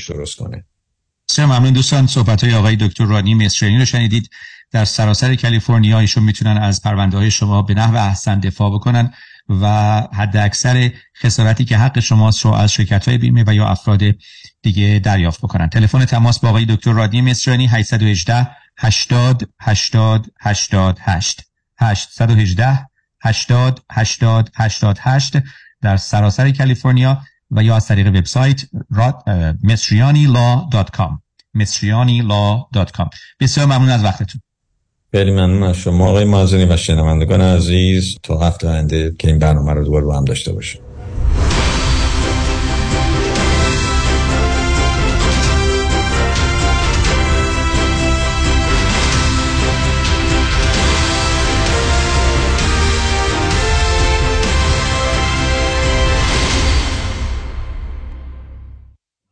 خودش درست کنه بسیار ممنون دوستان صحبت های آقای دکتر رانی مصریانی رو شنیدید در سراسر کالیفرنیا ایشون می‌تونن از پرونده های شما به نحو احسن دفاع بکنن و حد اکثر خسارتی که حق شماست رو از شرکت های بیمه و یا افراد دیگه دریافت بکنن تلفن تماس با آقای دکتر رادی مصریانی 818 80 80 88 818 80 80 88 در سراسر کالیفرنیا و یا از طریق وبسایت مصریانی.law.com مصریانی.law.com بسیار ممنون از وقتتون. خیلی ممنون از شما. آقای مازنی و شنوندگان عزیز تا هفته آینده که این برنامه رو دوباره با هم داشته باشیم.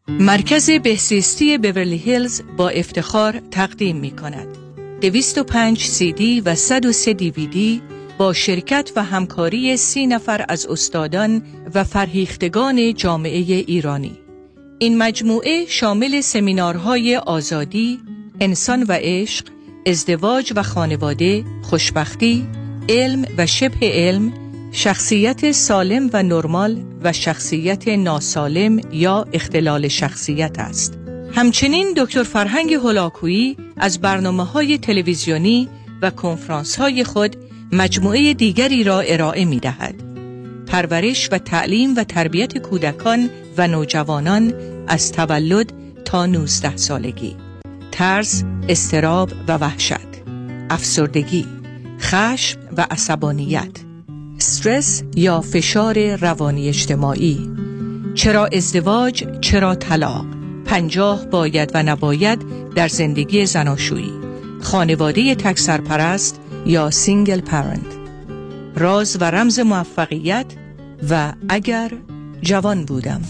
مرکز بهسیستی بیورلی هیلز با افتخار تقدیم می کند 205 سی دی و 103 دی با شرکت و همکاری سی نفر از استادان و فرهیختگان جامعه ایرانی. این مجموعه شامل سمینارهای آزادی، انسان و عشق، ازدواج و خانواده، خوشبختی، علم و شبه علم، شخصیت سالم و نرمال و شخصیت ناسالم یا اختلال شخصیت است. همچنین دکتر فرهنگ هلاکویی از برنامه های تلویزیونی و کنفرانس های خود مجموعه دیگری را ارائه می دهد. پرورش و تعلیم و تربیت کودکان و نوجوانان از تولد تا 19 سالگی ترس، استراب و وحشت افسردگی خشم و عصبانیت استرس یا فشار روانی اجتماعی. چرا ازدواج چرا طلاق. پنجاه باید و نباید در زندگی زناشویی. خانواده تک سرپرست یا single parent. راز و رمز موفقیت و اگر جوان بودم.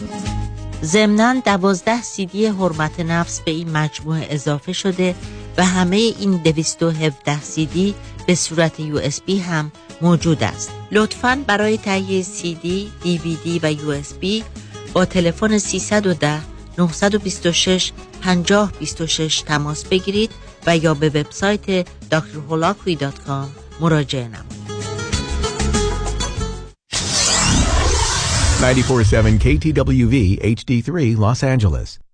ضمناً دوازده سیدی حرمت نفس به این مجموعه اضافه شده و همه این دویست و هفته سیدی به صورت USB هم موجود است لطفاً برای تهیه سیدی، دیویدی و یو اس بی با تلفن 310 926 5026 تماس بگیرید و یا به وبسایت drholakui.com مراجعه نمایید. 947 KTWV HD3 Los Angeles.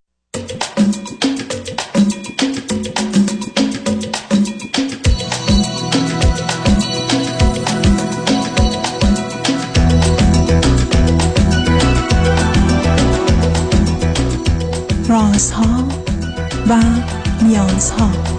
رازها و نیازها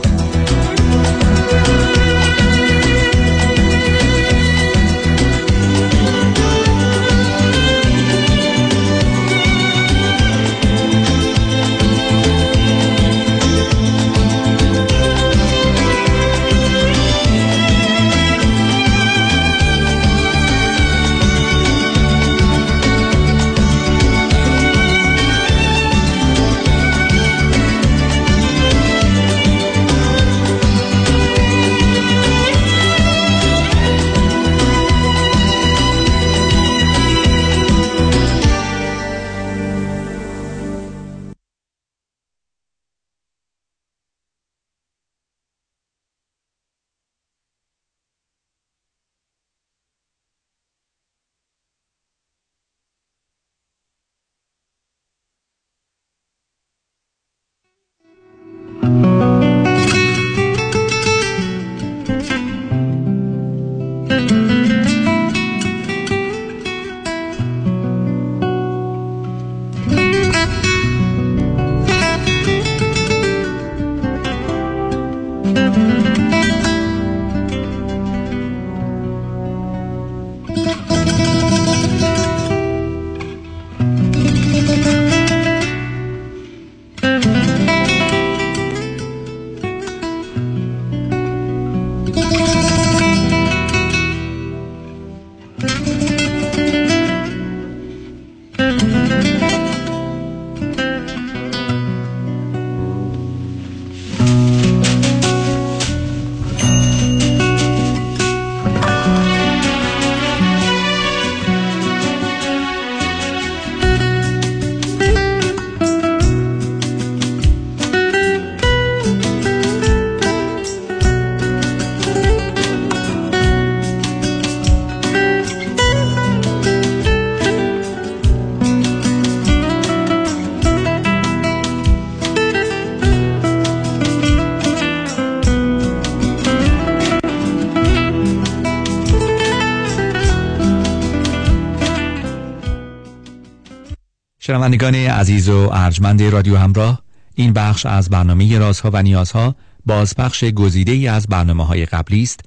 شنوندگان عزیز و ارجمند رادیو همراه این بخش از برنامه رازها و نیازها بازپخش گزیده ای از برنامه های قبلی است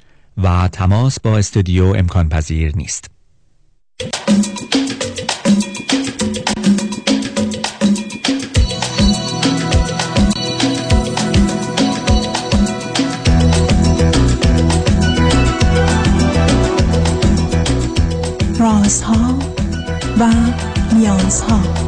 و تماس با استودیو امکان پذیر نیست. رازها و نیازها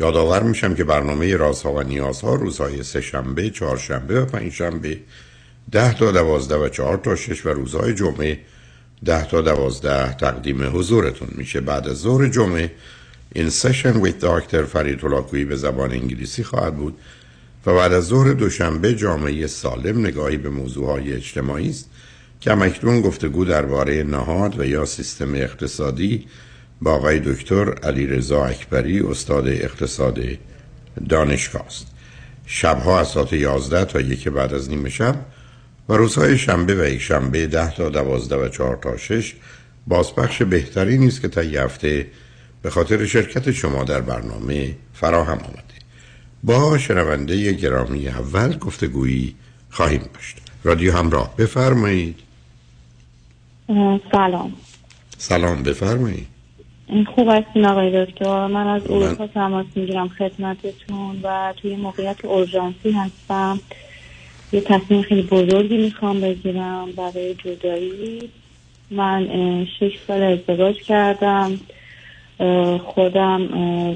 یادآور میشم که برنامه رازها و نیازها روزهای سه شنبه، چهارشنبه و پنج شنبه ده تا دوازده و چهار تا شش و روزهای جمعه ده تا دوازده تقدیم حضورتون میشه. بعد از ظهر جمعه این سشن ویت داکتر فرید هلاکویی به زبان انگلیسی خواهد بود و بعد از ظهر دوشنبه جامعه سالم نگاهی به موضوعهای اجتماعی است که مکتون گفتگو درباره نهاد و یا سیستم اقتصادی با آقای دکتر علی رضا اکبری استاد اقتصاد دانشگاه است شبها از ساعت 11 تا یک بعد از نیمه شب و روزهای شنبه و یک شنبه 10 تا 12 و 4 تا 6 بازپخش بهتری نیست که تا هفته به خاطر شرکت شما در برنامه فراهم آمده. با شنونده گرامی اول گفتگویی خواهیم داشت. رادیو همراه بفرمایید. سلام. سلام بفرمایید. خوب هستین آقای دکتر. من از اروپا تماس می‌گیرم خدمتتون و توی موقعیت اورژانسی هستم. یه تصمیم خیلی بزرگی می‌خوام بگیرم برای جدایی. من شش سال ازدواج کردم. خودم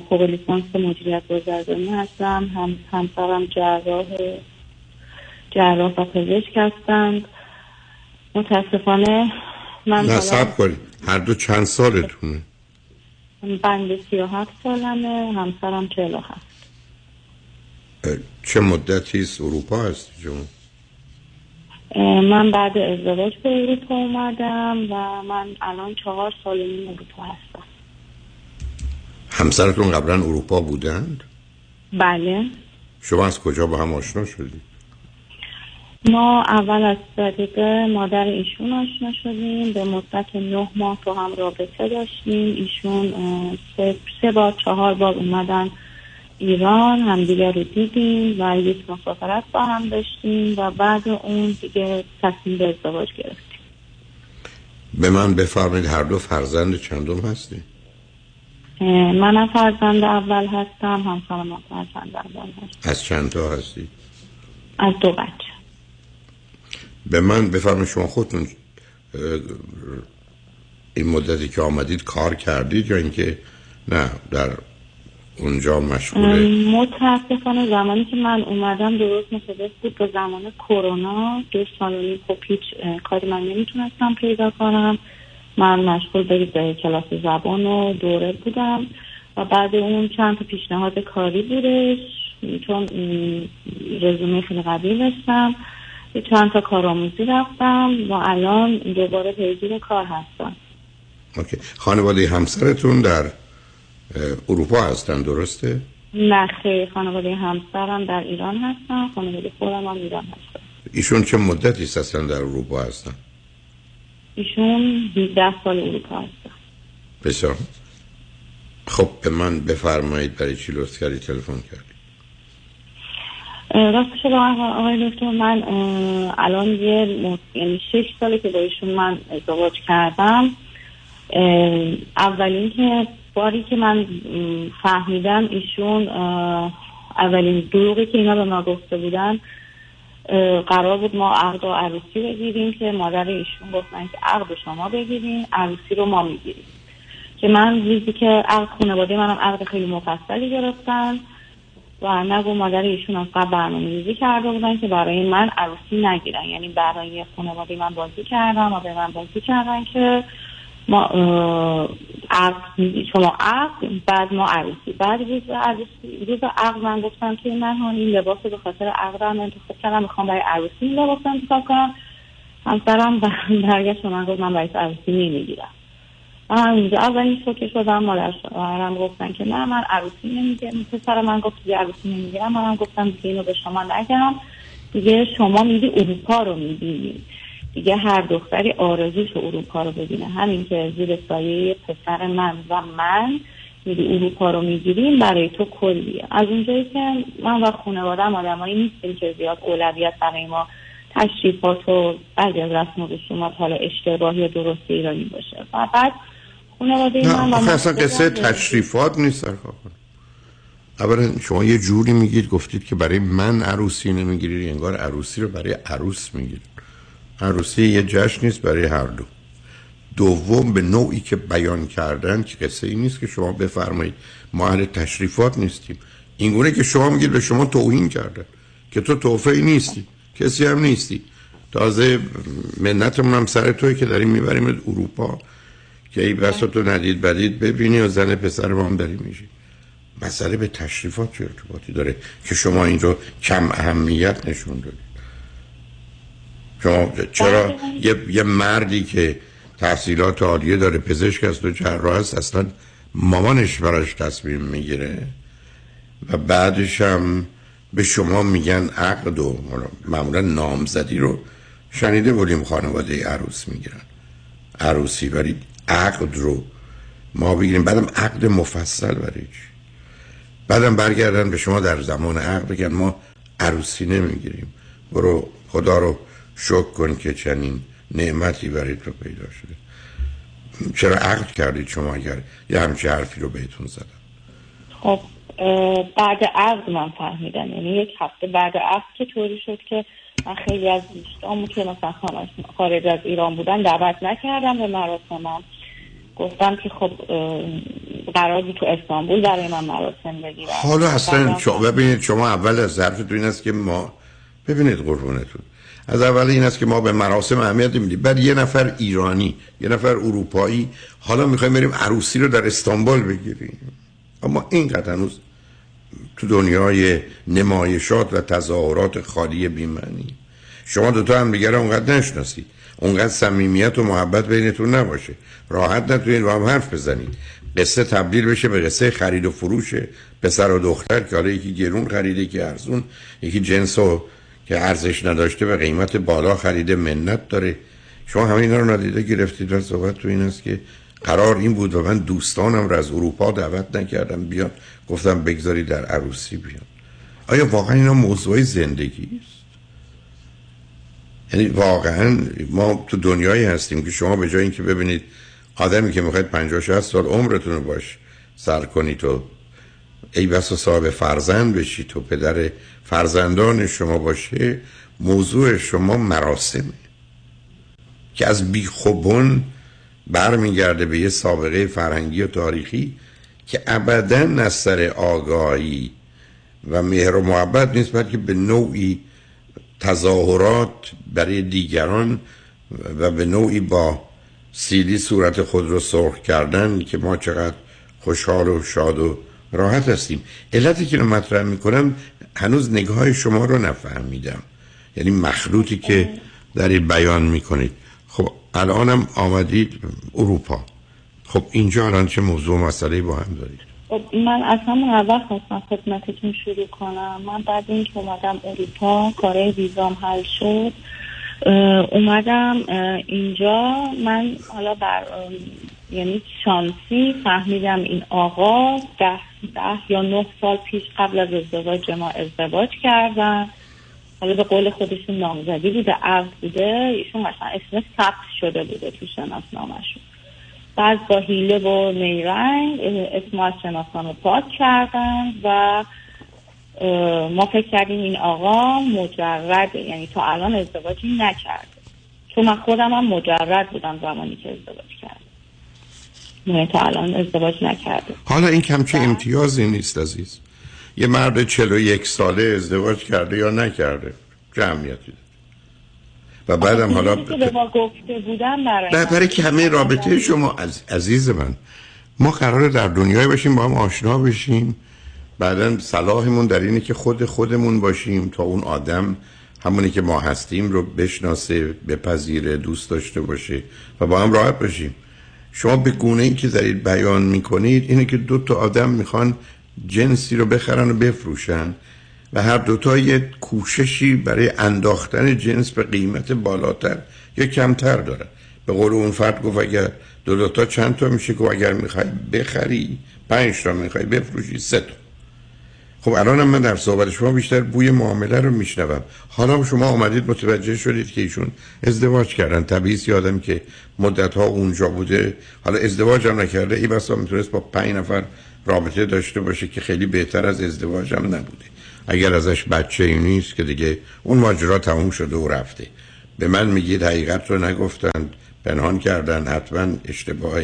فوق لیسانس مدیریت بازرگانی هستم. هم همسرم جراح جراح و پزشک هستند. متاسفانه من نصب کنید. هر دو چند سالتونه؟ بند سی و هفت سالمه همسرم چهل هفت چه مدتی است اروپا هست جون؟ من بعد ازدواج به اروپا اومدم و من الان چهار سال این اروپا هستم همسرتون قبلا اروپا بودند؟ بله شما از کجا با هم آشنا شدید؟ ما اول از طریق مادر ایشون آشنا شدیم. به مدت نه ماه تو هم رابطه داشتیم. ایشون سه, سه بار چهار بار اومدن ایران همدیگه رو دیدیم و یک مسافرت با هم داشتیم و بعد اون دیگه تصمیم به ازدواج گرفتیم. به من بفرمایید هر دو فرزند چندم هستی؟ من فرزند اول هستم همسرم فرزند اول هستم از چند تا هستی؟ از دو بچه. به من بفرمایید شما خودتون این مدتی که آمدید کار کردید یا اینکه نه در اونجا مشغوله متاسفانه زمانی که من اومدم درست مثل بود به زمان کرونا دو سال و خب کاری من نمی‌تونستم پیدا کنم. من مشغول به کلاس زبان و دوره بودم و بعد اون چند تا پیشنهاد کاری بودش چون رزومه خیلی قوی داشتم. چند تا کارآموزی رفتم و الان دوباره پیگیر کار هستم اوکی. خانواده همسرتون در اروپا هستن درسته؟ نه خیلی خانواده همسرم در ایران هستن خانواده خودم هم ایران هستن ایشون چه مدتی هستن در اروپا هستن؟ ایشون 17 سال اروپا هستن بسیار خب به من بفرمایید برای چی لطف کردی تلفن کردی راستش رو آقای دکتر من الان یه یعنی شش ساله که با ایشون من ازدواج کردم. اولین که باری که من فهمیدم ایشون اولین دروغی که اینا به ما گفته بودن قرار بود ما عقد و عروسی بگیریم که مادر ایشون گفتن که عقد شما بگیریم عروسی رو ما می‌گیریم. که من روزی که عقد خانواده منم عقد خیلی مفصلی گرفتن. و نگو مادر ایشون از قبل برنامه ریزی کرده بودن که برای من عروسی نگیرن. یعنی برای خانواده من بازی کردم و به من بازی کردن که ما عقد شما عقد بعد ما عروسی. بعد روز عروسی روز عقد من گفتم که من این لباس به خاطر عقدم انتخاب کردم می‌خوام برای عروسی این لباس انتخاب کنم. همسرم برگشت من گفت من برای عروسی نمی‌گیرم. اونجا اولین شوکه شدم مادر شوهرم گفتن که نه من عروسی نمی‌گیرم پسر من گفت دیگه عروسی نمی‌گیرم منم گفتم دیگه اینو به شما نگم. دیگه شما میدی اروپا رو می‌بینی. دیگه هر دختری آرزوش اروپا رو ببینه. همین که زیر سایه پسر من و من میری اروپا رو می‌گیریم برای تو کلیه. از اونجایی که من و خانوادم آدمایی نیستیم که زیاد اولویت برای ما تشریفات و بعضی از رسم و رسومات حالا اشتباهی درست ایرانی باشه. و بعد خانواده من اصلا قصه تشریفات نیست اولا شما یه جوری میگید گفتید که برای من عروسی نمی‌گیرید انگار عروسی رو برای عروس می‌گیرید. عروسی یه جشن نیست برای هر دو. دوم به نوعی که بیان کردن که قصه ای نیست که شما بفرمایید. ما اهل تشریفات نیستیم. اینگونه که شما میگید به شما توهین کردن که تو توفه ای نیستی کسی هم نیستی. تازه منتمون هم سر توی که داریم می‌بریم اروپا. که ای بسا تو ندید بدید ببینی و زن پسر ما هم داریم میشی مسئله به تشریفات چه ارتباطی داره که شما این رو کم اهمیت نشون دادید؟ شما چرا یه, یه مردی که تحصیلات عالیه داره پزشک است و جراح است اصلا مامانش براش تصمیم می‌گیره؟ و بعدش هم به شما میگن عقد و معمولا نامزدی رو شنیده بودیم خانواده عروس می‌گیرن. عروسی ولی عقد رو ما بگیریم. بعدم عقد مفصل برای بعدم برگردن به شما در زمان عقد بگن ما عروسی نمی‌گیریم. برو خدا رو شکر کن که چنین نعمتی برای تو پیدا شده. چرا عقد کردید شما اگر یه همچه حرفی رو بهتون زدن؟ خب بعد عقد من فهمیدم. یعنی یک هفته بعد عقد که طوری شد که من خیلی از دوستامو که مثلا خارج از ایران بودن دعوت نکردم به مراسمم گفتم که خب قرار تو استانبول برای من مراسم بگیرم. حالا اصلا شما ببینید شما اول از ظرف تو این است که ما ببینید قربونتون. از اول این است که ما به مراسم اهمیت میدیم بعد یه نفر ایرانی یه نفر اروپایی حالا می‌خوایم بریم عروسی رو در استانبول بگیریم. اما اینقدر هنوز تو دنیای نمایشات و تظاهرات خالی بیمنی شما دوتا هم دیگر اونقدر نشناسید اونقدر صمیمیت و محبت بینتون نباشه. راحت نتونید با هم حرف بزنید. قصه تبدیل بشه به قصه خرید و فروش پسر و دختر که حالا یکی گرون خریده که ارزون یکی جنس و که ارزش نداشته به قیمت بالا خریده منت داره. شما همه رو ندیده گرفتید و صحبت تو این است که قرار این بود و من دوستانم رو از اروپا دعوت نکردم بیان. گفتم بگذاری در عروسی بیان. آیا واقعا اینا موضوع زندگی است؟ یعنی واقعا ما تو دنیایی هستیم که شما به جای اینکه ببینید آدمی که می‌خواید 50 60 سال عمرتون رو باش سر کنید تو ای بس صاحب فرزند بشید تو پدر فرزندان شما باشه موضوع شما مراسمه. که از بیخوبون برمیگرده به یه سابقه فرهنگی و تاریخی که ابدا از سر آگاهی و مهر و محبت نیست بلکه به نوعی تظاهرات برای دیگران و به نوعی با سیدی صورت خود رو سرخ کردن که ما چقدر خوشحال و شاد و راحت هستیم. علتی که رو مطرح می‌کنم هنوز نگاه شما رو نفهمیدم. یعنی مخلوطی که در بیان می‌کنید. خب الانم آمدید اروپا. خب اینجا الان چه موضوع مسئله با هم دارید خب من از همون اول خواستم خدمتتون شروع کنم. من بعد اینکه اومدم اروپا کاره ویزام حل شد اومدم اینجا. من حالا بر یعنی شانسی فهمیدم این آقا ده, ده یا نه سال پیش قبل از ازدواج ما ازدواج کردن. حالا به قول خودشون نامزدی بوده عقد بوده ایشون مثلا اسم ثبت شده بوده تو شناسنامهشون. بعد با هیله و نیرنگ اسم از شناسنامه پاک کردن و ما فکر کردیم این آقا مجرد یعنی تا الان ازدواجی نکرده. چون من خودم هم مجرد بودم زمانی که ازدواج کردم. یعنی تا الان ازدواج نکرده. حالا این کمچه امتیازی نیست عزیز؟ یه مرد چلو یک ساله ازدواج کرده یا نکرده؟ جمعیتی. و بعدم حالا به ما گفته بودم برای برای که همه رابطه شما از عزیز من ما قراره در دنیای باشیم با هم آشنا بشیم. بعدا صلاحمون در اینه که خود خودمون باشیم تا اون آدم همونی که ما هستیم رو بشناسه بپذیره دوست داشته باشه و با هم راحت باشیم. شما به گونه ای که دارید بیان می‌کنید اینه که دو تا آدم می‌خوان جنسی رو بخرن و بفروشن و هر دوتا یه کوششی برای انداختن جنس به قیمت بالاتر یا کمتر دارن به قول اون فرد گفت اگر دو دوتا چند تا میشه؟ که اگر می‌خوای بخری پنج تا می‌خوای بفروشی سه تا. خب الان من در صحبت شما بیشتر بوی معامله رو میشنوم. حالا شما آمدید متوجه شدید که ایشون ازدواج کردن. طبیعی یادم که مدت ها اونجا بوده. حالا ازدواج هم نکرده ای بسا می‌تونست با پنج نفر رابطه داشته باشه که خیلی بهتر از ازدواج هم نبوده. اگر ازش بچه ای نیست که دیگه اون ماجرا تموم شده و رفته. به من میگید حقیقت رو نگفتند پنهان کردن حتما اشتباه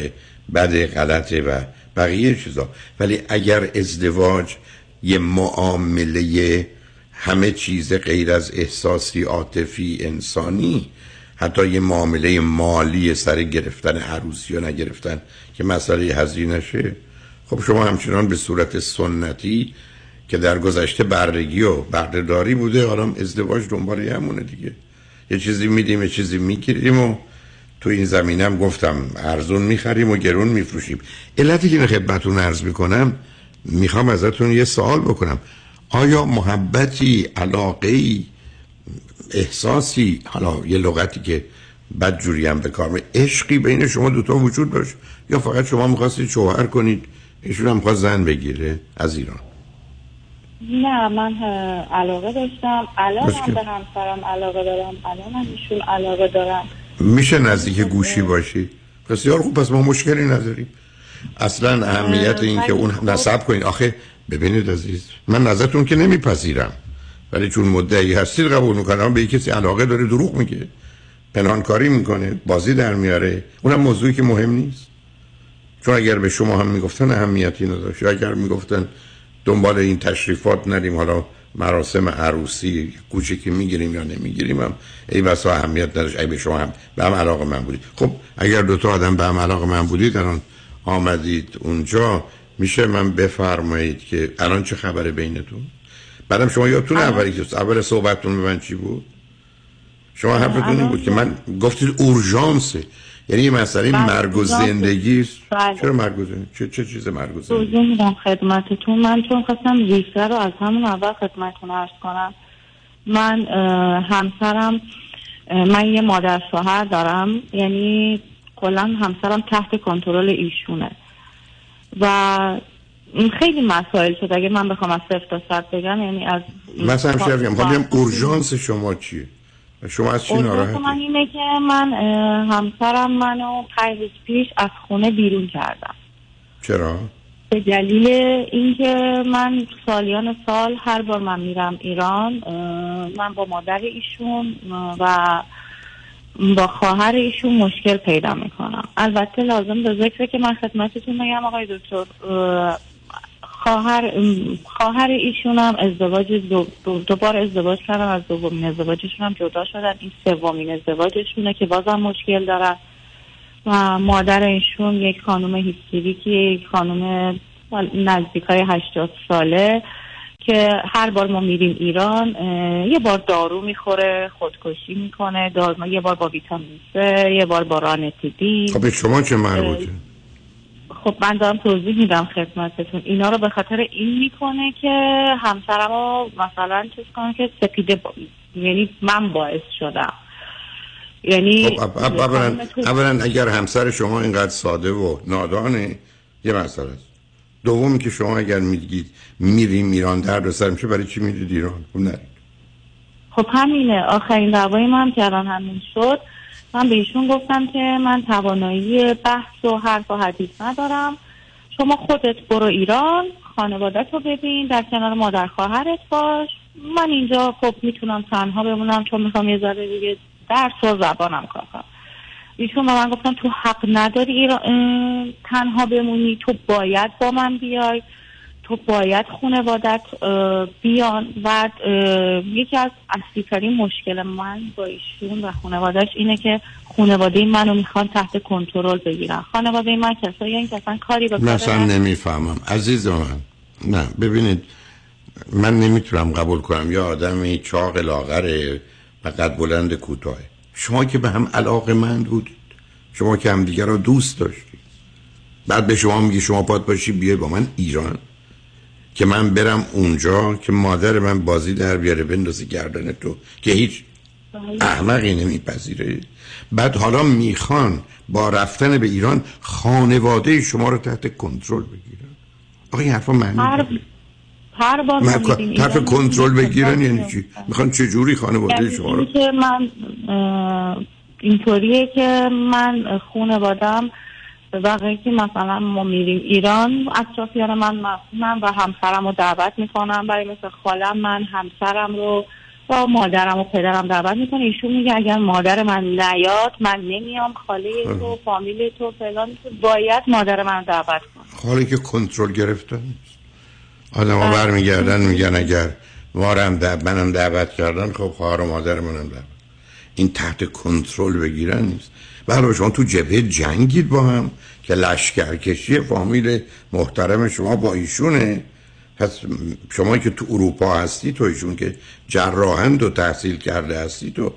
بد غلطه و بقیه چیزا. ولی اگر ازدواج یه معامله همه چیز غیر از احساسی عاطفی انسانی حتی یه معامله مالی سر گرفتن عروسی یا نگرفتن که مسئله هزینشه خب شما همچنان به صورت سنتی که در گذشته بردگی و بردهداری بوده حالا ازدواج دنبال همونه دیگه. یه چیزی میدیم یه چیزی می‌گیریم و تو این زمینم گفتم ارزون می‌خریم و گرون میفروشیم. علتی که خدمتون عرض می‌کنم می‌خوام ازتون یه سوال بکنم. آیا محبتی علاقه احساسی حالا یه لغتی که بد جوری هم به کار عشقی بین شما دوتا وجود داشت یا فقط شما می‌خواستید شوهر کنید؟ ایشون هم خواست زن بگیره از ایران. نه من علاقه داشتم. الان هم به همسرم علاقه دارم. الان هم ایشون علاقه دارم میشه نزدیک گوشی باشی؟ بسیار خوب پس ما مشکلی نداریم. اصلا اهمیت این که اون نصب کنید آخه ببینید عزیز من نظرتون که نمیپذیرم. ولی چون مدعی هستید قبول می‌کنم به کسی علاقه داره دروغ میگه. پنهانکاری می‌کنه بازی در میاره. اونم موضوعی که مهم نیست. چون اگر به شما هم می‌گفتن اهمیتی نداشت اگر می‌گفتن دنبال این تشریفات ندیم حالا مراسم عروسی کوچکی می‌گیریم یا نمی‌گیریم هم ای بسا اهمیت نداشت. ای به شما هم به هم علاقه من بودید. خب اگر دو تا آدم به هم علاقه من بودید الان آمدید اونجا میشه من بفرمایید که الان چه خبره بینتون؟ بعدم شما یادتون اولی که اول صحبتتون به من چی بود؟ شما حرفتون این بود که من گفتید اورژانسه. یعنی یه مسئله بله، مرگ و زندگی بله. چرا مرگ و زندگی؟ چه, چه چیز مرگ و زندگی؟ میدم خدمتتون. من چون خواستم ریشه رو از همون اول خدمتتون عرض کنم. من همسرم من یه مادر شوهر دارم. یعنی کلا همسرم تحت کنترل ایشونه. و خیلی مسائل شد. اگه من بخوام از صفر تا صد بگم یعنی از مثلا بگم خب بگم اورژانس شما چیه؟ شما از چی ناراحتی؟ من اینه که من همسرم منو پنج پیش از خونه بیرون کردم چرا؟ به دلیل اینکه من سالیان سال هر بار من میرم ایران من با مادر ایشون و با خواهر ایشون مشکل پیدا می‌کنم. البته لازم به ذکره که من خدمتتون بگم آقای دکتر خواهر خواهر ایشون هم ازدواج دو, دو, دو بار ازدواج کردن از دومین ازدواجشون هم جدا شدن. این سومین ازدواجشونه که بازم مشکل دارن و مادر ایشون یک خانم هیستریکی یک خانم نزدیک های هشتاد ساله که هر بار ما میریم ایران یه بار دارو می‌خوره خودکشی می‌کنه دارو یه بار با ویتامین سه یه بار با رانتیدین خب شما چه مربوطه؟ خب من دارم توضیح میدم خدمتتون. اینا رو به خاطر این می‌کنه که همسرم رو مثلا چیز کنه که سپیده با... یعنی من باعث شدم. یعنی خب اولا اگر همسر شما اینقدر ساده و نادانه یه مسئله است. دوم که شما اگر میگید میریم ایران درد سر میشه برای چی میرید ایران؟ خب نرید خب همینه. آخرین دعوای من که الان همین شد. من به ایشون گفتم که من توانایی بحث و حرف و حدیث ندارم. شما خودت برو ایران خانواده رو ببین در کنار مادر خواهرت باش. من اینجا خب می‌تونم تنها بمونم چون می‌خوام یه ذره دیگه درس و زبانم کار کنم. ایشون به من گفتن تو حق نداری ایران تنها بمونی تو باید با من بیای. تو باید خانوادت بیان و یکی از اصلی مشکل من با ایشون و خانوادهش اینه که خانواده منو می‌خوان تحت کنترل بگیرن. خانواده من کسایی این که کاری به مثلا نمی‌فهمم. عزیز من نه ببینید من نمی‌تونم قبول کنم. یا آدمی چاق لاغره و قد بلند کوتاه شما که به هم علاقه من بودید. شما که هم دیگر رو دوست داشتید. بعد به شما میگی شما پاد باشی بیای با من ایران. که من برم اونجا که مادر من بازی در بیاره بندازی گردن تو که هیچ احمقی نمیپذیره. بعد حالا می‌خوان با رفتن به ایران خانواده شما رو تحت کنترل بگیرن. آقا این حرفا معنی هر هر بار تحت کنترل بگیرن یعنی چی؟ می‌خوان چه جوری خانواده یعنی شما رو؟ که من اینطوریه که من خانوادم وقتی که مثلا ما میریم ایران اطرافیان من مفهومم و همسرم رو دعوت می‌کنم. برای مثل خالم من همسرم رو با مادرم و پدرم دعوت می‌کنه ایشون میگه اگر مادر من نیاد من نمیام. خاله تو فامیل تو فلان تو. باید مادر من دعوت کن حالی که کنترل گرفتن آدم ها بله. برمیگردن میگن اگر وارم دعوت منم دعوت کردن خب خواهر و مادر منم دعوت. این تحت کنترل بگیرن نیست. بله شما تو جبهه جنگید با هم که لشکرکشی فامیل محترم شما با ایشونه. پس شما که تو اروپا هستی تو ایشون که جراحند و تحصیل کرده هستی تو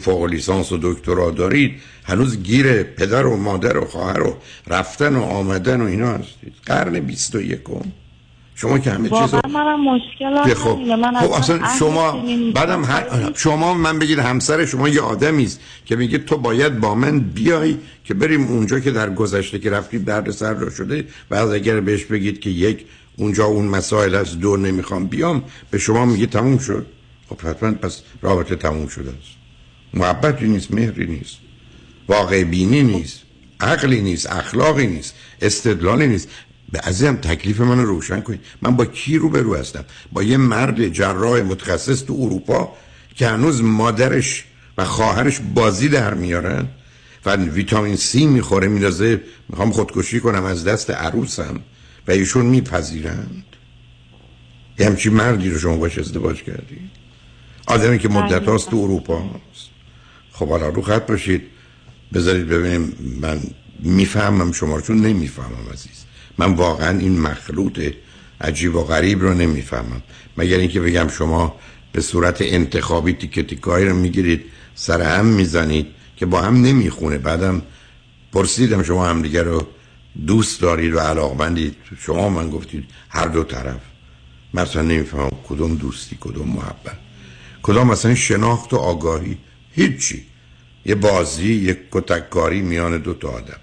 فوق لیسانس و دکترا دارید هنوز گیر پدر و مادر و خواهر و رفتن و آمدن و اینا هستید. قرن بیست و یکم. شما که همه چیز منم مشکل خب, خب اصلا شما بعدم شما من بگید همسر شما یه آدمی است که میگه تو باید با من بیای که بریم اونجا که در گذشته که رفتید درد سر رو شده بعد اگر بهش بگید که یک اونجا اون مسائل از دور نمی‌خوام بیام به شما میگه تموم شد. خب حتما پس رابطه تموم شده است. محبتی نیست مهری نیست. واقع بینی نیست. عقلی نیست اخلاقی نیست استدلالی نیست. به عزیزم تکلیف منو روشن کنید. من با کی رو هستم؟ با یه مرد جراح متخصص تو اروپا که هنوز مادرش و خواهرش بازی در میارن و ویتامین سی می‌خوره میندازه. می‌خوام خودکشی کنم از دست عروسم و ایشون میپذیرند. یه همچی مردی رو شما باش ازدواج کردی؟ آدمی که مدت هاست تو اروپا هست. خب حالا رو خط باشید. بذارید ببینیم. من می‌فهمم شما چون نمی‌فهمم عزیز. من واقعا این مخلوط عجیب و غریب رو نمی‌فهمم. مگر اینکه بگم شما به صورت انتخابی تیکه تیکایی رو می‌گیرید سر هم می‌زنید که با هم نمی‌خونه. بعدم پرسیدم شما هم دیگر رو دوست دارید و علاقمندید. شما من گفتید هر دو طرف. مثلا نمی‌فهمم کدوم دوستی کدوم محبت. کدام مثلا شناخت و آگاهی؟ هیچی. یه بازی یک کتککاری میان دو تا آدم.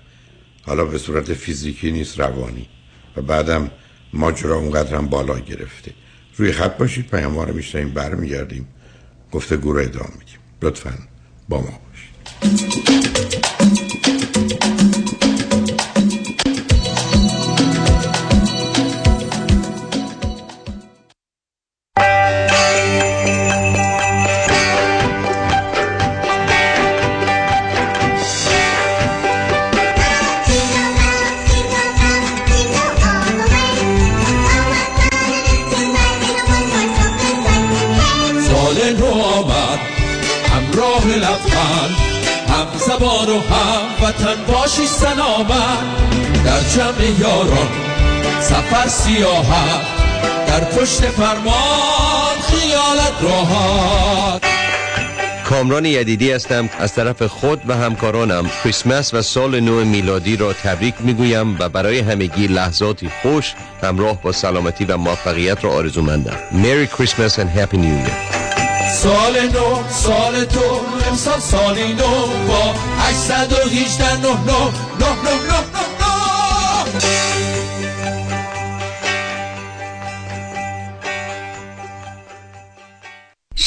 حالا به صورت فیزیکی نیست روانی. و بعدم ماجرا اونقدر هم بالا گرفته. روی خط باشید پیام رو میشنیم برمیگردیم گفته گروه ادامه میدیم. لطفا با ما باشید. سلامت در جمع یاران. سفر سیاحت در پشت فرمان خیالت راحت. کامران یدیدی هستم. از طرف خود و همکارانم کریسمس و سال نو میلادی را تبریک می‌گویم و برای همگی لحظاتی خوش همراه با سلامتی و موفقیت را آرزو مندم Merry Christmas and New Year. سال نو سال تو امسال سالی نو با 818 نه نه نه نه.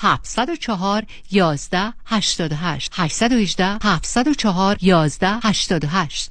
704 11 88 818 704 11 88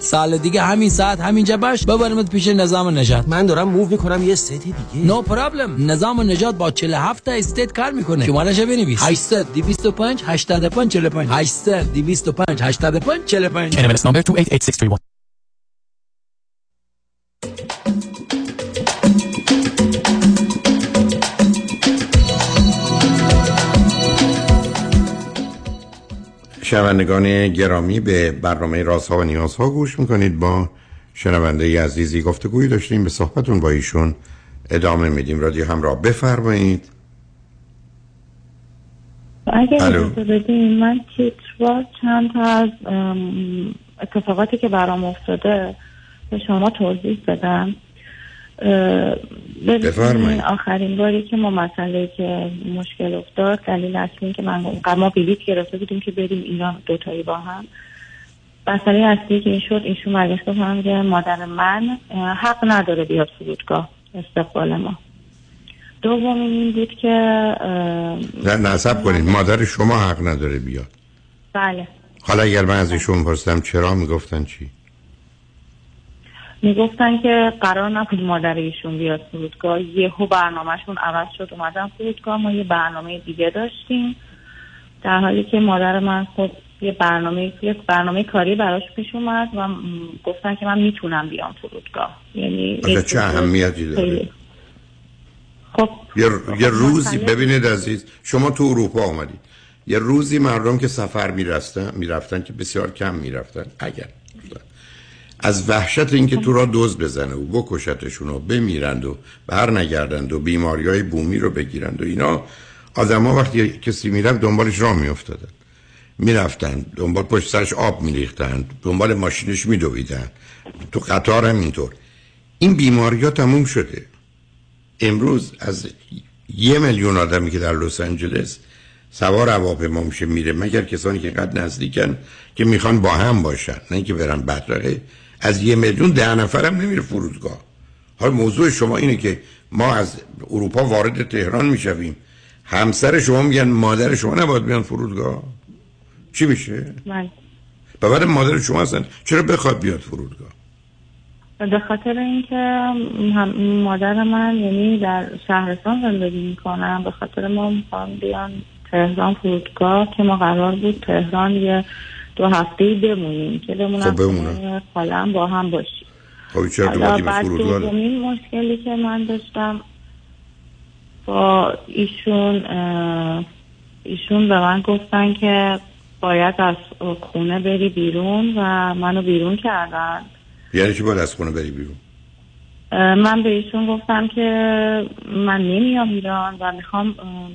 سال دیگه همین ساعت همینجا باش. ببرمت پیش نظام نجات من دارم move می‌کنم یه state دیگه. نو no پرابلم نظام نجات با 47 تا استیت کار می‌کنه. شمارش بنویس؟ 800 225 85 45 800 225 85 45 NMLS number 288631 شنوندگان گرامی به برنامه رازها و نیازها گوش می‌کنید. با شنونده عزیزی گفتگویی داشتیم به صحبتون با ایشون ادامه میدیم. رادیو همراه بفرمایید. اگر. اجازه بدین من تیتروار چند تا از اتفاقاتی که برام افتاده به شما توضیح بدم؟ بفرمایید. آخرین باری که ما مسئله که مشکل افتاد دلیل اصلی که من ما بلیت گرفته بودیم که بریم ایران دوتایی با هم. مسئله اصلی که این شد ایشون برگشت گفتم که مادر من حق نداره بیاد فرودگاه استقبال ما. دوم این بود که نه نصب کنید. مادر شما حق نداره بیاد. بله. حالا اگر من از ایشون پرسیدم چرا می‌گفتن چی؟ می‌گفتن که قرار نبود مادر ایشون بیاد فرودگاه. یهو برنامهشون عوض شد اومدن فرودگاه. ما یه برنامه دیگه داشتیم در حالی که مادر من خب یه برنامه یه برنامه کاری براش پیش اومد و گفتن که من می‌تونم بیام فرودگاه. یعنی چه اهمیتی داره. خب. یه, یه روزی ببینید عزیز شما تو اروپا آمدید یه روزی مردم که سفر می‌رفتن می‌رفتن که بسیار کم می‌رفتن. اگر از وحشت اینکه تو را دوز بزنه و بکشتشون و بمیرند و بر نگردند و بیماری های بومی رو بگیرند و اینا آدما وقتی کسی می‌رفت دنبالش راه میافتادن. می‌رفتن دنبال پشت سرش آب میریختند دنبال ماشینش میدویدن تو قطار هم اینطور این بیماری ها تموم شده. امروز از یه میلیون آدمی که در لس آنجلس سوار هواپیما میشه میره مگر کسانی که قد نزدیکن که می‌خوان با هم باشن نه اینکه برن بدرقه. از یه میلیون ده نفرم نمیره فرودگاه. حالا موضوع شما اینه که ما از اروپا وارد تهران می‌شویم. همسر شما میگن مادر شما نباید بیان فرودگاه. چی میشه؟ من و بعد مادر شما هستن. چرا بخواد بیاد فرودگاه؟ به خاطر اینکه هم مادر من یعنی در شهرستان زندگی می‌کنم به خاطر ما می‌خوام بیان تهران فرودگاه که ما قرار بود تهران یه دو هفته بمونیم که بمونم خب خالم با هم باشیم. خب چرا ربطی به فرودگاه مشکلی که من داشتم با ایشون ایشون به من گفتن که باید از خونه بری بیرون و منو بیرون کردن. یعنی چی باید از خونه بری بیرون؟ من به ایشون گفتم که من نمیام ایران و می‌خوام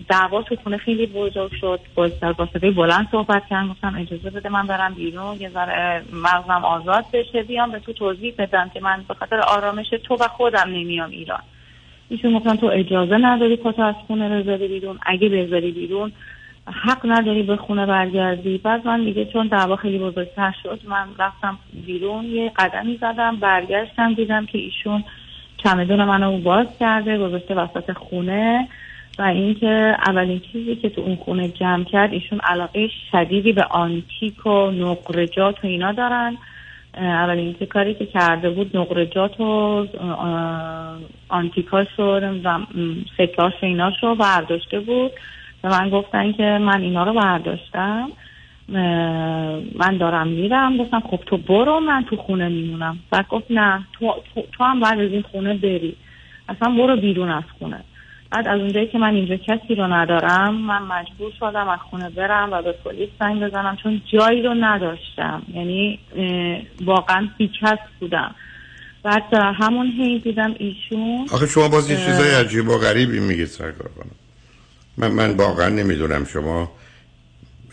دعوا تو خونه خیلی بزرگ شد. با واسطه بلند صحبت کردم گفتم اجازه بده من برم بیرون یه ذره مغزم آزاد بشه بیام به تو توضیح بدم که من به خاطر آرامش تو و خودم نمیام ایران. ایشون گفتن تو اجازه نداری پاتو از خونه بذاری بیرون. اگه بذاری بیرون حق نداری به خونه برگردی. بعد من دیگه چون دعوا خیلی بزرگتر شد من رفتم بیرون یه قدمی زدم برگشتم دیدم که ایشون چمدون منو باز کرده گذاشته وسط خونه و اینکه اولین چیزی که تو اون خونه جمع کرد ایشون علاقه شدیدی به آنتیک و نقرجات و اینا دارن. اولین که کاری که کرده بود نقرجات و آنتیکاش و سکاش و ایناش رو برداشته بود. و من گفتن که من اینا رو برداشتم. من دارم میرم. گفتم خب تو برو من تو خونه میمونم. بعد گفت نه تو, تو, هم باید از این خونه بری. اصلا برو بیرون از خونه. بعد از اونجایی که من اینجا کسی رو ندارم من مجبور شدم از خونه برم و به پلیس زنگ بزنم چون جایی رو نداشتم. یعنی واقعا بیکس بودم. بعد همون هی دیدم ایشون آخه شما باز یه چیزای عجیب و غریبی میگید سرکار کنم من من واقعا نمی‌دونم شما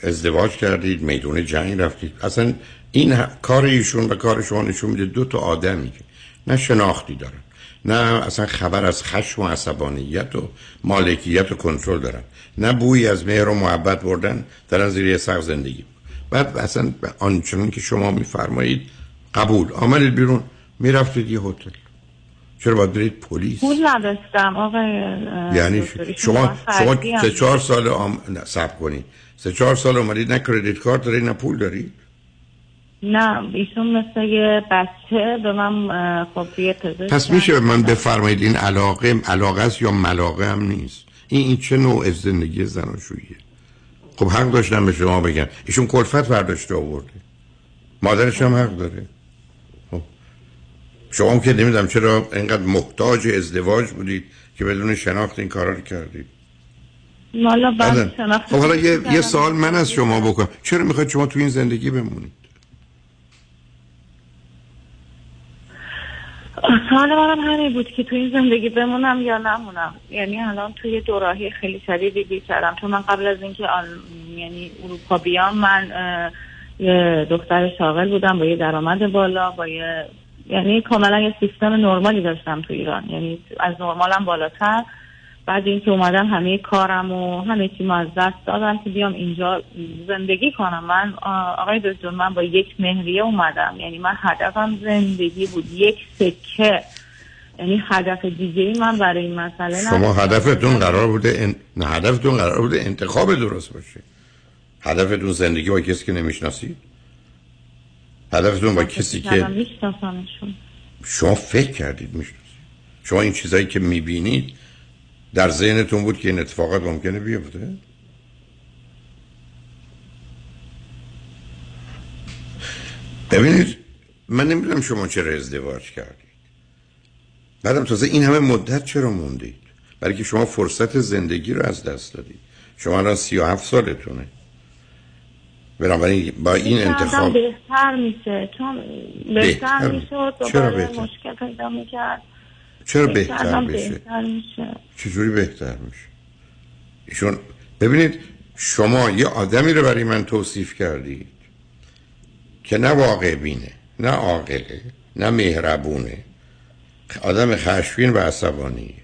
ازدواج کردید میدون جنگ رفتید. اصلا این کار ایشون و کار شما نشون میده دو تا آدمی که نه شناختی دارن نه اصلا خبر از خشم و عصبانیت و مالکیت و کنترل دارن نه بویی از مهر و محبت بردن در زیر سقف زندگی. بعد اصلا آنچنان که شما میفرمایید قبول. آمدید بیرون می‌رفتید یه هتل. چرا باید برید پلیس؟ پول نداشتم آقای یعنی شما شما سه چهار سال آم... نه سب کنید. سه چهار سال اومدید نه کردیت کارت دارید نه پول دارید؟ نه ایشون مثل یه بچه به من خب یه پس میشه به من بفرمایید این علاقه علاقه است یا ملاقه هم نیست؟ این این چه نوع زندگی زناشوییه؟ خب حق داشتم به شما بگم. ایشون کلفت برداشته آورده. مادرش هم حق داره. شما هم که نمی‌دونم چرا اینقدر محتاج ازدواج بودید که بدون شناخت این کارا رو کردید. والا خب حالا یه, یه سوال من از شما بکنم چرا می‌خواید شما تو این زندگی بمونید؟ سوال منم همین بود که تو این زندگی بمونم یا نمونم. یعنی الان توی دوراهی خیلی شدیدی بی کردم. تو من قبل از اینکه یعنی اروپا بیام من یه دختر شاغل بودم با یه درآمد بالا با یه یعنی کاملا یه سیستم نرمالی داشتم تو ایران. یعنی از نرمالم بالاتر. بعد اینکه اومدم همه کارم و همه چی از دست دادم که بیام اینجا زندگی کنم. من آقای دکتر من با یک مهریه اومدم. یعنی من هدفم زندگی بود. یک سکه. یعنی هدف دیگه ای من برای این مسئله شما هدفتون قرار بوده ان... نه هدفتون قرار بوده انتخاب درست باشه. هدفتون زندگی با کسی که نمی‌شناسید؟ هدفتون با کسی که شما فکر کردید می‌شناسید. شما این چیزایی که می‌بینید در ذهنتون بود که این اتفاقات ممکنه بیفته؟ ببینید من نمی‌دونم شما چرا ازدواج کردید. بعدم تازه این همه مدت چرا موندید؟ برای که شما فرصت زندگی رو از دست دادید. شما الان سی و هفت سالتونه. بنابراین با این انتخاب بهتر میشه. چون بهتر میشه چرا بهتر؟ مشکل پیدا می‌کرد. چرا بهتر, بشه چجوری بهتر میشه؟ ایشون ببینید شما یه آدمی رو برای من توصیف کردید که نه واقع بینه نه عاقله نه مهربونه. آدم خشفین و عصبانی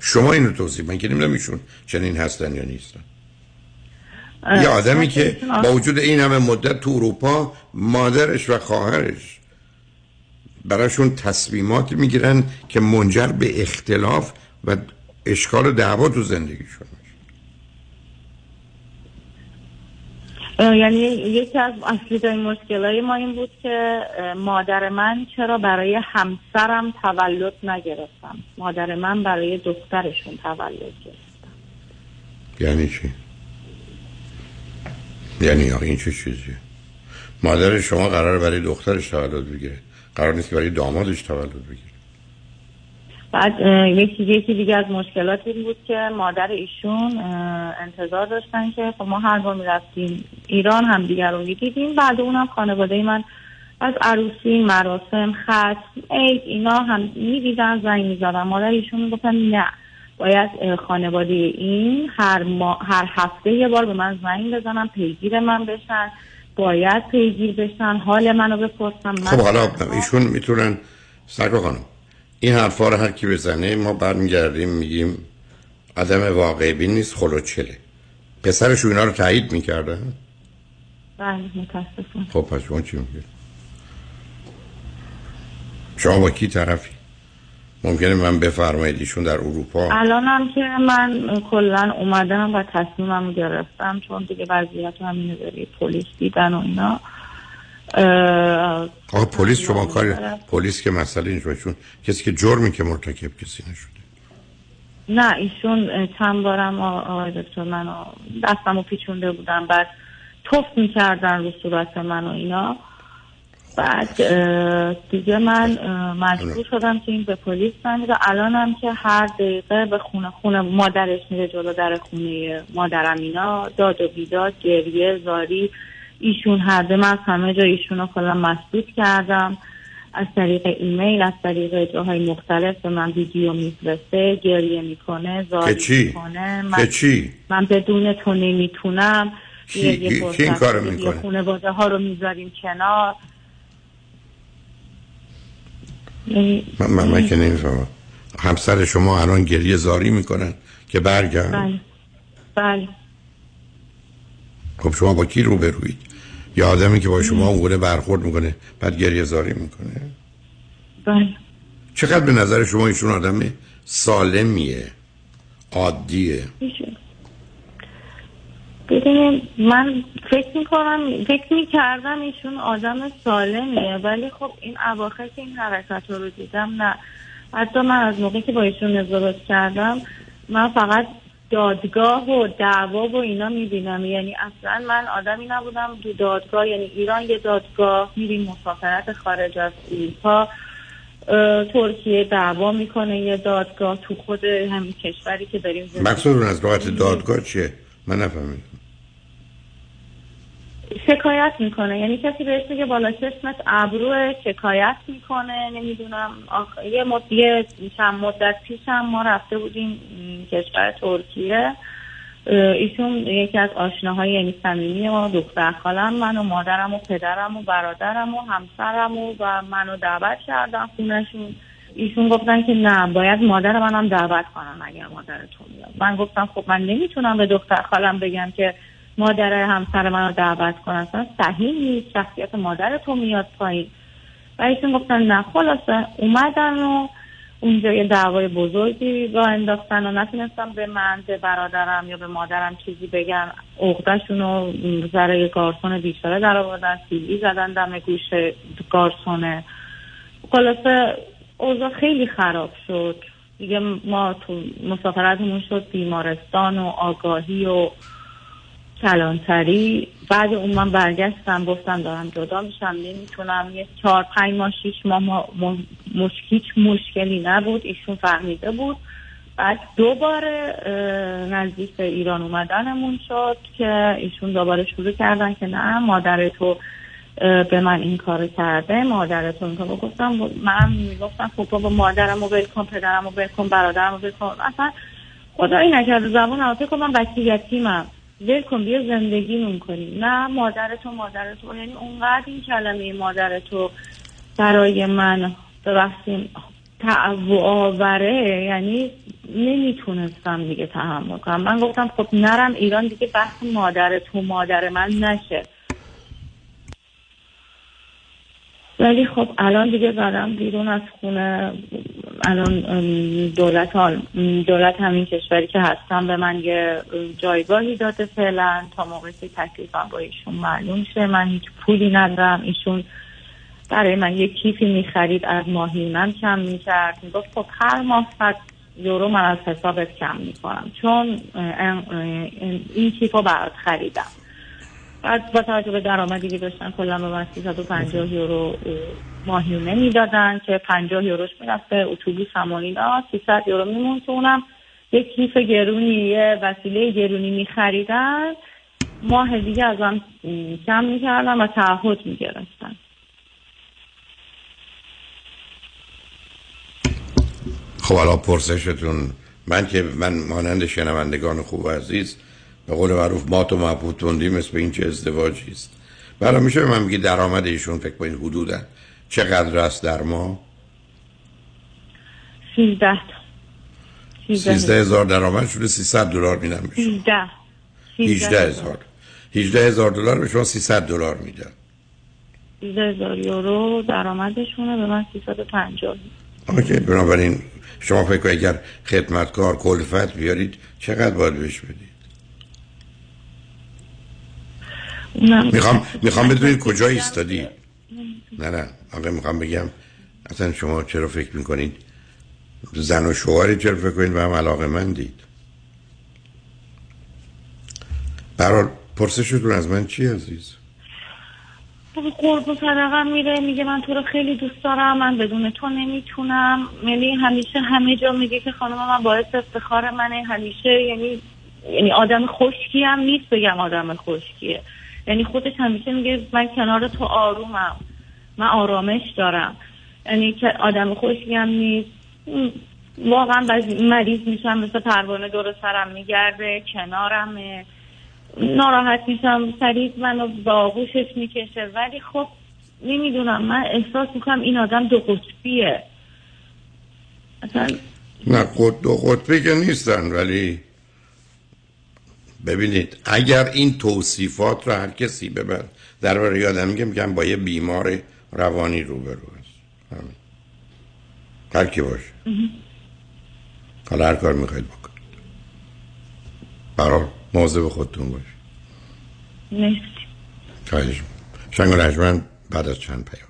شما اینو توصیف من که نمی‌دونم ایشون چنین هستن یا نیستن. یه آدمی که با وجود این همه مدت تو اروپا مادرش و خواهرش براشون تصمیمات می‌گیرن که منجر به اختلاف و اشکال و دعوا تو زندگیشون یعنی یکی از اصلی مشکلای ما این بود که مادر من چرا برای همسرم تولد نگرفتم؟ مادر من برای دخترشون تولد گرفتم. یعنی چی؟ یعنی این چه چیزیه؟ مادر شما قرار برای دخترش تولد بگیره. قرار نیست برای دامادش تولد بگیره. بعد یکی یکی دیگه از مشکلات این بود که مادر ایشون انتظار داشتن که خب ما هر بار می‌رفتیم ایران هم دیگر رو می‌دیدیم. بعد اونم خانواده من از عروسی مراسم ختم عید اینا هم می‌دیدن زنگ می‌زدن. مادر ایشون می‌گفتن نه. باید خانواده این هر, ما، هر هفته یه بار به من زنگ بزنن پیگیر من بشن باید پیگیر بشن حال منو بپرسن من خب حالا ایشون می‌تونن سرکا خانم این حرفا رو هر کی بزنه ما برمیگردیم میگیم عدم واقع بین نیست خلوچله. پسرش اینا رو تایید می‌کردن بله متاسفم. خب پس شما چی میگید شما با کی طرفی؟ ممکنه من بفرمایید ایشون در اروپا؟ الانم که من کلا اومدم و تصمیمم رو گرفتم چون دیگه وضعیت هم اینو داری پلیس دیدن و اینا. آقا پلیس شما کار پلیس که مسئله اینجا چون کسی که جرمی که مرتکب کسی نشده. نه ایشون چند بارم آقای دکتر منو دستمو پیچونده بودن بعد توف می‌کردن رو صورت من و اینا. بعد دیگه من مجبور شدم که این به پلیس زنگ بزنم. الانم که هر دقیقه به خونه خونه مادرش میره جلو در خونه مادرم اینا داد و بیداد گریه زاری ایشون هر دو من از همه جا ایشون رو کلا مسدود کردم از طریق ایمیل از طریق جاهای مختلف به من ویدیو میفرسته گریه می‌کنه زاری؟ می‌کنه من, چی؟ من بدون تو نمی‌تونم کی- کی- این کارو می‌کنه؟ خانواده ها رو می‌ذاریم کنار من, من, من که نمی‌فهمم. همسر شما الان گریه زاری می‌کنن که برگرد بله. بله. خب شما با کی روبروید یا آدمی که با شما اونگونه برخورد می‌کنه بعد گریه زاری می‌کنه؟ بله. چقدر به نظر شما ایشون آدم سالمیه عادیه؟ ببینید من فکر می‌کنم فکر می‌کردم ایشون آدم سالمیه ولی خب این اواخر که این حرکت رو دیدم نه. حتی من از موقعی که با ایشون ازدواج کردم من فقط دادگاه و دعوا و اینا می‌بینم. یعنی اصلا من آدمی نبودم تو دادگاه یعنی ایران یه دادگاه میریم مسافرت خارج از اروپا ترکیه دعوا می‌کنه یه دادگاه تو خود همین کشوری که داریم مقصود از لغت دادگاه چیه؟ من نفهمیدم. شکایت می‌کنه. یعنی کسی بهش میگه بالا چشمت ابرو شکایت می‌کنه نمی‌دونم. آخ... یه مد... یه چند مدت پیش هم ما رفته بودیم کشور ترکیه. ایشون یکی از آشناهای یعنی صمیمی ما دختر خالم من و مادرم و پدرم و برادرم و همسرم و, و منو دعوت کردن خونشون ایشون گفتن که نه باید مادر منم دعوت کنم اگر مادر تو میاد من گفتم خب من نمی‌تونم به دختر خالم بگم که مادر همسر منو دعوت کنن. اصلا صحیح نیست. شخصیت مادر تو میاد پایین. و ایشون گفتن نه خلاصه اومدن و اونجا یه دعوای بزرگی را انداختن و نتونستم به من به برادرم یا به مادرم چیزی بگم عقدهشون رو ذره گارسون بیچاره در آوردن سیلی زدن دم گوش گارسونه خلاصه اوضاع خیلی خراب شد. دیگه ما تو مسافرتمون شد بیمارستان و آگاهی و کلانتری بعد اون من برگشتم گفتم دارم جدا میشم نمی‌تونم. یه چهار پنج ماه شیش ماه ما مش... هیچ مشکلی نبود ایشون فهمیده بود. بعد دوباره نزدیک به ایران اومدنمون شد که ایشون دوباره شروع کردن که نه مادر تو به من این کار کرده. مادر تو این کار گفتم من می‌گفتم خب بابا مادرم رو ول کن پدرم رو ول کن برادرم رو ول کن. اصلا خدایی نکرده زبان فکر کنم بچه یتیمم ول کن بیا زندگیمون کنیم نه مادر تو مادر تو یعنی اونقدر این کلمه مادر تو برای من ببخشیم تعو آوره یعنی نمی‌تونستم دیگه تحمل کنم. من گفتم خب نرم ایران دیگه بحث مادر تو مادر من نشه. ولی خب الان دیگه زدم بیرون از خونه. الان دولت دولت همین کشوری که هستم به من یه جایگاهی داده فعلا. تا موقعی که تکلیفم با ایشون معلوم شه من هیچ پولی ندارم. ایشون برای من یه کیفی می‌خرید از ماهیونم کم می‌کرد. می‌گفت خب هر ماه صد یورو من از حسابت کم می‌کنم. چون این کیف رو برات خریدم. بعد با توجه به درآمدی که داشتن کلا به من 350 یورو ماهیانه می‌دادن که 50 یوروش می‌رفت به اتوبوس هم و اینا 300 یورو میمون که اونم یک کیف گرونی یه وسیله گرونی میخریدن. ماه دیگه ازم کم می‌کردن و تعهد می‌گرفتن. خب الان پرسشتون من که من مانند شنوندگان خوب و عزیز به قول معروف مات و محبوط توندی مثل این چه ازدواجی است. برای میشه من میگی درآمد ایشون فکر کنید حدودا چقدر است در ما سیزده سیزده هزار. درآمد شده سیصد دلار میدن به شما. سیزده. هیجده هزار. هیجده هزار دلار به شما سیصد دلار میدن. سیزده هزار یورو درآمدشونه به من سیصد و پنجاه. اوکی بنابراین شما فکر کنید اگر خدمتکار کلفت بیارید چقدر باید بهش بدید اونم می‌خوام می‌خوام بدونید کجا ایستادی. نه نه. آقا می‌خوام بگم اصلا شما چرا فکر می‌کنید؟ زن و شوهری چرا فکر کنید؟ به هم علاقه مندید. برحال پرسشتون از من چی عزیز؟ قرب و صدقه میره میگه من تو رو خیلی دوست دارم من بدون تو نمی‌تونم. یعنی همیشه همه جا میگه که خانم من باعث افتخار منه. همیشه یعنی یعنی آدم خشکی هم نیست بگم آدم خشکیه. یعنی خودش همیشه میگه من کنار تو آرومم. من آرامش دارم. یعنی که آدم خشکی هم نیست. واقعا مریض میشم مثل پروانه دور سرم میگرده کنارمه. ناراحت میشم سریع منو به آغوشش می‌کشه. ولی خب نمی‌دونم من احساس می‌کنم این آدم دو قطبیه. اصلا نه دو قطبی که نیستن ولی ببینید اگر این توصیفات رو هر کسی من در برای یادم میگه میگم با یه بیمار روانی روبرو است. همین. هر کی باشه. حالا هر کار می‌خواید بکنید. برای مواظب خودتون مرسی. خواهش شنگ رجمن بعد از چند پیام.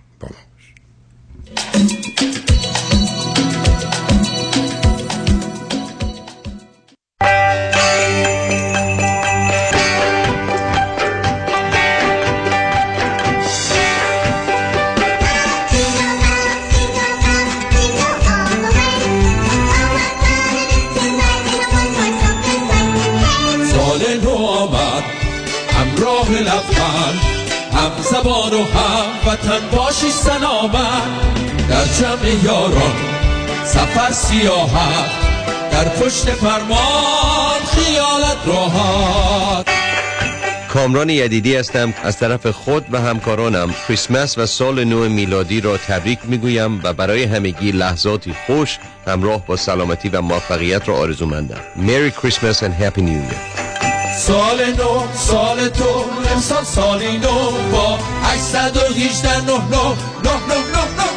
زبان و هم وطن باشی سلامت در جمع یاران سفر سیاحت در پشت فرمان خیالت راحت. کامران یدیدی هستم. از طرف خود و همکارانم کریسمس و سال نو میلادی را تبریک می‌گویم و برای همگی لحظاتی خوش همراه با سلامتی و موفقیت را آرزومندم. Merry Christmas and Happy New Year. سال نو سال تو امسال سالی نو با 818 نه نه نه نه نه نه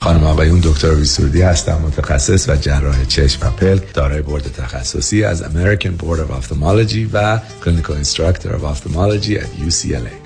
خانم آقایون دکتر ویسوردی هستم متخصص و جراح چشم و پلک دارای بورد تخصصی از American Board of Ophthalmology و Clinical Instructor of Ophthalmology at UCLA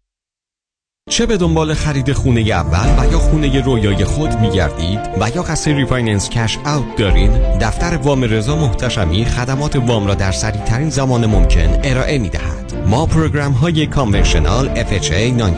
چه به دنبال خرید خونه اول و یا خونه رویای خود می گردید و یا قصد refinance cash out دارید دفتر وام رضا محتشمی خدمات وام را در سریع ترین زمان ممکن ارائه می دهد ما program های conventional FHA non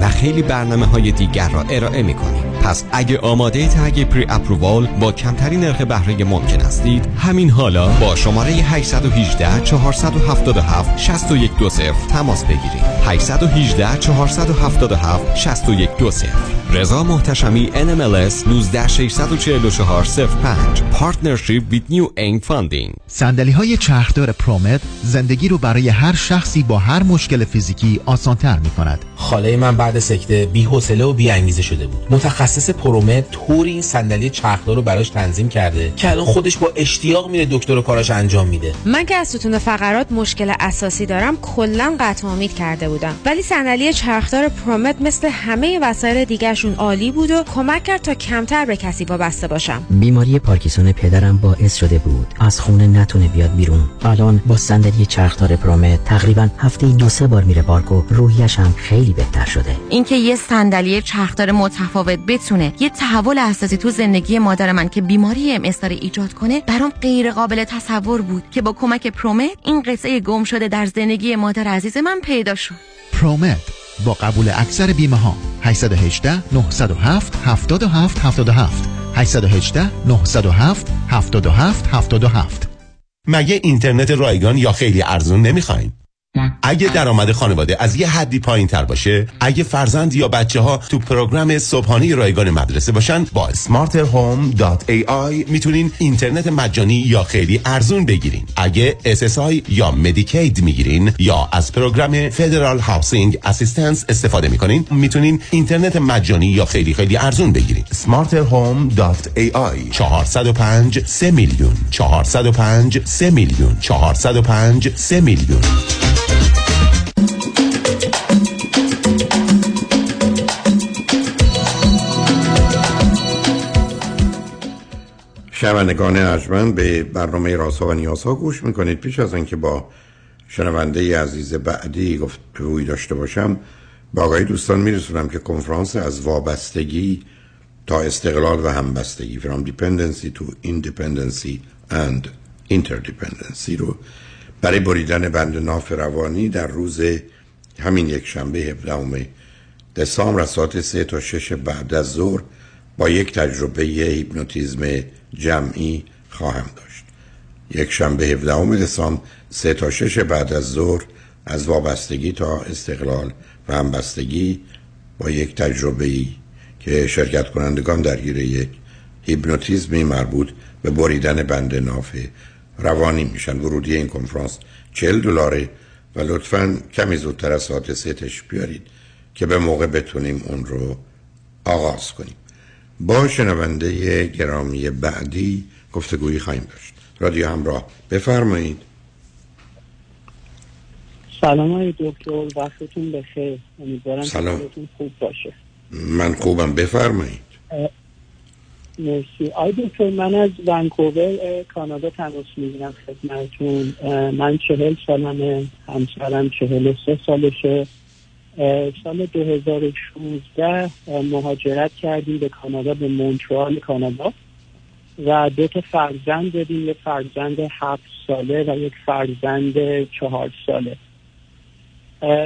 و خیلی برنامه های دیگر را ارائه می کنیم پس اگه آماده تگ پری اپرووال با کمترین نرخ بهره ممکن هستید همین حالا با شماره 818 477 6120 تماس بگیرید. 818 477 6120 رضا محتشمی NMLS 19644 05 Partnership with New Aim Funding. صندلی های چرخدار پرومت زندگی رو برای هر شخصی با هر مشکل فیزیکی آسانتر می کند. خاله من بعد سکته بی حوصله و بی انگیزه شده بود. متخصص متخصص پرومت طوری این صندلی چرخدار رو براش تنظیم کرده که الان خودش با اشتیاق میره دکتر و کاراش انجام میده. من که از ستون فقرات مشکل اساسی دارم کلا قطع امید کرده بودم. ولی صندلی چرخدار پرومت مثل همه وسایل دیگرشون عالی بود و کمک کرد تا کمتر به کسی وابسته باشم. بیماری پارکینسون پدرم باعث شده بود از خونه نتونه بیاد بیرون. الان با صندلی چرخدار پرومت تقریبا هفته دو سه بار میره پارک و روحیش هم خیلی بهتر شده. اینکه یه صندلی چرخدار متفاوت بتونه یه تحول اساسی تو زندگی مادر من که بیماری ام ایجاد کنه برام غیر قابل تصور بود که با کمک پرومت این قصه گم شده در زندگی مادر عزیز من پیدا شد. پرومت با قبول اکثر بیمه ها 818 907 77 77 818 907 77 77 مگه اینترنت رایگان یا خیلی ارزون نمی‌خواین؟ اگه درآمد خانواده از یه حدی پایین تر باشه اگه فرزند یا بچه ها تو program صبحانه رایگان مدرسه باشن با smarterhome.ai می‌تونین اینترنت مجانی یا خیلی ارزون بگیرین. اگه SSI یا Medicaid می‌گیرین یا از program فدرال housing assistance استفاده می‌کنین می‌تونین اینترنت مجانی یا خیلی خیلی ارزون بگیرین. smarterhome.ai 405 3 میلیون. 405 3 میلیون. 405 3 میلیون. شنوندگان ارجمند به برنامه راسا و نیاسا گوش می‌کنید. پیش از اینکه با شنونده عزیز بعدی گفتگویی داشته باشم با آقای دوستان میرسونم که کنفرانس از وابستگی تا استقلال و همبستگی from dependency to independency and interdependency رو برای بریدن بند ناف روانی در روز همین یک شنبه 17 دسامبر از ساعت 3 تا 6 بعد از ظهر با یک تجربه هیپنوتیزم جمعی خواهم داشت. یک شنبه 17 دسامبر 3 تا 6 بعد از ظهر از وابستگی تا استقلال و همبستگی با یک تجربه ای که شرکت کنندگان درگیر یک هیپنوتیزمی مربوط به بریدن بند ناف روانی میشن. ورودی این کنفرانس 40 دلاره و لطفا کمی زودتر از ساعت سه تش بیارید که به موقع بتونیم اون رو آغاز کنیم. با شنونده گرامی بعدی گفتگویی خواهیم داشت. رادیو همراه بفرمایید. سلام های دکتر وقتتون بخیر. امیدوارم سلام. خوب باشه. من خوبم بفرمایید. مرسی. آی دکتر من از ونکوور کانادا تماس می‌گیرم خدمتتون. من چهل سالمه همسرم چهل سه سالشه. سال 2016 مهاجرت کردیم به کانادا به مونترال کانادا. و دو تا فرزند داریم یک فرزند هفت ساله و یک فرزند چهار ساله.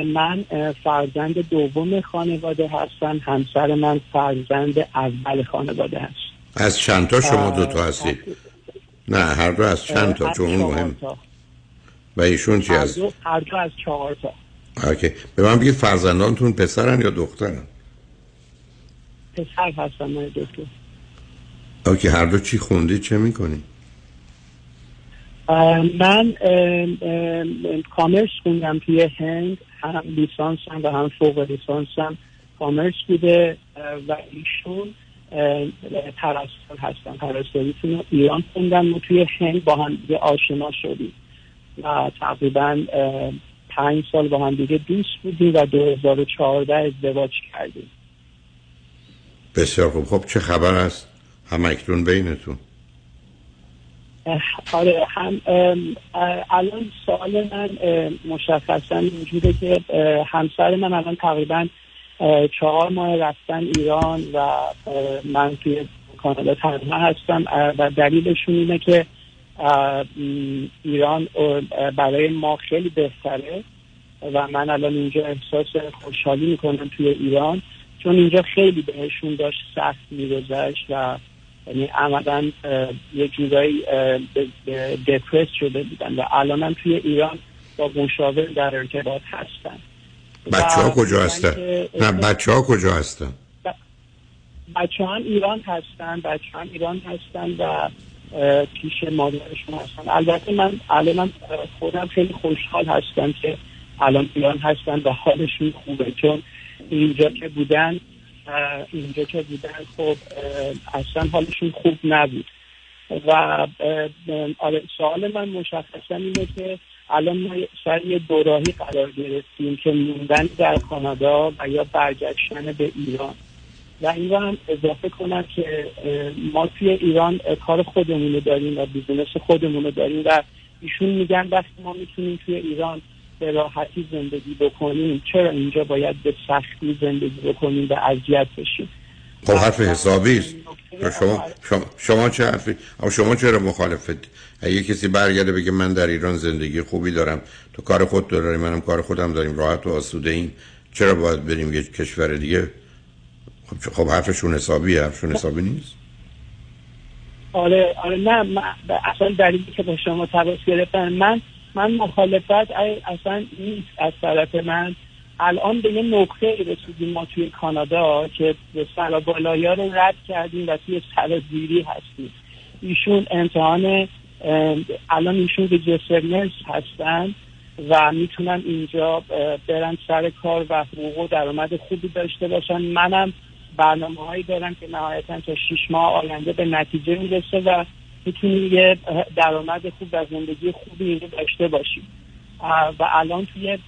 من فرزند دوم خانواده هستم همسر من فرزند اول خانواده هست. از چند تا شما دو تا هستید نه هر دو از چند تا چون اون مهم. و ایشون چی از هر دو از چهار تا. OK. به من بگید فرزندانتون پسرن یا دخترن؟ پسر هستم من دکتر OK هر دو چی خوندی چه می‌کنی؟ من commerce خوندم توی هند. هم لیسانسم و هم فوق لیسانسم commerce بوده. و ایشون پرستار هستن. پرستاریتون رو ایران خوندم و توی هند با هم دیگه آشنا شدیم. و تقریبا پنج سال با هم دیگه دوست بودیم و 2014 ازدواج کردیم. بسیار خوب. خب چه خبر است؟ هم اکنون بینتون. آره هم الان سوال من مشخصا اینجوره که همسر من الان تقریبا چهار ماه رفتن ایران و من توی کانادا تنها هستم و دلیلشون اینه که ایران برای ما خیلی بهتره و من الان اینجا احساس خوشحالی می‌کنم توی ایران چون اینجا خیلی بهشون داشت سخت میگذشت و یعنی عملا یه جورایی دپرس شده بودن و الانم توی ایران با مشاور در ارتباط هستن بچه ها کجا هستن؟ نه بچه ها کجا هستن؟ بچه ها ایران هستن بچه ها ایران هستن و پیش مادرشون هستن. البته من الان خودم خیلی خوشحال هستم که الان ایران هستن و حالشون خوبه. چون اینجا که بودن اینجا که بودن خب اصلا حالشون خوب نبود. و آره سوال من مشخصا اینه که الان ما سر یه دوراهی قرار گرفتیم که موندن در کانادا و یا برگشتن به ایران. و این هم اضافه کنم که ما توی ایران کار خودمون رو داریم و business خودمون رو داریم و ایشون میگن وقتی ما می‌تونیم توی ایران به راحتی زندگی بکنیم. چرا اینجا باید به سختی زندگی بکنیم و اذیت بشیم؟ خب حرف حسابی است. شما, شما, شما چه حرفی؟ اما شما چرا مخالفت؟ اگه کسی برگرده بگه من در ایران زندگی خوبی دارم تو کار خود داری منم کار خودم داریم راحت و آسوده این چرا باید بریم یه کشور دیگه؟ خب خب حرفشون حسابیه حرفشون حسابی نیست؟ آره آره نه من اصلا دلیلی که با شما تماس گرفتن من من مخالفت اصلا نیست از طرف من. الان به یه نقطه رسیدیم ما توی کانادا که به سرابالایا رو رد کردیم و توی سرازیری هستیم. ایشون امتحان الان ایشون رجسترنرز هستن و می‌تونن اینجا برن سر کار و حقوق و درآمد خوبی داشته باشن. منم برنامه هایی دارم که نهایتا تا شیش ماه آینده به نتیجه می‌رسه و می‌تونیم یه درآمد خوب و زندگی خوبی اینجا داشته باشیم. و الان توی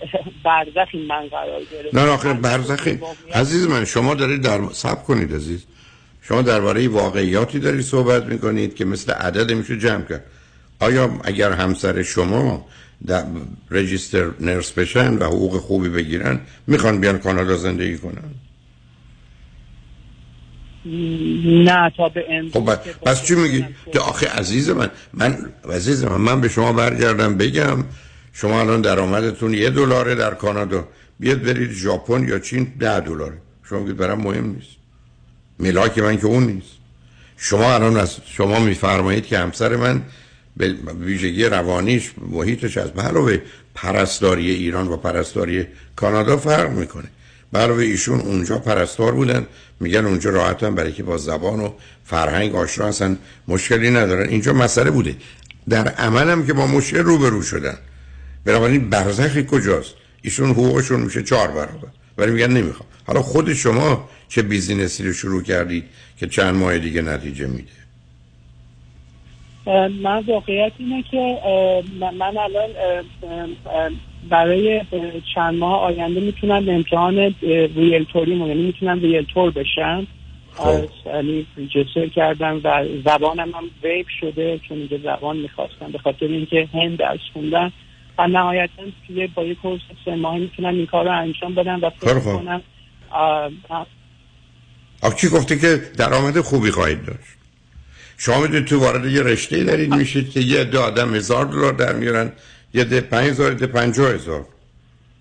برزخ من قرار گرفت نه آخر برزخی. عزیز من شما دارید در سب کنید عزیز. شما درباره واقعیاتی دارید صحبت می‌کنید که مثل عدد میشه جمع کرد. آیا اگر همسر شما در رجیستر نرس بشن و حقوق خوبی بگیرن می‌خوان بیان کانادا زندگی کنن؟ نه تا به خب پس چی میگی؟ آخه عزیز من من عزیز من من به شما برگردم بگم شما الان درآمدتون یه دلاره در کانادا. بیاد برید ژاپن یا چین ده دلاره. شما میگید برام مهم نیست. ملاک من که اون نیست. شما الان از شما میفرمایید که همسر من به ویژگی روانیش محیطش از علاوه پرستاری ایران و پرستاری کانادا فرق می‌کنه. علاوه ایشون اونجا پرستار بودن. میگن اونجا راحتن برای که با زبان و فرهنگ آشنا هستن. مشکلی ندارن. اینجا مسئله بوده. در عملم که با مشکل روبرو شدن. بنابراین برزخی کجاست؟ ایشون حقوقشون میشه چهار برابر. ولی میگن نمی‌خوام. حالا خود شما چه بیزینسی رو شروع کردید که چند ماه دیگه نتیجه میده؟ من واقعیت اینه که من الان برای چند ماه آینده می‌تونم امتحان ریلتوری یعنی می‌تونم ریلتور بشم. خب. یعنی ریجستر کردم و زبانم هم ویب شده چون اینجا زبان می‌خواستم به خاطر اینکه هند درس خوندم و نهایتا توی با یک کورس سه ماهی می‌تونم این کار رو انجام بدم و فکر کنم آخ چی گفته که درآمد خوبی خواهید داشت؟ شما می‌دونید تو وارد یه رشته دارید میشید که یه عده آدم هزار دلار در میارن یه ده پنج هزار ده پنجاه هزار.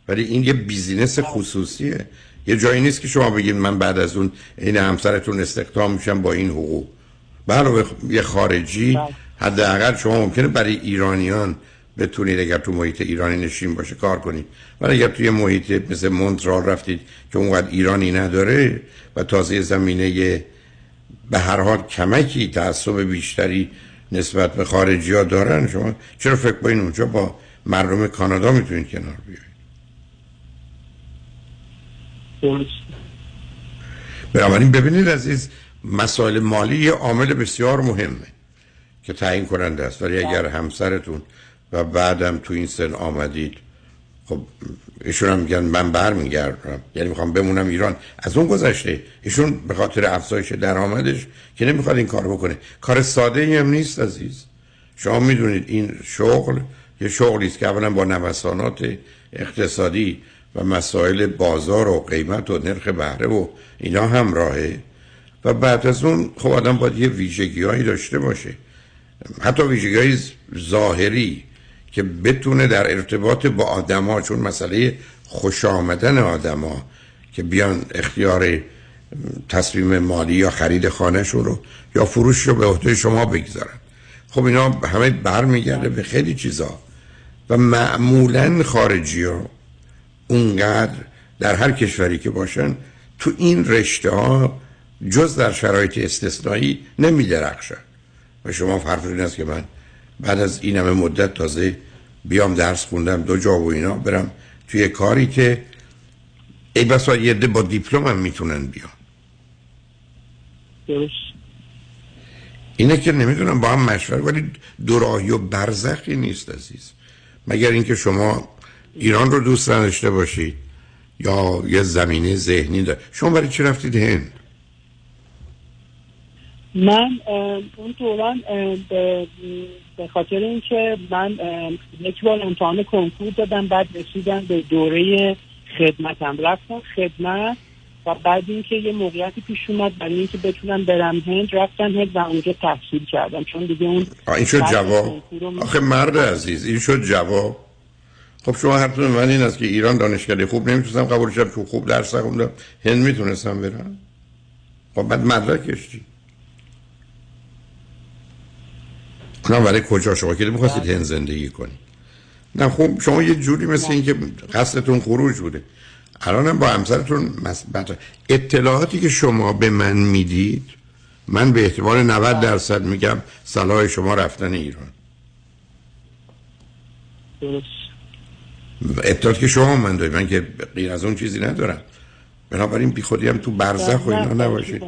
ولی این یه بیزینس خصوصیه. یه جایی نیست که شما بگید من بعد از اون این همسرتون استخدام میشم با این حقوق. برای یه خارجی بله. حداقل شما ممکنه برای ایرانیان بتونید اگر تو محیط ایرانی نشین باشه کار کنید. ولی اگر توی محیط مثل مونترال رفتید که اونقدر ایرانی نداره و تازه زمینه به هر حال کمکی تعصب بیشتری نسبت به خارجی ها دارن شما؟ چرا فکر با این اونجا با مردم کانادا می‌تونید کنار بیایید بنابراین ببینید عزیز مسائل مالی یه عامل بسیار مهمه که تعیین کننده است. ولی اگر همسرتون و بعدم تو این سن آمدید خب ایشون هم میگن من برمیگردم. یعنی می‌خوام بمونم ایران. از اون گذشته ایشون به خاطر افزایش درآمدش که نمی‌خواد این کار بکنه. کار ساده ای هم نیست عزیز. شما می‌دونید این شغل یه شغلی است که اولا با نوسانات اقتصادی و مسائل بازار و قیمت و نرخ بهره و اینا همراهه. و بعد از اون خب آدم باید یه ویژگی داشته باشه. حتی ویژگی ظاهری که بتونه در ارتباط با آدما چون مسئله خوش آمدن آدما که بیان اختیار تصمیم مالی یا خرید خانهشون رو یا فروش رو به عهده شما بگذارن. خب اینا همه برمیگرده به خیلی چیزا و معمولا خارجی ها اونقدر در هر کشوری که باشن تو این رشته ها جز در شرایط استثنایی نمی درخشن و شما فرق این است که من بعد از این همه مدت تازه بیام درس خوندم دو جا و اینا برم توی کاری که ای بسا یه با دیپلم هم می‌تونن بیان. درست. اینه که نمی‌دونم با هم مشورت ولی دوراهی و برزخی نیست عزیز. مگر اینکه شما ایران رو دوست نداشته باشید یا یه زمینه ذهنی داره شما برای چی رفتید هند؟ من اون دوران به خاطر اینکه من یک بار امتحان کنکور دادم بعد رسیدم به دوره خدمتم. رفتم خدمت و بعد اینکه یه موقعیتی پیش اومد برای اینکه بتونم برم هند رفتم هند و اونجا تحصیل کردم. چون دیگه اون این شد جواب. آخه مرد عزیز این شد جواب. خب شما حرفتون من این است که ایران دانشکده خوب نمی‌تونستم قبول شد که خوب درس خوندم هند می‌تونستم برم. خب بعد مدرکش چی اونم برای کجا؟ شما که می‌خواستید هند زندگی کنید نه خب شما یه جوری مثل این که قصدتون خروج بوده. الانم با همسرتون اطلاعاتی که شما به من می‌دید من به احتمال 90 درصد میگم صلاح شما رفتن ایران. درست. اطلاعاتی که شما من دارید. من که غیر از اون چیزی ندارم. بنابراین بی خودی هم تو برزخ و اینا نباشید.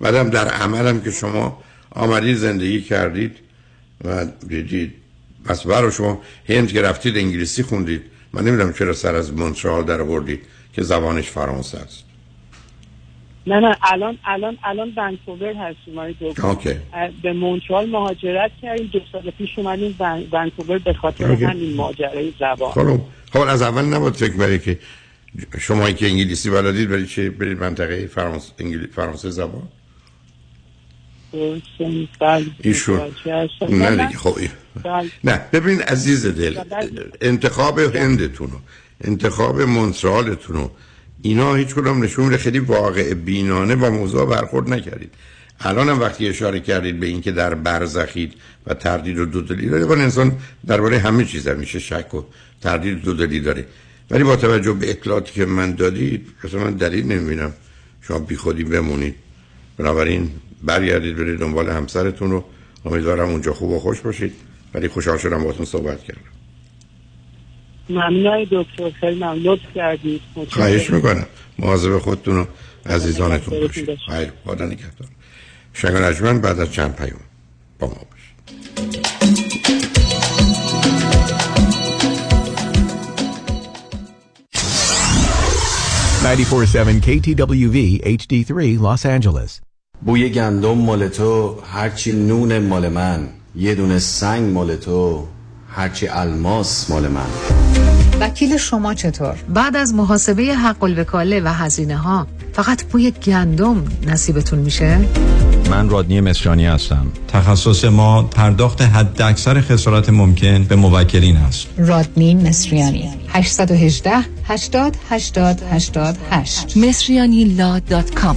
بعدم در عملم که شما آمدید زندگی کردید و دیدید پس برای شما هند که رفتید انگلیسی خوندید من نمی‌دونم چرا سر از مونترال در آوردید که زبانش فرانسه است. نه نه الان الان الان ونکوور هستیم دکتر. به مونترال مهاجرت کردیم دو سال پیش اومدیم ونکوور به خاطر اوکی. همین ماجرای زبان. خب خب از اول نباید فکر برای که شما که انگلیسی بلدید برای چه برید منطقه فرانسه انگلیسی فرانسه زبان؟ ایشون. نه دیگه خب نه ببین عزیز دل انتخاب هندتون انتخاب مونترالتون اینا هیچ کدام نشون میده خیلی واقع بینانه با موضوع برخورد نکردید. الان هم وقتی اشاره کردید به اینکه در برزخید و تردید و دودلی داره ولی انسان درباره همه چیز میشه شک و تردید و دودلی داره. ولی با توجه به اطلاعاتی که من دادید اصلا من دلیل نمی‌بینم. شما بی خودی بمونید. بنابراین برگردید برید دنبال همسرتون رو. امیدوارم اونجا خوب و خوش باشید. ولی خوشحال شدم باهاتون صحبت کردم. ممنون دکتر. خیلی ممنون. کردید. خواهش می‌کنم. مواظب خودتون و عزیزانتون باشید. خیر. خدا نگهدار. شنگ بعد از چند پیام با ما باشید. 94.7 KTWV HD3 Los Angeles. بوی گندم مال تو هرچی نون مال من. یه دونه سنگ مال تو هرچی الماس مال من. وکیل شما چطور؟ بعد از محاسبه حق الوکاله و هزینه ها فقط بوی گندم نصیبتون میشه؟ من رادنی مصریانی هستم. تخصص ما پرداخت حد اکثر خسارت ممکن به موکلین است. رادنی مصریانی. 818 80 80 88 مصریانی law dot com.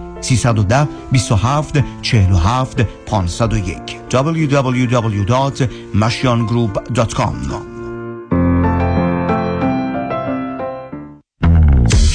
310 27 47 501 www.mashiangroup.com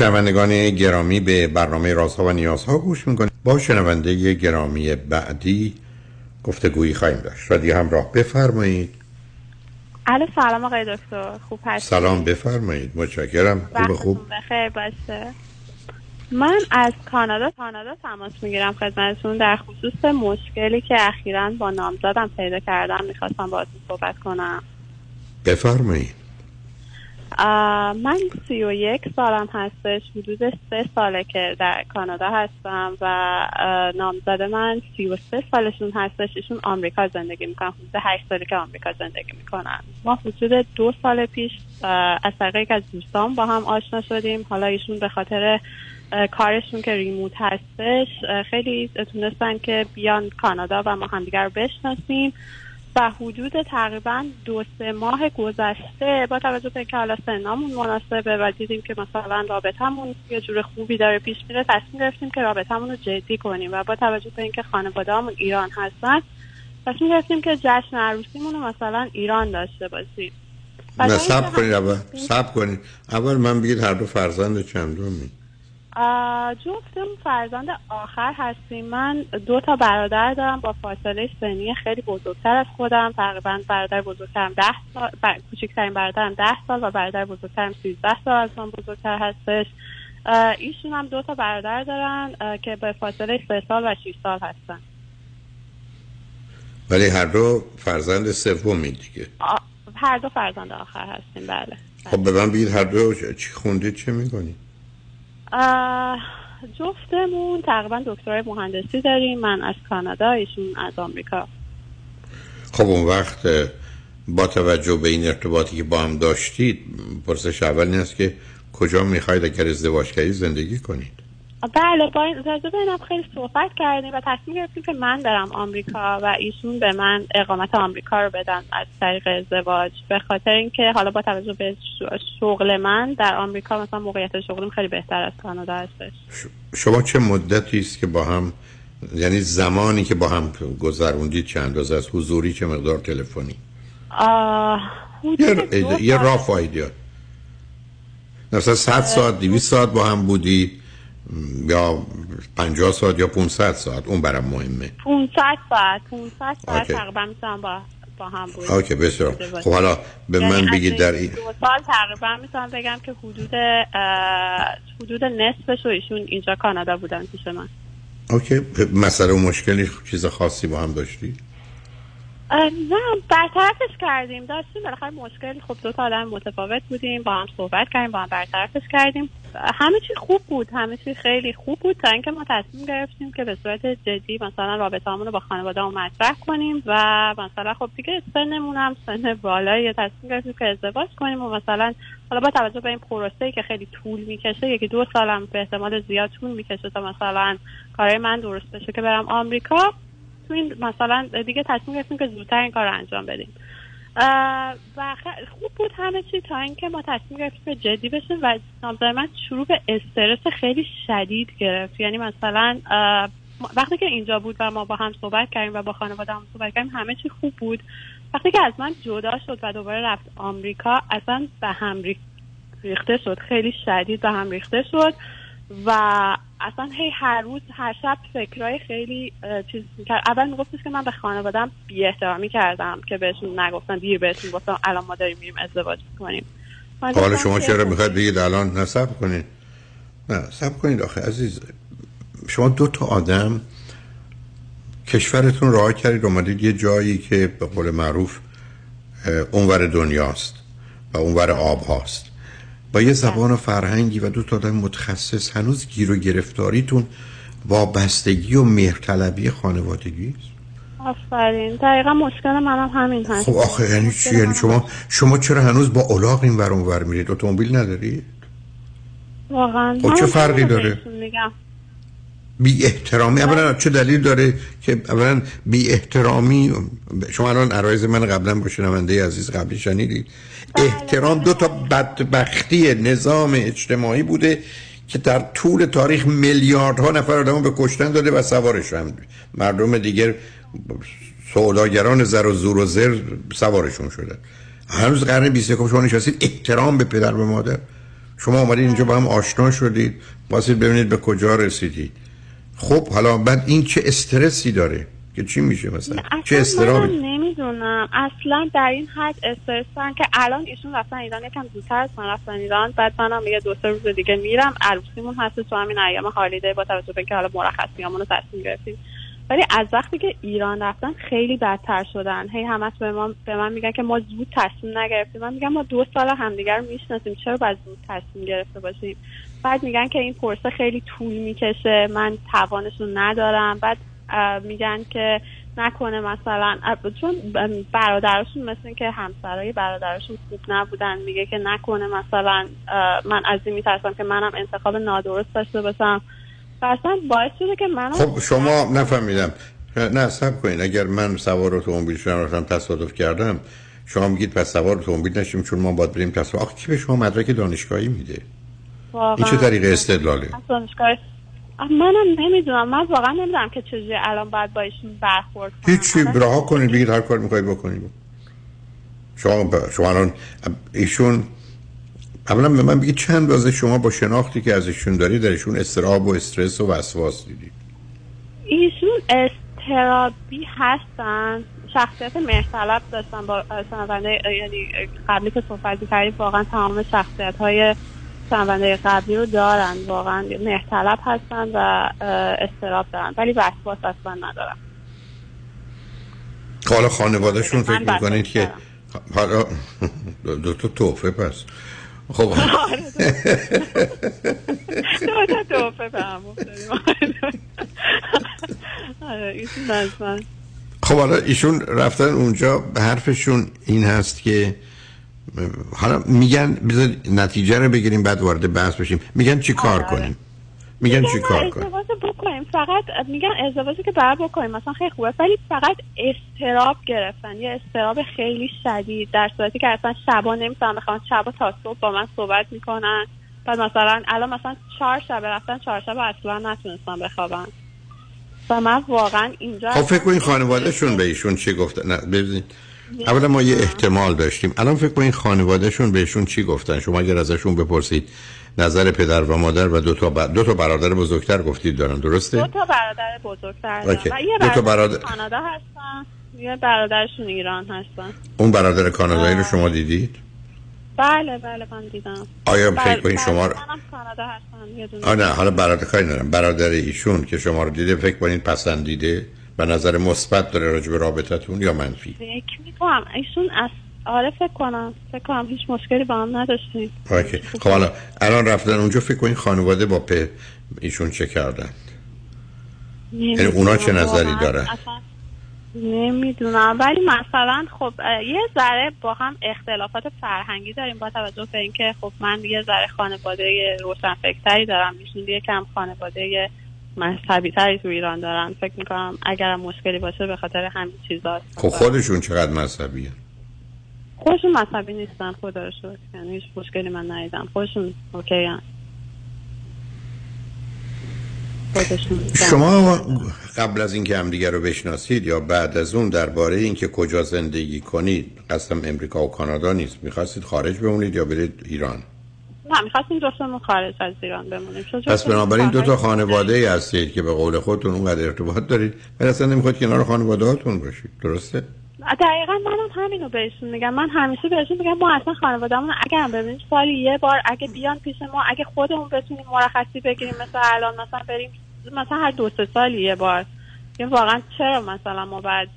شنوندگان گرامی به برنامه رازها و نیازها گوش می‌کنید با شنونده گرامی بعدی گفتگویی خواهیم داشت. و دیگه همراه بفرمایید. الو سلام آقای دکتر. خوب هستی سلام بفرمایید. متشکرم. خوب خوب. بخیر باشه. من از کانادا کانادا تماس می‌گیرم خدمتتون. در خصوص مشکلی که اخیرا با نامزدم پیدا کردم. می‌خواستم باهاتون صحبت کنم. بفرمایید. من سی و یک سالم هستش. حدود سه ساله که در کانادا هستم و نامزد من سی و سه سالشون هستش. ایشون آمریکا زندگی می‌کنن. حدود هشت ساله که آمریکا زندگی می‌کنن. ما حدود دو سال پیش از طریق از دوستان با هم آشنا شدیم. حالا ایشون به خاطر کارشون که ریموت هستش خیلی تونستن که بیان کانادا و ما همدیگر رو بشناسیم. و حدود تقریبا دو سه ماه گذشته با توجه به اینکه حالا سنامون مناسبه و دیدیم که مثلا رابطمون یه جور خوبی داره پیش میره تصمیم گرفتیم که رابطمون رو جدی کنیم و با توجه به اینکه خانواده‌هامون ایران هستن تصمیم گرفتیم که جشن عروسیمون رو مثلا ایران داشته باشیم. نه سب کنید اول سب کنید. اول من بگید هر دو فرزند چندمی؟ جفتمون فرزند آخر هستیم. من دو تا برادر دارم با فاصله سنی خیلی بزرگتر از خودم. تقریبا برادر بزرگترم ده سال بر... کوچکترین برادرم ده سال و برادر بزرگترم سیزده سال از من بزرگتر هستش. ایشون هم دو تا برادر دارن که به فاصله سه سال و شیش سال هستن. ولی هر دو فرزند سومی دیگه. آه، هر دو فرزند آخر هستیم. بله. خب به من بگید هر دو چی خوندید چه می‌کنید جفتمون تقریبا دکترای مهندسی داریم. من از کانادا ایشون از آمریکا. خب اون وقت با توجه به این ارتباطی که با هم داشتید پرسش اول این است که کجا می‌خواید اگر ازدواج کردید زندگی کنید؟ بله با این راجع خیلی صحبت کردیم و تصمیم گرفتیم که من برم آمریکا و ایشون به من اقامت آمریکا رو بدن از طریق ازدواج. به خاطر اینکه حالا با توجه به شغل من در آمریکا مثلا موقعیت شغلیم خیلی بهتر از کانادا هستش. شما چه مدتی است که با هم یعنی زمانی که با هم گذروندید چه اندازه از حضوری چه مقدار؟ تلفنی؟ یه, یه راه ایدیال مثلا 100 ساعت 200 ساعت با هم بودید یا 50 ساعت یا 500 ساعت اون برام مهمه. 500 ساعت 500 ساعت. تقریبا می‌تونم با با هم بود اوکی بسیار. خب حالا به یعنی من بگید در این دو سال تقریبا می‌تونم بگم که حدود حدود نصفش رو ایشون اینجا کانادا بودن پیش من. اوکی. مسئله و مشکلی چیز خاصی با هم داشتی؟ نه برطرفش کردیم. داشتیم بالاخره مشکل خب دو تا آدم متفاوت بودیم با هم صحبت کردیم با هم برطرفش کردیم. همه چی خوب بود همه چی خیلی خوب بود تا اینکه ما تصمیم گرفتیم که به صورت جدی مثلا رابطه‌مون رو با خانواده مطرح کنیم و مثلا خب دیگه سنمون هم سن بالایی تصمیم گرفتیم که ازدواج کنیم و مثلا حالا با توجه به این پروسه که خیلی طول می‌کشه یکی دو سالم به احتمال زیاد طول می‌کشه تا مثلا کارهای من درست بشه که برم آمریکا. تو این مثلا دیگه تصمیم گرفتیم که زودتر این کار رو انجام بدیم. و خوب بود همه چی تا اینکه ما تصمیم گرفتیم که جدی بشیم و نامزد من شروع به استرس خیلی شدید گرفت. یعنی مثلا وقتی که اینجا بود و ما با هم صحبت کردیم و با خانواده هم صحبت کردیم همه چی خوب بود. وقتی که از من جدا شد و دوباره رفت آمریکا اصلا به هم ریخت ریخته شد. خیلی شدید به هم ریخته شد. و اصلا هی هر روز هر شب فکرای خیلی چیز می‌کرد. اول میگفتش که من به خانوادم بی احترامی کردم که بهشون نگفتم دیر بهشون گفتم الان ما داریم میریم ازدواج می‌کنیم. حالا شما چرا می‌خواید بگید الان؟ نصب کنید نه سب کنید آخه عزیز. شما دو تا آدم کشورتون راه کردید اومدید یه جایی که به قول معروف اونور دنیاست و اونور آب هاست با یه زبان و فرهنگی و دو تا آدم متخصص هنوز گیر و گرفتاریتون وابستگی و مهرطلبی خانوادگی است؟ آفرین. دقیقا مشکل منم همین هست. خب آخه یعنی چی؟ یعنی شما شما چرا هنوز با الاغ این ور اونور میرید؟ اتومبیل ندارید؟ واقعا. خب چه فرقی داره؟ میگم. بی احترامی اولا چه دلیل داره که اولا بی احترامی شما الان عرایز من قبلا با شنونده عزیز قبلی شنیدید. احترام دو تا بدبختی نظام اجتماعی بوده که در طول تاریخ میلیاردها نفر آدمو به کشتن داده و سوارش هم مردم دیگر سوداگران زر و زور و زر سوارشون شده هنوز قرن 21 شما نشستید احترام به پدر و مادر. شما آمدید اینجا با هم آشنا شدید. واسید ببینید به کجا رسیدید. خب حالا بعد این چه استرسی داره؟ که چی میشه مثلا؟ چه منم استرابی نمی‌دونم. اصلا در این حد استرسن که الان ایشون رفتن ایران یکم زودتر از من رفتن ایران. بعد منم یه دو سه روز دیگه میرم. عروسیمون هست تو همین ایام هالیده با توجه به اینکه حالا مرخصیامون رو تصمیم گرفتیم. ولی از وقتی که ایران رفتن خیلی بدتر شدن. هی همش به, ما به من میگن که ما زود تصمیم نگرفتیم. من میگم ما دو سال همدیگر رو می‌شناسیم. چرا باید زود تصمیم گرفته باشیم؟ بعد میگن که این پرسه خیلی طول می‌کشه من توانشون ندارم. بعد میگن که نکنه مثلا چون برادرشون مثل که همسرای برادرشون خوب نبودن میگه که نکنه مثلا من از این میترسم که منم انتخاب نادرست داشته باشم. و اصلا باعث شده که منم خب شما نفهمیدم. نه سب کنین. اگر من سوار اتومبیل شدم تصادف کردم شما میگید پس سوار اتومبیل نشیم چون ما باید بریم تصادف. آخه کی به شما مدرک دانشگاهی میده؟ این چه طریق استدلاله؟ دانشگاه منم نمی‌دونم. من واقعا نمی‌دونم که چجوری الان باید با ایشون برخورد کنم. هیچی رها کنید بگید هر کار می‌خواید بکنید شما ب- شما الان ایشون اولا به من بگید چند بازه شما با شناختی که از ایشون دارید درشون استراب و استرس و وسواس دیدید ایشون استرابی هستن. شخصیت مهرطلب داشتن با شنونده یعنی قبلی که صحبت کردیم واقعا تمام شخصیت های شنونده قبلی رو دارن واقعا مهرطلب هستن و استراب دارن. ولی وسواس اصلا ندارن. حالا خانوادهشون فکر می‌کنید که حالا دو تا توفه پس. خب. آره، دو تا. توفه به هم افتادیم. آره، خب حالا ایشون رفتن اونجا به حرفشون این هست که حالا میگن بذار نتیجه رو بگیریم بعد وارد بحث بشیم. میگن چی کار کنیم؟ میگن چی کار کنیم؟ ازدواج بکنیم. فقط میگن ازدواجی که باید بکنیم. مثلا خیلی خوبه. ولی فقط استراب گرفتن. یه استراب خیلی شدید. در صورتی که اصلا شبا نمی‌تونن بخوان. شبا تا صبح با من صحبت می‌کنن. بعد مثلا الان مثلا چهار شب رفتن چهار شب اصلا نتونستم بخوابن. و من واقعا اینجا خب فکر کنین خانوادهشون به ایشون چی گفتن نه ببینید اولا ما یه احتمال داشتیم. الان فکر کنین خانوادهشون بهشون چی گفتن؟ شما اگر ازشون بپرسید نظر پدر و مادر و دو تا, ب... دو تا برادر بزرگتر گفتید دارن. درسته؟ دو تا برادر بزرگتر. دارم. و یه دو تا برادر برادر- کانادا هستن یه برادرشون ایران هستن. اون برادر کانادایی رو شما دیدید؟ بله بله من دیدم. آیا فکر بله، شما رو کانادا هستم یه دونه. آه نه حالا برادر کاری ندارم. برادر ایشون که شما رو دیده فکر کنین پسندیده؟ و نظر مثبت داره راجع به رابطتون یا منفی؟ فکر می‌کنم. ایشون از آره فکر کنم. فکر کنم هیچ مشکلی با هم نداشتیم. اوکی. خب حالا الان رفتن اونجا فکر کنین خانواده با په ایشون چه کردن؟ یعنی اونا چه نظری دارن؟ اصلا نمی‌دونم. ولی مثلا خب یه ذره با هم اختلافات فرهنگی داریم با توجه به اینکه خب من یه ذره خانواده روشنفکرتری دارم. ایشون یه کم خانواده مذهبی تری تو ایران دارن فکر می‌کنم اگرم مشکلی باشه به خاطر همین چیزاست خب خودشون چقدر مذهبیه خودشون مذهبی نیستن خدا رو شکر. یعنی هیچ مشکلی من ندیدم. خودشون اوکی هم. شما قبل از اینکه همدیگه رو بشناسید یا بعد از اون درباره اینکه کجا زندگی کنید قصدم امریکا و کانادا نیست. می‌خواستید خارج بمونید یا برید ایران؟ نه می‌خواستیم جفتمون خارج از ایران بمونیم. پس بنابراین دو تا خانواده ای هستید که به قول خودتون اونقدر ارتباط دارید. ولی اصلا نمی‌خواد کنار خانواده هاتون باشید. درسته؟ دقیقا منم همینو بهشون میگم. من همیشه بهشون میگم ما اصلا خانوادهمون اگه هم ببینیم سالی یه بار اگه بیان پیش ما اگه خودمون بتونیم مرخصی بگیریم مثل الان مثلا بریم مثلا هر دو سه سالی یه بار. یه واقعا چرا مثلا ما بعد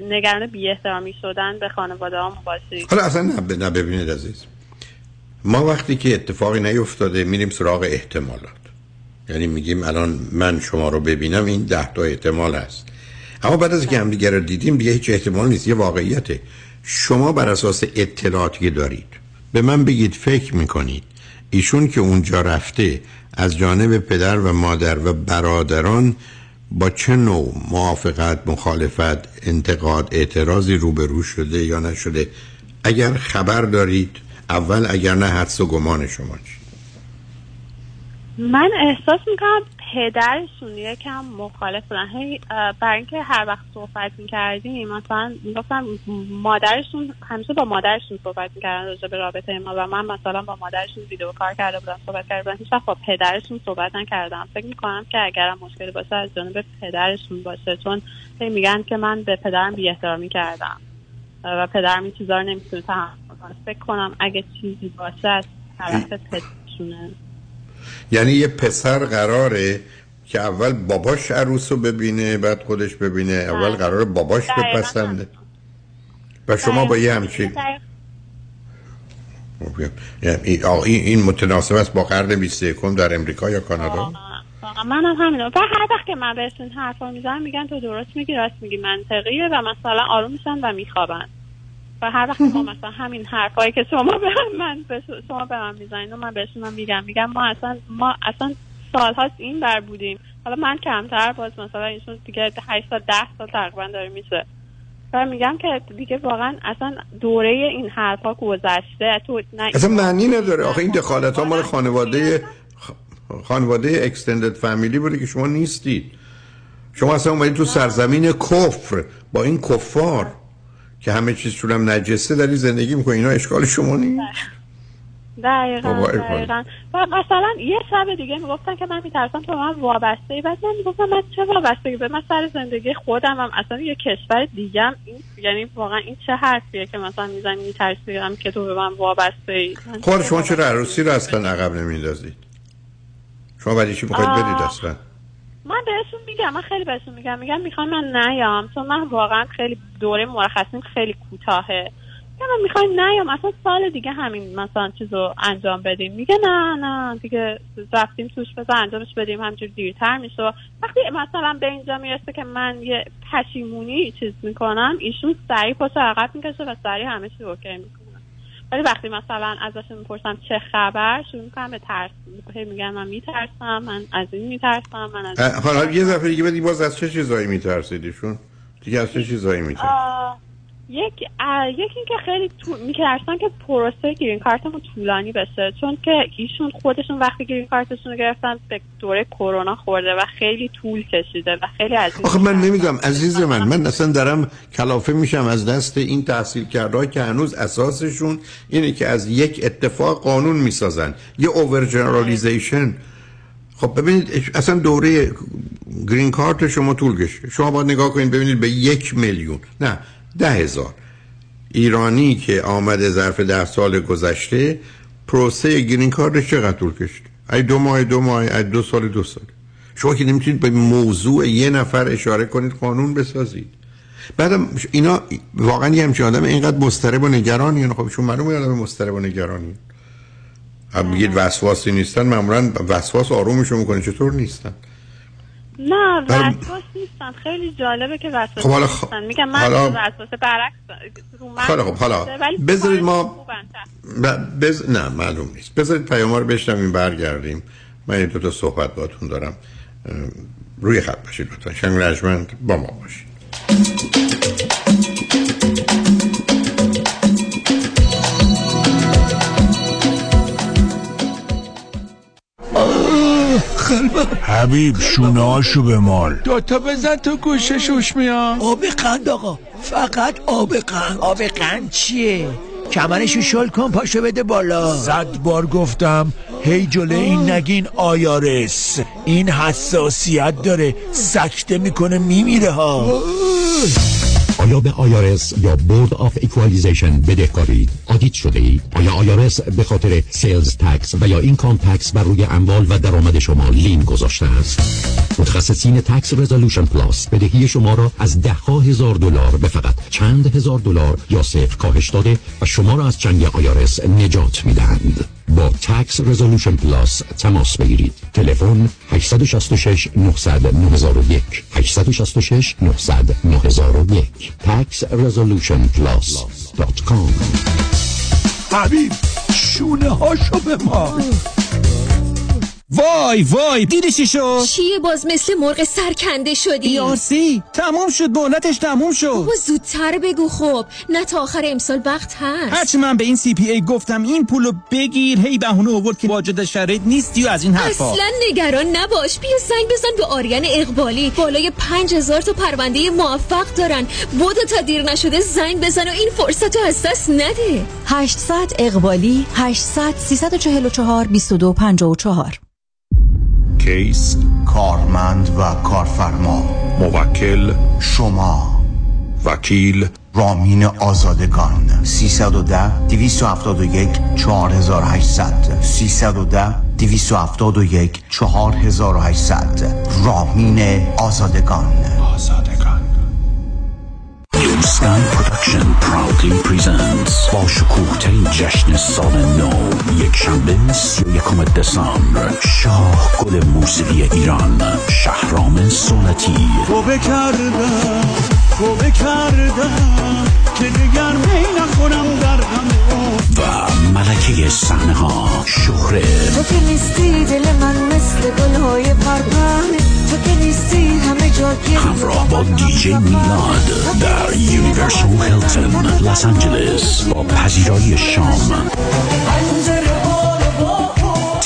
نگران بی احترامی شدن به خانواده باشیم؟ حالا اصلا نه ببینید عزیز. ما وقتی که اتفاقی نیفتاده میریم سراغ احتمالات. یعنی میگیم الان من شما رو ببینم این ده تا احتمال هست. اما بعد از اینکه هم دیگه رو دیدیم دیگه هیچ احتمال نیست یه واقعیته. شما بر اساس اطلاعاتی که دارید به من بگید فکر می‌کنید ایشون که اونجا رفته از جانب پدر و مادر و برادران با چه نوع موافقت مخالفت انتقاد اعتراضی روبرو شده یا نشده؟ اگر خبر دارید اول اگر نه حدس و گمان شما چی؟ من احساس می‌کنم پدرشون یکم مخالف بودن برای اینکه هر وقت صحبت می‌کردیم مثلا می‌گفتم مادرشون همیشه با مادرشون صحبت می‌کردن راجع به رابطه ما و من مثلا با مادرشون ویدیو کار کرده بودم صحبت کرده بودم. هیچ با پدرشون صحبت نکردم. فکر می‌کنم که اگرم مشکلی باشه از جانب پدرشون باشه چون میگن که من به پدرم بی احترامی کردم و پدرم این چیزا رو نمی‌تونه تحمل فکر کنم اگه چیزی باشه از طرف پدرشونه. یعنی یه پسر قراره که اول باباش عروس رو ببینه بعد خودش ببینه. اول قرار باباش دقیقاً بپسنده. و شما با یه همچین. یعنی این متناسب است با قرن 21 در امریکا یا کانادا؟ منم همینه و هر وقت که من بهشون حرفا می‌زنم میگن تو درست میگی راست میگی. منطقیه و مثلا آروم میشن و میخوابن. و هر وقت ما مثلا همین حرفایی که شما به من شما به من می‌زنین و من بهشون میگم میگم ما اصلا ما اصلا سالهاست این بر بودیم. حالا من کمتر باز مثلا ایشون دیگه 8 سال 10 سال تقریبا داره میشه. و میگم که دیگه واقعا اصلا دوره این حرفا گذشته تو نه اصلا معنی نداره. آخه این دخالت ها مال خانواده خانواده اکستندد فامیلی بوده که شما نیستید. شما اصلا اومدید تو سرزمین کفر. با این کفار. که همه چیزشون هم نجسه داری زندگی می‌کنی اینا اشکال شما نیست. دقیقا دقیقا. و مثلا یه شب دیگه می‌گفتن که من میترسم تو من وابسته ای. بعد من می‌گفتم من چه وابستگی به من سر زندگی خودم هم اصلا یه کشور دیگم این یعنی واقعا این چه حرفیه که مثلا می‌زنی میترسیم که تو به من وابسته ای؟ خود شما چرا عروسی رو اصلا عقب نمیندازید؟ شما برای چی می‌خواید. برید اصلا؟ من بهشون میگم من خیلی بهشون میگم. میگم می‌خوام من نیام چون من واقعا خیلی دوره مرخصیم خیلی کوتاهه. میگم من می‌خوایم نیام اصلا سال دیگه همین مثلا چیزو انجام بدیم. میگه نه نه دیگه رفتیم توش بذار انجامش بدیم همجور دیرتر میشه. وقتی مثلا به اینجا می‌رسه که من یه پشیمونی چیز می‌کنم ایشون سریع پشت عقب می‌کشه و سریع همه چی اوکی می‌کنه. ولی وقتی مثلا ازشون می‌پرسم چه خبر شروع می‌کنم به ترس. هی میگن من میترسم من از این میترسم من از حالا یه دفعه دیگه بدی باز از چه چیزایی میترسیدشون دیگه از چه چیزایی میترسید یک اه، یک اینکه خیلی تو... میترسن که پروسه گرین کارتمون طولانی بشه چون که ایشون خودشون وقتی گرین کارتشون رو گرفتن به دوره کرونا خورده و خیلی طول کشیده و خیلی از آخه من نمی‌دونم عزیز من من اصلا دارم کلافه میشم از دست این تحصیل کرده که هنوز اساسشون اینه که از یک اتفاق قانون می‌سازن یه اوور جنرالیزیشن خب ببینید اصلا دوره گرین کارت شما طول کشید شما باید نگاه کنید ببینید به یک میلیون. نه ده هزار ایرانی که آمده ظرف ده سال گذشته پروسه گرین کارتش چقدر طول کشید؟ ای دو ماه دو ماه ای دو سال دو سال. شما که نمی‌تونید به موضوع یه نفر اشاره کنید قانون بسازید. بعدم اینا واقعا یه همچین آدم اینقدر مضطرب و نگرانی خب شما معلومه آدم مضطرب و نگرانی هم میگید وسواسی نیستن معمولا وسواس آرومشون می‌کنه. چطور نیستن؟ نه وسواس نیستن. خیلی جالبه که وسواس خب حالا خ- میگم من حالا- وسواس برعکس خیلی خب، حالا ولی بذارید ما- خوبن، خوبن. ب- بز... نه معلوم نیست. بذارید پیام رو بشنویم برگردیم. من یه دو تا صحبت باتون دارم. روی خط باشید لطفا. شنگ رجمند با ما باشید. حبیب شونه هاشو به مال دوتا بزن تو گوشه شوش میام آب قند آقا. فقط آب قند. آب قند چیه؟ کمرشو شل کن پاشو بده بالا. صد بار گفتم هی جلو این نگین IRS. این حساسیت داره سکته می‌کنه میمیره ها. آیا به IRS یا Board of Equalization بدهکارید audit شده اید آیا IRS به خاطر sales tax و یا income tax بر روی اموال و درآمد شما lien گذاشته است؟ متخصصین Tax Resolution Plus بدهی شما را از ده ها هزار دلار به فقط چند هزار دلار یا صفر کاهش داده و شما را از چنگ IRS نجات می‌دهند. با Tax Resolution Plus تماس بگیرید. تلفن 866 900 9001 866 900 9001 taxresolutionplus.com حبیب شونه هاشو به مال وای وای دیدی چی شد؟ چیه باز مثل مرغ سرکنده شدی. یارسی تموم شد مهلتش تموم شد. بابا زودتر بگو خب. نه تا آخر امسال وقت هست. هرچی من به این سی پی ای گفتم این پولو بگیر. هی بهونه آورد که واجد شرایط نیستی و از این حرفا. اصلا نگران نباش. بیا زنگ بزن به آریان اقبالی. بالای پنج هزار تا پرونده موفق دارن. بودو تا دیر نشده زنگ بزن و این فرصت رو از دست نده. 800 اقبالی 800 344 2254 کیس کارمند و کارفرما. موکل شما. وکیل رامین آزادگان. 310 271 4800 310 271 4800 رامین آزادگان. آزادگان. Sky Production proudly presents با شکوه ترین جشن سال نو یک شنبه سی یکم دسامبر شاه گل موسیقی ایران شهرام سنتی توبه کردم توبه کردم که دیگر می نخورم در و ملکه صحنه ها شهره. تو که نیستی دل من مثل گلهای پرپر. تو که نیستی همه جا همراه با دیجی میلاد در یونیورسال هیلتون لس آنجلس با پذیرایی شام.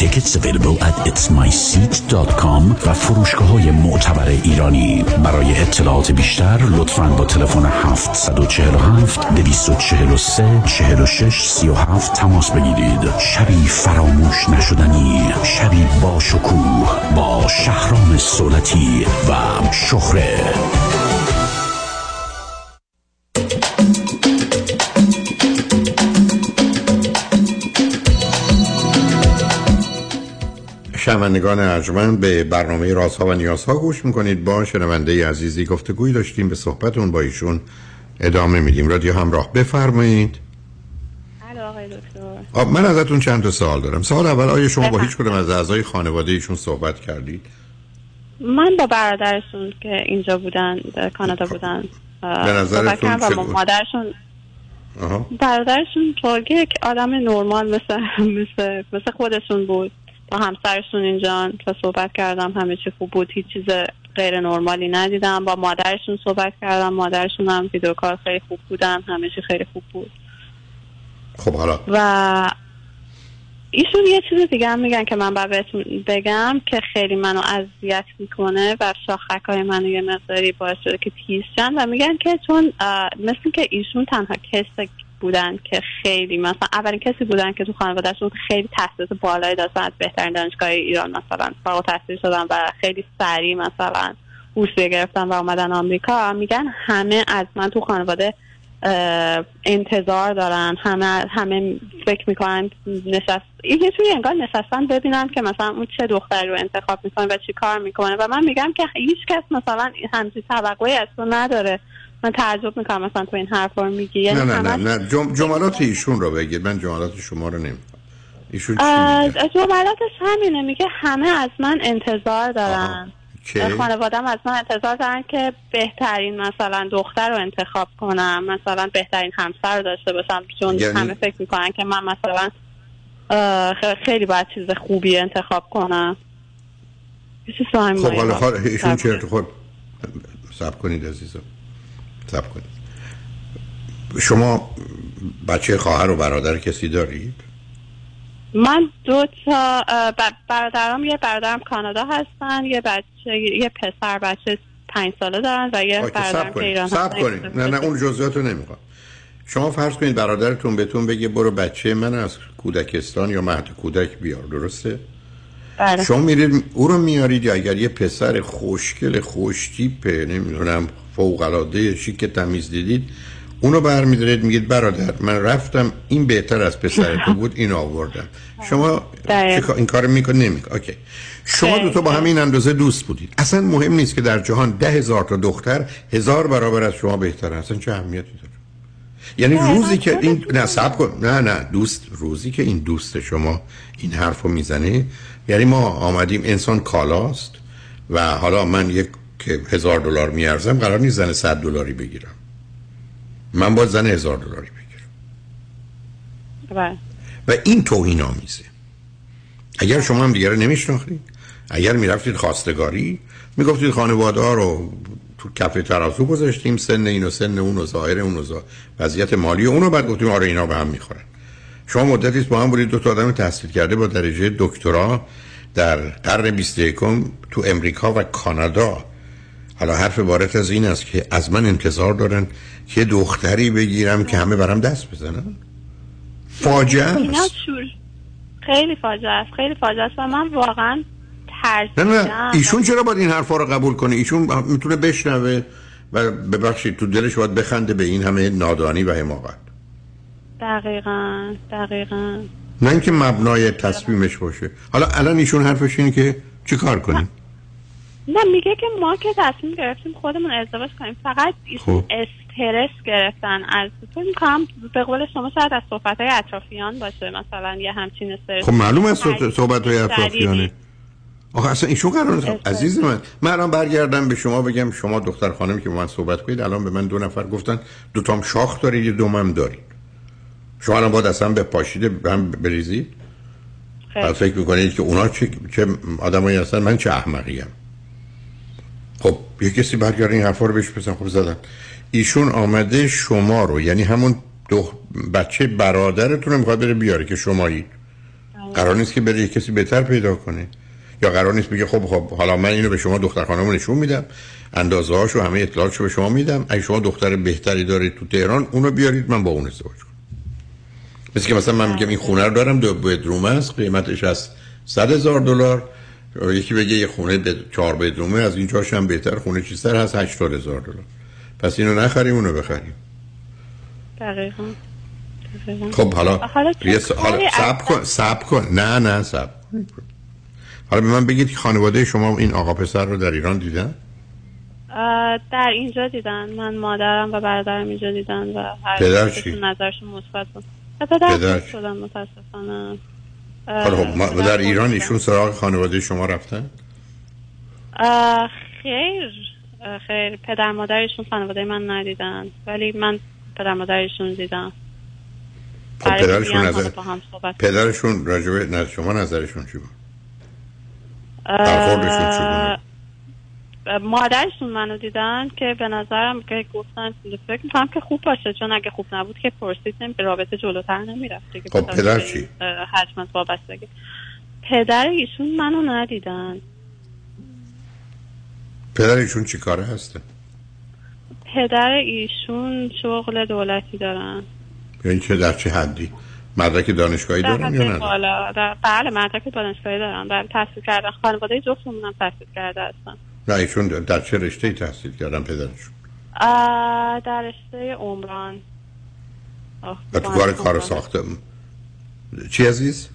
Tickets available at itsmyseat.com و فروشگاه های معتبر ایرانی. برای اطلاعات بیشتر لطفاً با تلفن 747 243 46 37 تماس بگیرید. شبی فراموش نشدنی شبی با شکوه با شهرام صولتی و شهره. شنوندگان ارجمند به برنامه رازها و نیازها گوش می‌کنید. با شنونده عزیزی گفتگوی داشتیم به صحبتون با ایشون ادامه میدیم. رادیو همراه بفرمایید. آب من ازتون چند تا سوال دارم. سوال اول آیا شما با هیچ کدوم از اعضای خانواده ایشون صحبت کردید؟ من با برادرشون که اینجا بودن در کانادا بودن به نظرتون چه با؟ مادرشون آها. برادرشون طور یک آدم نرمال مثل مثل مثل خودشون بود. با همسرشون اینجا تا صحبت کردم همه چی خوب بود هیچ چیز غیر نرمالی ندیدم. با مادرشون صحبت کردم مادرشون هم ویدیوکار خیلی خوب بودن همه چی خیلی خوب بود. خب حالا. و ایشون یه چیز دیگه هم میگن که من باید بهتون بگم که خیلی منو اذیت می‌کنه و شاخک های منو یه مقداری باعث شده که تیز شن و میگن که چون مثل که ایشون تنها کس بودن که خیلی مثلا اولین کسی بودن که تو خانوادهشون خیلی تحصیلات بالایی داشتن از بهترین دانشگاه ایران مثلا فارغ التحصیل شدن و خیلی سریع مثلا بورسیه گرفتن و اومدن آمریکا میگن همه از من تو خانواده انتظار دارن همه همه فکر می‌کنن نشست یه جوری انگار نشستن ببینن که مثلا اون چه دختری رو انتخاب می‌کنه و چی کار می‌کنه و من میگم که هیچ کس مثلا همچین توقعی از تو نداره. من تعجب می‌کنم مثلا تو این حرف رو میگی. یعنی نه نه نه نه. جم... جملات ایشون رو بگید. من جملات شما رو نمی‌خوام ایشون چی از از جملاتش همینه. میگه همه از من انتظار دارن. که خانوادم از من انتظار دارن که بهترین مثلا دختر رو انتخاب کنم. مثلا بهترین همسر رو داشته باشم. چون یعنی- همه فکر می‌کنن که من مثلا خیلی باید چیز خوبی انتخاب کنم. خب حالا ایشون چرت خود سب کنید عزیزم. سب کنید شما بچه خواهر و برادر کسی دارید؟ من دو تا اه، ب- برادرام یه برادرم کانادا هستن یه بچه یه پسر بچه پنج ساله دارن و یه برادرم که ایران هستن. کنید نه نه اون جزئیات رو نمی‌خوام شما فرض کنید برادرتون بهتون بگه برو بچه من از کودکستان یا مهد کودک بیار درسته؟ بله. شما میرید او رو میارید یا اگر یه پسر خوشگل خوشتیپه نمی‌دونم فوق العاده شیک تمیز دیدید اونو برمیدارید میگید برادر من رفتم این بهتر از پسر تو بود این آوردم. شما این کار می‌کنه نمی‌کنه اوکی. شما دو تا با همین اندازه دوست بودید. اصلا مهم نیست که در جهان ده هزار تا دختر هزار برابر از شما بهتره. اصلا چه اهمیتی داره؟ یعنی روزی که این نه صبر کن. نه نه دوست روزی که این دوست شما این حرفو می‌زنه یعنی ما آمدیم انسان کالاست و حالا من یک که هزار دلار میارزم قرار نیست زن صد دلاری بگیرم. من باید زن هزار دلاری بگیرم. بله. و این توهین آمیزه اگر شما هم دیگه رو نمیشناختید اگر می‌رفتید خواستگاری می‌گفتید خانواده ها رو تو کف ترازو گذاشتیم سن این و سن اون و ظاهر اون و ظاهر. وضعیت مالی اونو بعد گفتیم آره اینا به هم می‌خورن. شما مدتی با هم بودید دو تا آدم تحصیل کرده با درجه دکترا در قرن 21 تو امریکا و کانادا. حالا حرف عبارت از این است که از من انتظار دارن که دختری بگیرم که همه برام دست بزنن. فاجعه است. خیلی فاجعه است. خیلی فاجعه است و من واقعا نه ترسیدم نه. ایشون چرا باید این حرفا رو قبول کنه؟ ایشون می‌تونه بشنوه و ببخشید تو دلش باید بخنده به این همه نادانی و حماقت. دقیقا دقیقا. نه اینکه مبنای تصمیمش باشه. حالا الان ایشون حرفش اینه که چی کار کنیم؟ نه میگه که ما که تصمیم گرفتیم خودمون ازدواج کنیم. فقط خب. استرس گرفتن از فکر می‌کنم به قول شما شاید از صحبت های اطرافیان باشه. مثلا یه همچین استرس خب معلوم شدید- صحبت های. اطرافیانه. آخه اصلا ایشون قرار. عزیز من من الان برگردم به شما بگم شما دختر خانمی که با من صحبت کنید الان به من دو نفر گفتن دو تام شاخ دارید یه دومم دارید. شما الان باید اصلا به پاشیده به هم بریزید. فکر می‌کنید که اونا چه, چه آدمایی هستن؟ من چه احمقیم خب یه کسی برگرد این حرفا رو بهش بزن. خب زدن ایشون آمده شما رو یعنی همون دو بچه برادرتون رو می‌خواد بره بیاره که شمایی. قرار نیست که بره یه کسی بهتر پیدا کنه. یا قرار نیست بگه خب خب حالا من اینو به شما دختر خانم نشون میدم. اندازه هاشو همه اطلاعاتشو به شما میدم. اگه شما دختر بهتری دارید تو تهران اونو بیارید من با اون ازدواج کنم. مثل که مثلا من میگم این خونه رو دارم دو بدروم است قیمتش از 100 هزار دلار. یکی بگه یه خونه به چهار بدرومه از اینجاش هم بهتر. خونه چیزتر هست؟ 80 هزار دلار. پس اینو نخریم اونو بخریم. دقیقا. دقیقاً. خب حالا حالا چه یه س- حالا کاری صبر کن صبر کن. نه نه کن. حالا به من بگید که خانواده شما این آقا پسر رو در ایران دیدن؟ در اینجا دیدن. من مادرم و برادرم اینجا دیدن و هر پدر چی؟ نظرشون مثبت بود. پدر چی؟ شدن متاسفانه. خب در فوت ایران. ایشون سراغ خانواده شما رفتن؟ خیر خیر. پدر مادرشون خانواده من ندیدن ولی من پدر مادرشون دیدم. خب پدرشون نظر پدرشون راجبه نه شما نظرشون چی بود؟ برخوردشون چگونه؟ مادرشون منو دیدن که به نظرم که گفتن فکر می‌کنم که خوب باشه چون اگه خوب نبود که پرسیدیم به رابطه جلوتر نمی‌رفت دیگه خب پدر چی؟ حجم وابستگی. پدر ایشون منو ندیدن. پدر ایشون چی کاره هسته؟ پدر ایشون شغل دولتی دارن. یعنی چه در چه حدی؟ مدرک دانشگاهی در دارن یا نه؟ در بله مدرک دانشگاهی دارن. بله تحصیل کردن. خانواده جفتمون هم تحصیل کرده هستن. نه ایشون در چه رشته تحصیل کردن پدرشون؟ در رشته عمران. و تو کار کار. ساخته؟ چی عزیز؟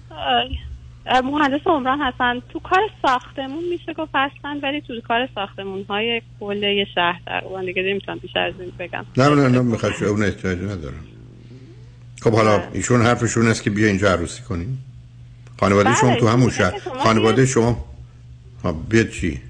مهندس عمران هستن. تو کار ساختمون میشه گفت هستن ولی تو کار ساختمون های کل یه شهر تقریبا دیگه نمی‌تونم بیشتر از این بگم. نه نه نه می‌خواد اون احتیاجی ندارم. خب حالا ایشون حرفشون است که بیا اینجا عروسی کنیم. خانواده بله، شما تو همون شهر شما خانواده شما ها بیاد چی؟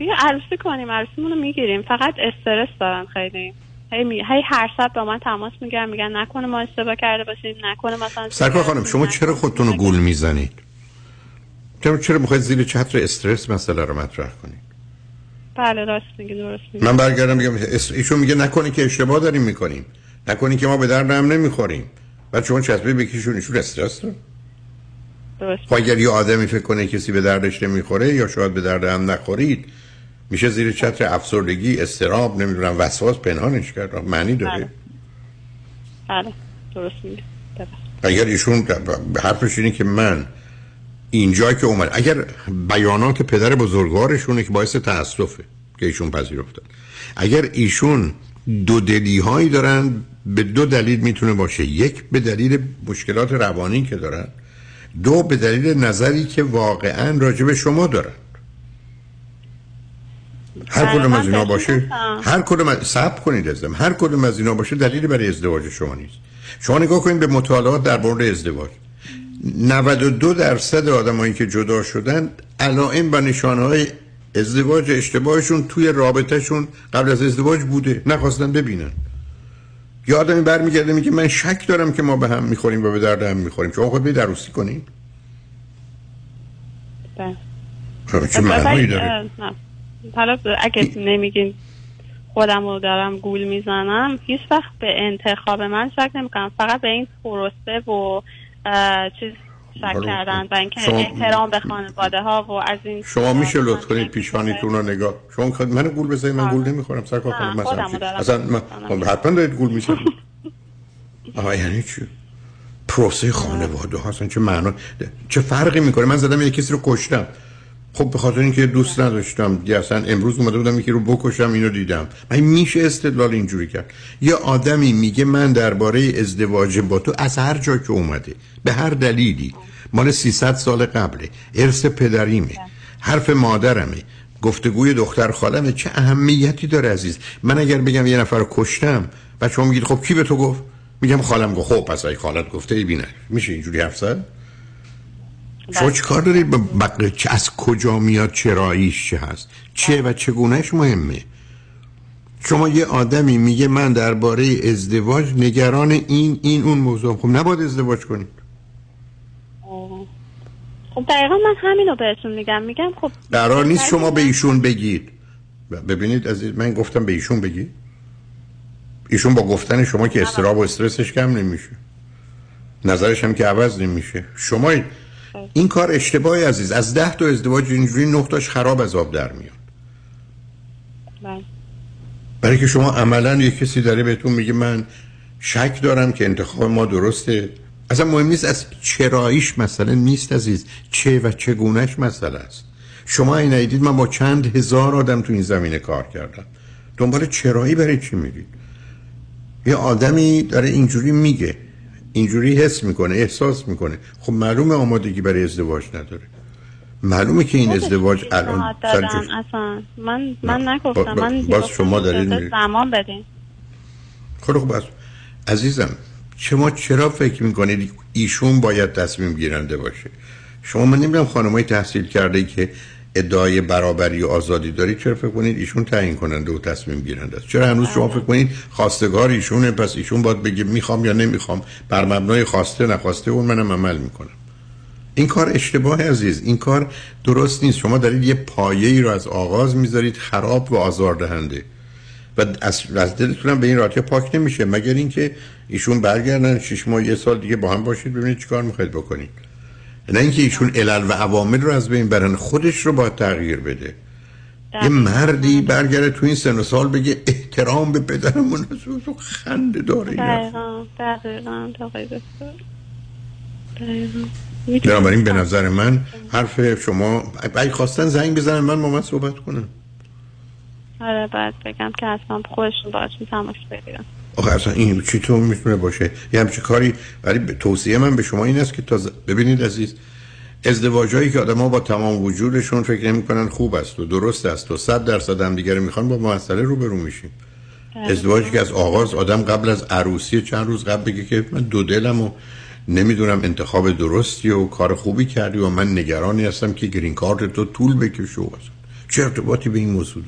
بیا عروسی کنیم عروسیمون رو می‌گیریم. فقط استرس دارن خیلی. هی, می... هی هر شب با من تماس می‌گیرن میگن نکنه ما اشتباه کرده باشیم نکنه مثلا سرکار خانم شما چرا خودتون رو گول می‌زنید؟ چرا چرا می‌خواید زیر چتر استرس مسئله رو مطرح کنید؟ بله راست میگی درست میگی. من برگردم میگم ایشون میگه نکنی که اشتباه داریم می‌کنیم. نکنی که ما به درد هم نمی‌خوریم. بعد شما چسبه بکشون ایشون استرس داره. درست. خب اگر یه آدمی فکر کنه کسی به دردش نمی‌خوره یا شاید به درد هم نخورید میشه زیر چتر افسردگی استراب نمی‌دونم وسواس پنهانش کرد معنی داره؟ بله. درست میگی. بله. اگر ایشون حرفش اینه که من اینجا که اومد اگر بیانات پدر بزرگوارشونه که باعث تاسفه که ایشون پذیرفتن اگر ایشون دو دلی هایی دارن به دو دلیل می‌تونه باشه. یک به دلیل مشکلات روانی که دارن. دو به دلیل نظری که واقعا راجع به شما دارن. هر کدوم از اینا باشه. هر کدوم از- صبر کنید ازم هر کدوم از اینا باشه دلیلی برای ازدواج شما نیست. شما نگاه کنید به مطالعات در مورد ازدواج. 92 درصد آدمایی که جدا شدن علائم و نشانه های ازدواج اشتباهشون توی رابطهشون قبل از ازدواج بوده نخواستن ببینن. یه آدمی برمیگرده میگه من شک دارم که ما به هم می‌خوریم و به درد هم می‌خوریم. شما خود برید عروسی کنین چه معنایی داره. حالا اگه نمیگین خودم رو دارم گول می‌زنم هیچ وقت به انتخاب من شک نمی‌کنم. فقط به این پروسه و چیز شک کردن و اینکه شما- احترام به خانواده ها و از این شما میشه لطف کنید پیشانیتون رو نگاه شما منو گول بزنید؟ من گول نمی‌خورم. سر کار کنم مثلا اصلا من حتما دارید گول می‌زنید. آها یعنی چی؟ پروسه خانواده اصلا چه معنا چه فرقی می‌کنه؟ من زدم یه کسی رو کشتم. خب به خاطر اینکه دوست نداشتم دیگه اصلا امروز اومده بودم یکی رو بکشم اینو دیدم. من میشه استدلال اینجوری کرد. یه آدمی میگه من درباره ازدواج با تو از هر جا که اومده به هر دلیلی. مال 300 سال قبله. ارث پدریمه. حرف مادرمه. گفتگوی دختر خالمه. چه اهمیتی داره عزیز؟ من اگر بگم یه نفر رو کشتم شما میگید خب کی به تو گفت؟ میگم خالم گفت. خب پس ای خالت گفته ای بینه میشه اینجوری حرف شما چه کار دارید بقیه؟ چه از کجا میاد؟ چراییش چه هست؟ چه و چگونهش مهمه؟ شما یه آدمی میگه من درباره ازدواج نگران این این اون موضوع خب نباید ازدواج کنید. خب دقیقا من همین رو بهتون میگم. میگم خب قرار نیست شما به ایشون بگید. ببینید عزیز من گفتم به ایشون بگید. ایشون با گفتن شما که استراب و استرسش کم نمیشه. نظرش هم که عوض نمیشه. شما این کار اشتباهی عزیز. از ده تا ازدواج اینجوری نه تاش خراب از آب در میاد. بله. برای که شما عملا یه کسی داره بهتون میگه من شک دارم که انتخاب ما درسته. اصلا مهم نیست از چراییش مسئله نیست عزیز. چه و چگونهش مسئله است. شما این ایدید من با چند هزار آدم تو این زمینه کار کردم. دنبال چرایی برای چی میرید؟ یه آدمی داره اینجوری میگه. اینجوری حس می‌کنه احساس می‌کنه. خب معلومه آمادگی برای ازدواج نداره. معلومه که این ازدواج الان اصلا. من من نگفتم. من باز شما دارید. زمان بدین. خب خب عزیزم شما چرا فکر می‌کنید ایشون باید تصمیم گیرنده باشه؟ شما من نمی‌دونم خانمای تحصیل کرده ای که ادعای برابری و آزادی دارید؟ چرا فکر کنید ایشون تعیین کننده و تصمیم گیرنده است؟ چرا هنوز شما فکر کنید خواستگار ایشونه پس ایشون باید بگه می‌خوام یا نمی‌خوام؟ بر مبنای خواسته نخواسته اون منم عمل می‌کنم. این کار اشتباه عزیز این کار درست نیست. شما دارید یه پایه ای رو از آغاز می‌ذارید خراب و آزاردهنده. و از, از دلتون هم به این راحتی پاک نمیشه مگر اینکه ایشون برگردن شش ماه یه سال دیگه با هم باشید ببینید چیکار می‌خواید بکنید. نه اینکه ایشون علل و عوامل رو از بین برن خودش رو باید تغییر بده. یه مردی برگرده تو این سن و سال بگه احترام به پدرمون تو خنده داره. دقیقا دقیقا بنابراین به نظر من حرف شما اگه خواستن زنگ بزنن من با من صحبت کنم. آره بعد بگم که اصلا خودشون باشون تماس بگیرن آخه اصلا این چی تو می‌تونه باشه؟ یه همچه کاری ولی توصیه من به شما این است که تا ز- ببینید عزیز ازدواجایی که آدما با تمام وجودشون فکر نمی‌کنن خوب است و درست است و صد درصد هم دیگه می‌خوان با مسئله روبرو میشیم. ازدواجی که از آغاز آدم قبل از عروسی چند روز قبل بگه که من دو دلم و نمی‌دونم انتخاب درستی و کار خوبی کردی و من نگرانی هستم که گرین کارت تو طول بکشه و. چه ارتباطی به این موضوع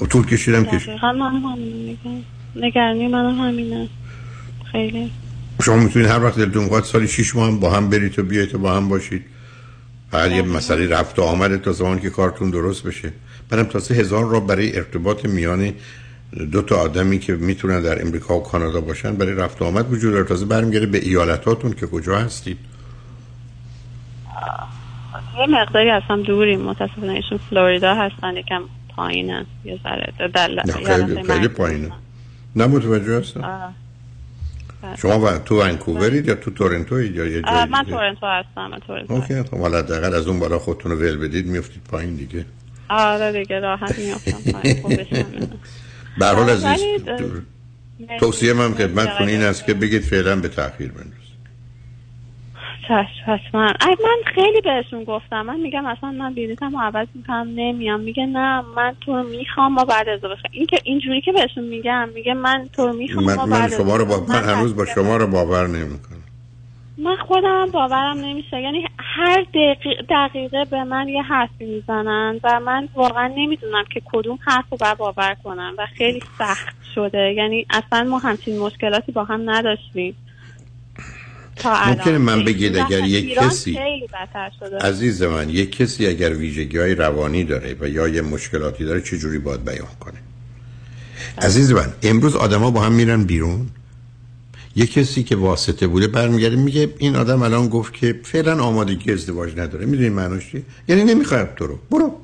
و طول کشیدم کشید دقیقا من هم همینه. نگرانی منم خیلی. شما می‌تونید هر وقت دلتون خواهد سالی شیش ماه هم با هم برید و بیاید و با هم باشید. فقط یه مسئله رفت و آمد تا زمان که کارتون درست بشه. بعدم تازه هزار را برای ارتباط میان دو تا آدمی که می‌تونن در امریکا و کانادا باشن برای رفت و آمد وجود داره. تازه برمیگره به ایالتاتون که کجا هستید. یه مقداری از هم دوریم. متاسفانه ایشون فلوریدا هستن. یکم پایینه. یه ذره. خیلی پایینه. نه متوجه هستم. شما و تو ونکوورید یا تو تورنتوید یا یه جای من؟ تورنتو هستم من تورنتو اوکی خب حالا حداقل از اون بالا خودتون رو ول بدید میفتید پایین دیگه. آره دیگه راحت میافتم پایین. همینه. به حال مرسی. توصیه من خدمتتون این است که بگید فعلا به تاخیر بنداز چشم حتما من خیلی بهشون گفتم. من میگم اصلا من بلیطم رو عوض می‌کنم نمیام. میگه نه من تو رو می‌خوام ما بعد ازدواج کنیم. این که اینجوری که بهشون میگم. میگه من تو رو می‌خوام من, ما من بعد شما رو با من هنوز با شما رو باور نمی‌کنم. من خودم باورم نمیشه. یعنی هر دقیقه, دقیقه به من یه حرفی می‌زنن و من واقعا نمی‌دونم که کدوم حرف رو باید باور کنم و خیلی سخت شده. یعنی اصلا ما همچین مشکلاتی با هم نداشتیم. ممکنه من بگید اگر یک کسی- عزیز من یک کسی اگر ویژگی های روانی داره و یا یه مشکلاتی داره چه جوری باید بیان کنه؟ عزیز من امروز آدما با هم میرن بیرون. یه کسی که واسطه بوده برمیگرده میگه این آدم الان گفت که فعلا آمادگی ازدواج نداره. می‌دونی معناش چیه؟ یعنی نمی‌خواد تو رو. برو.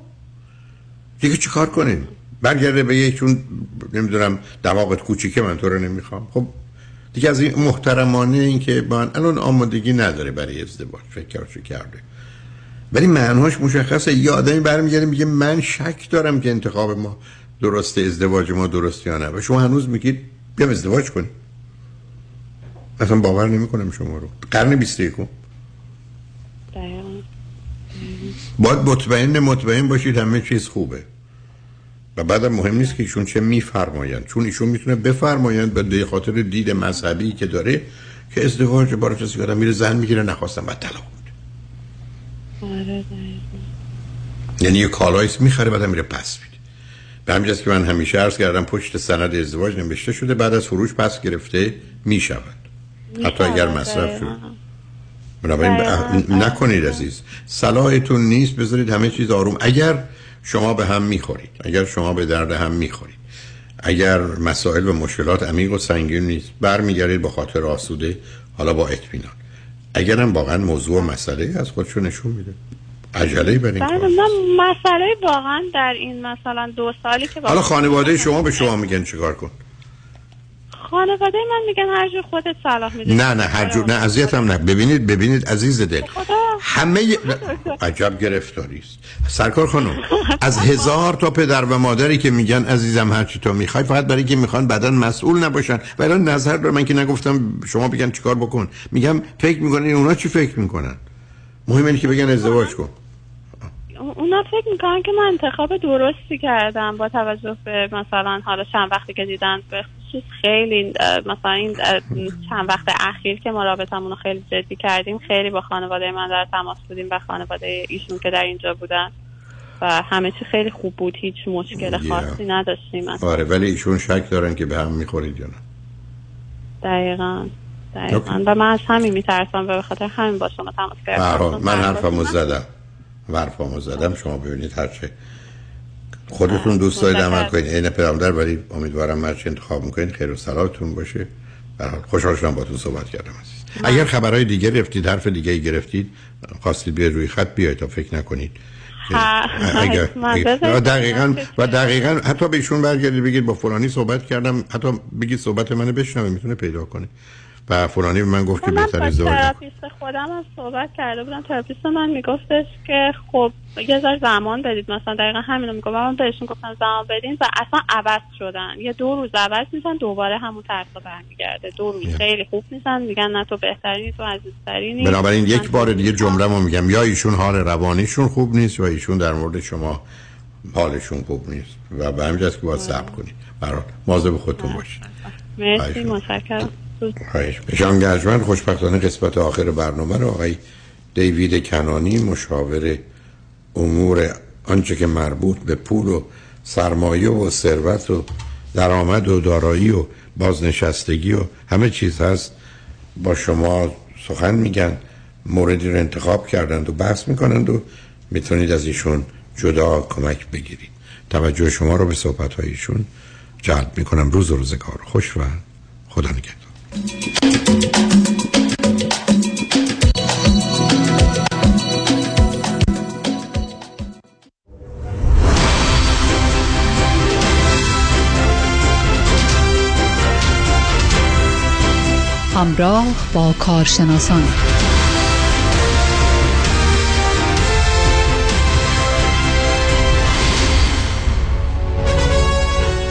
دیگه چیکار کنیم؟ برگرده به یک چون نمی‌دونم دماغت کوچیکه من تو رو نمی‌خوام. خب دیگه از این محترمانه این که من الان آمادگی نداره برای ازدواج فکرشو کرده. ولی معناش مشخصه. یه آدمی برمیگرده میگه من شک دارم که انتخاب ما درسته ازدواج ما درست یا نه. و شما هنوز میگید بیام ازدواج کنیم. اصلا باور نمی‌کنم شما رو. قرن 21 باید مطمئن مطمئن باشید همه چیز خوبه. و بعدم مهم نیست که ایشون چه میفرمایند. چون ایشون می‌تونه بفرمایند به خاطر دید مذهبی که داره که ازدواج بار کسی آدم میره زن می‌گیره نخواستم بعد طلاق آره یعنی یه کالایی می‌خره بعد میره پس میده. به همین که من همیشه عرض کردم پشت سند ازدواج نوشته شده بعد از فروش پس گرفته می‌شود. حتی اگر مصرف شد. بنابراین. نکنید عزیز. صلاحتون نیست بذارید همه چیز آروم. اگر شما به هم می‌خورید. اگر شما به درد هم می‌خورید. اگر مسائل و مشکلات عمیق و سنگین نیست برمیگردید با خاطر آسوده حالا با اطمینان. اگرم واقعا موضوع و مسئله از خودشو نشون میده. عجله برین بله من مسئله واقعا در این مثلا دو سالی که حالا خانواده شما به شما میگن چیکار کن؟ خانواده من میگن هر جور خودت صلاح می‌دونی نه نه هر جور نه اذیتم نه. ببینید ببینید عزیز دل. همه عجب گرفتاری است. سرکار خانم از هزار تا پدر و مادری که میگن عزیزم هر چی تو می‌خوای فقط برای که می‌خوان بعدا مسئول نباشن. و الان نظر دارم من که نگفتم شما بگن چیکار بکن. میگم فکر می‌کنن اونا چی فکر می‌کنن؟ مهم اینه که بگن ازدواج کن. اونا فکر می‌کنن که من انتخاب درستی کردم با توجه به مثلا حالا چند وقتی که دیدن به خصوص خیلی مثلا این چند وقت اخیر که ما رابطمون رو خیلی جدی کردیم خیلی با خانواده من در تماس بودیم و خانواده ایشون که در اینجا بودن و همه چی خیلی خوب بود هیچ مشکل خاصی نداشتیم آره ولی ایشون شک دارن که به هم می‌خورید یا نه. دقیقا دقیقا. و من از همین میترسم و به خاطر همین با شما تماس گرفتم. من حرفمو زدم. حرفمو زدم. شما ببینید هرچه خودتون دوست دارید عمل کنید. این پدرمادر ولی امیدوارم هرچی انتخاب می‌کنید خیر و صلاحتون باشه. خوشحال شدم با تو صحبت کردم عزیز. اگر خبرهای دیگه گرفتید حرف دیگه گرفتید خواستید بیاید روی خط بیاید تا فکر نکنید. اگر, دقیقا و دقیقا حتی به ایشون برگردید بگید با فلانی صحبت کردم حتی بگید صحبت منو بشنوه می‌تونه پیدا کنه. و فلانی به من گفت که بهتر ازدواج تراپیست خودم هم صحبت کرده بودم. تراپیست من میگفتش که خب یه ذره زمان بدید. مثلا دقیقا همینو میگم من بهشون گفتم زمان بدین و اصلا عوض شدن. یه دو روز عوض میشن دوباره همون طرف برمیگرده. دو روز خیلی خوب میشن. میگن نه تو بهترینی تو عزیزترینی بنابراین یک بار دیگه جمله مو میگم. یا ایشون حال روانیشون خوب نیست و ایشون در مورد شما حالشون خوب نیست. و به همین که باید صبر کنید برای مواظب خودتون باشید مرسی متشکرم. جان خوشبختانه قسمت آخر برنامه رو آقای دیوید کنانی مشاور امور آنچه که مربوط به پول و سرمایه و ثروت و درآمد و دارایی و بازنشستگی و همه چیز هست با شما سخن میگن موردی رو انتخاب کردند و بحث می‌کنند و می‌تونید از ایشون جدا کمک بگیرید. توجه شما رو به صحبت هایشون جلب می‌کنم. روز و روزگار خوش و خدا نگهدار. همراه با کارشناسان.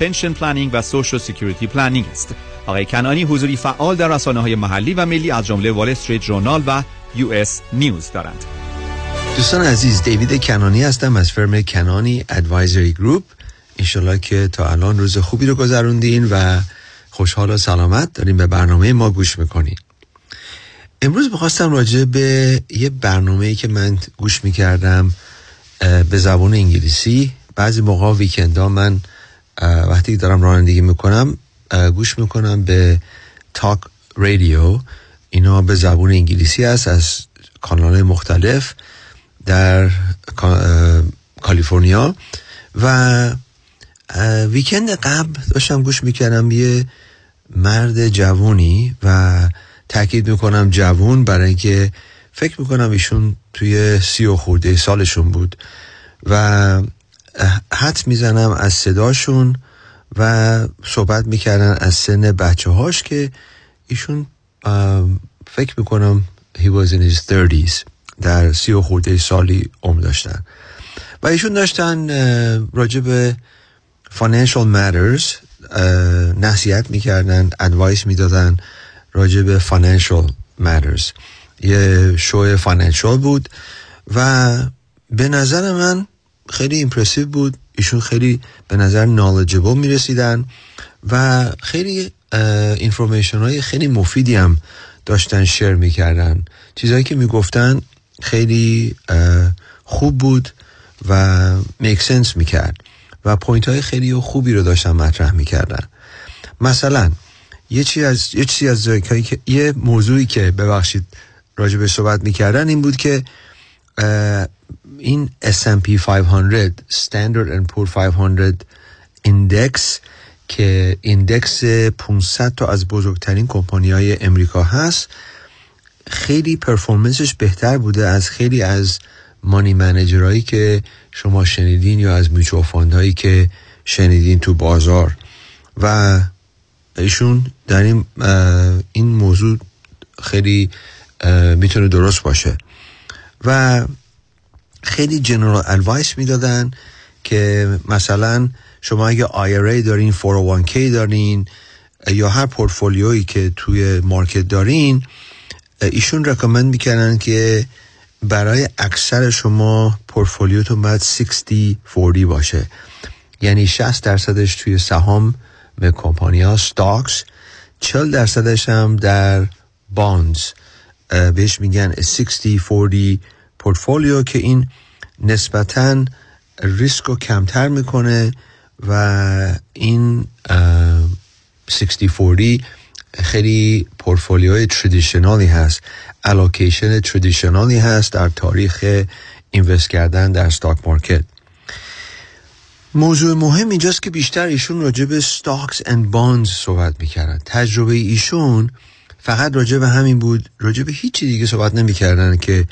pension planning و Social Security planning است. آقای کنانی حضوری فعال در رسانه های محلی و ملی از جمله Wall Street Journal و U.S. News دارند. دوستان عزیز دیوید کنانی هستم از firm Kanani Advisory Group انشالله که تا الان روز خوبی رو گذروندین و خوشحال و سلامت داریم به برنامه ما گوش می‌کنین امروز بخواستم راجع به یه برنامه که من گوش می‌کردم به زبان انگلیسی بعضی موقع ویکندا من وقتی دارم رانندگی می‌کنم گوش می‌کنم به تاک رادیو. اینا به زبان انگلیسی است از کانال مختلف در کالیفرنیا. و ویکند قبل داشتم گوش می‌کردم یه مرد جوونی و تاکید می‌کنم جوون برای اینکه فکر می‌کنم ایشون توی سی و خورده سالشون بود. و حد می‌زنم از صداشون و صحبت می‌کردن از سن بچه هاش که ایشون فکر می‌کنم he was in his 30s در سی و خورده سالی عمر داشتن. و ایشون داشتن راجع به financial matters نصیحت می‌کردن advice می‌دادن راجع به financial matters. یه show financial بود و به نظر من خیلی impressive بود. ایشون خیلی به نظر knowledgeable می رسیدن و خیلی information های خیلی مفیدی هم داشتن share می‌کردن. چیزهایی که می‌گفتن خیلی خوب بود و make sense می‌کرد و point های خیلی خوبی رو داشتن مطرح می‌کردن. مثلا یه چیزی از یه چیزی از که یه موضوعی که ببخشید راجع به صحبت می‌کردن این بود که این S&P 500 Standard and Poor 500 index که index 500 تا از بزرگترین کمپانی های امریکا هست. خیلی performance ش بهتر بوده از خیلی از money manager هایی که شما شنیدین یا از میچو هایی که شنیدین تو بازار. و ایشون در این, این موضوع خیلی می‌تونه درست باشه. و خیلی general advice می‌دادن که مثلا شما اگه IRA دارین 401k دارین یا هر پورتفولیویی که توی market دارین ایشون recommend می‌کنن که برای اکثر شما پورتفولیوتون باید 60 40 باشه. یعنی 60 درصدش توی سهام به کمپانی ها stocks 40 درصدش هم در bonds بهش میگن 60 40 پورتفولیو که این نسبتا ریسک رو کمتر می‌کنه و این 60 40 خیلی portfolio ی traditional ی هست. allocation traditional ی هست در تاریخ invest کردن در stock market موضوع مهم اینجاست که بیشتر ایشون راجع به stocks and bonds صحبت می‌کردن. تجربه ایشون فقط راجع به همین بود راجع به هیچی دیگه صحبت نمی‌کردن که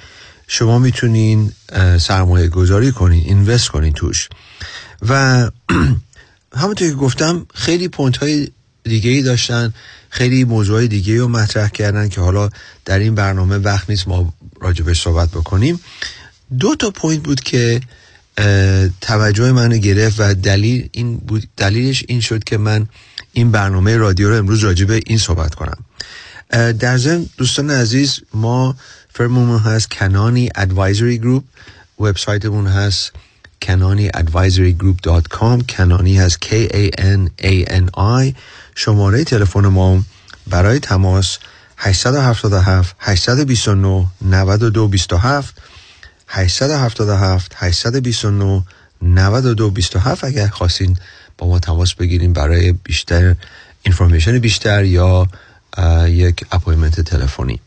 شما می‌تونین سرمایه گذاری کنین invest کنین توش. و همونطور که گفتم خیلی point های دیگه ای داشتن خیلی موضوع های دیگه رو مطرح کردن که حالا در این برنامه وقت نیست ما راجبش صحبت بکنیم. دو تا point بود که توجه منو گرفت و دلیل این بود دلیلش این شد که من این برنامه رادیو رو امروز راجبه این صحبت کنم. در ضمن دوستان عزیز ما firm مون هست Kanani Advisory Group وبسایتمون هست Kanani Advisory Group dot com کنانی هست K A N A N I. شماره تلفن ما برای تماس 877 829 9227 877 829 9227 اگر خواستین با ما تماس بگیریم برای بیشتر information بیشتر یا یک appointment تلفنی.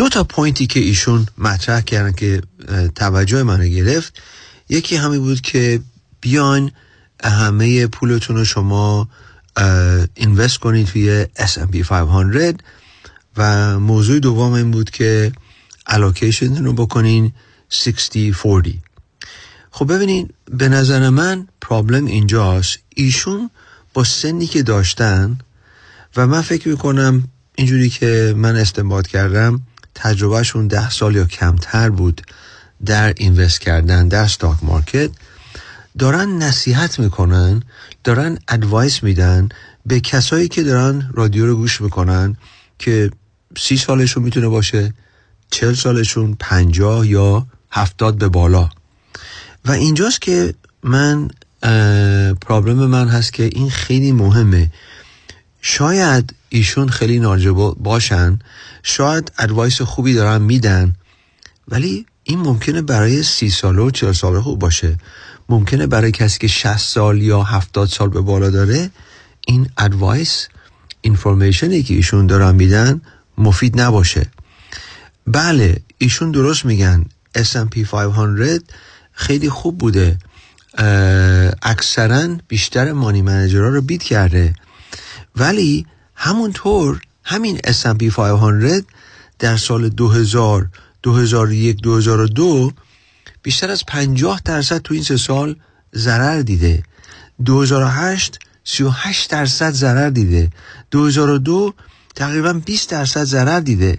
دو تا point ی که ایشون مطرح کردن که توجه منو گرفت یکی همین بود که بیان همه پولتون رو شما invest کنید توی S&P 500 و موضوع دوم این بود که allocation رو بکنین 60 40 خب ببینین به نظر من problem اینجاست. ایشون با سنی که داشتن و من فکر می‌کنم اینجوری که من استنباط کردم تجربهشون ده سال یا کمتر بود در invest کردن در stock market دارن نصیحت می‌کنن دارن advice میدن به کسایی که دارن رادیو رو گوش می‌کنن که سی سالشون می‌تونه باشه چل سالشون پنجاه یا هفتاد به بالا. و اینجاست که من پرابلم من هست که این خیلی مهمه. شاید ایشون خیلی نارجبل باشن. شاید ادوایس خوبی دارن میدن. ولی این ممکنه برای سی ساله و چهل ساله خوب باشه. ممکنه برای کسی که 60 سال یا 70 سال به بالا داره این ادوایس اینفورمیشنی که ایشون دارن میدن مفید نباشه. بله ایشون درست میگن. S&P 500 خیلی خوب بوده. اکثرا بیشتر مانی منیجرها رو بیت کرده. ولی همونطور همین S&P 500 در سال 2000 2001 2002 بیشتر از 50 درصد تو این سه سال ضرر دیده. 2008 38 درصد ضرر دیده. 2002 تقریبا 20 درصد ضرر دیده.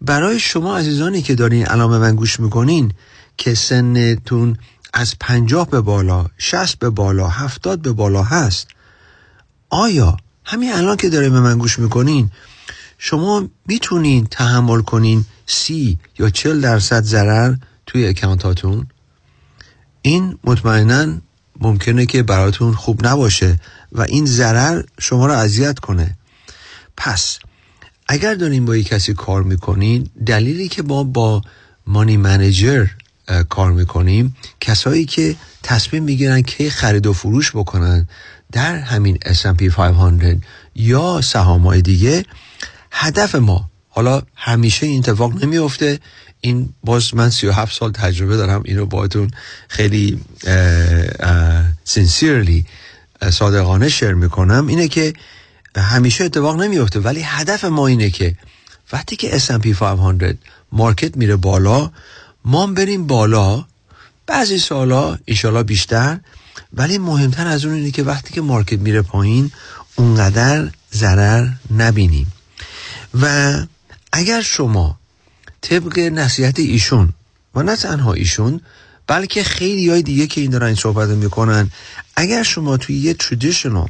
برای شما عزیزانی که دارین الان من گوش می‌کنین که سنتون از 50 به بالا 60 به بالا 70 به بالا هست آیا همین الان که دارین به من گوش می‌کنین شما می‌تونین تحمل کنین سی یا چل درصد ضرر توی اکانتاتون. این مطمئنا ممکنه که براتون خوب نباشه و این ضرر شما رو اذیت کنه. پس اگر دارین با یک کسی کار می‌کنین دلیلی که ما با مانی منیجر کار می‌کنیم کسایی که تصمیم می‌گیرن که خرید و فروش بکنن در همین S&P 500 یا سهام های دیگه هدف ما حالا همیشه این اتفاق نمیفته این باز من 37 سال تجربه دارم اینو باهاتون خیلی sincerely صادقانه share می‌کنم. اینه که همیشه اتفاق نمیفته ولی هدف ما اینه که وقتی که S&P 500 market میره بالا ما بریم بالا. بعضی سالا ایشالا بیشتر ولی مهمتر از اون اینه که وقتی که market میره پایین اونقدر ضرر نبینیم. و اگر شما طبق نصیحت ایشون و نه تنها ایشون بلکه خیلی های دیگه که این دارن این صحبت می‌کنن اگر شما توی یه traditional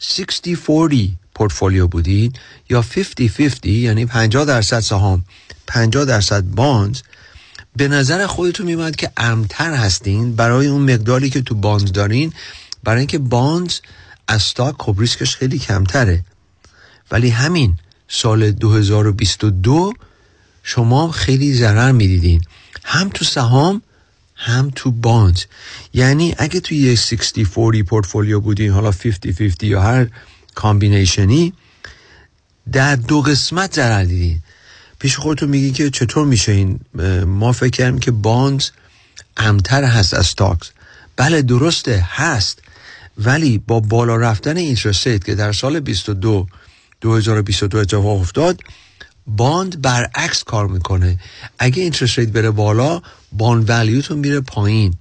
60-40 پورتفولیو بودید یا 50-50 یعنی 50 درصد سهام 50 درصد باند به نظر خودتون میمد که امتر هستین برای اون مقداری که تو باند دارین برای اینکه bond از stock خب ریسکش خیلی کمتره. ولی همین سال 2022 شما خیلی ضرر می‌دیدین. هم تو سهام هم تو bond. یعنی اگه توی یه 60 40 پورتفولیو بودین حالا 50 50 یا هر combination ی در دو قسمت ضرر دیدین. پیش خودتون میگی که چطور میشه این ما فکر کردیم که bond امن‌تر هست از stocks بله درسته هست. ولی با بالا رفتن interest که در سال 22 2022 اتفاق افتاد bond برعکس کار می‌کنه. اگه interest بره بالا bond value تون میره پایین.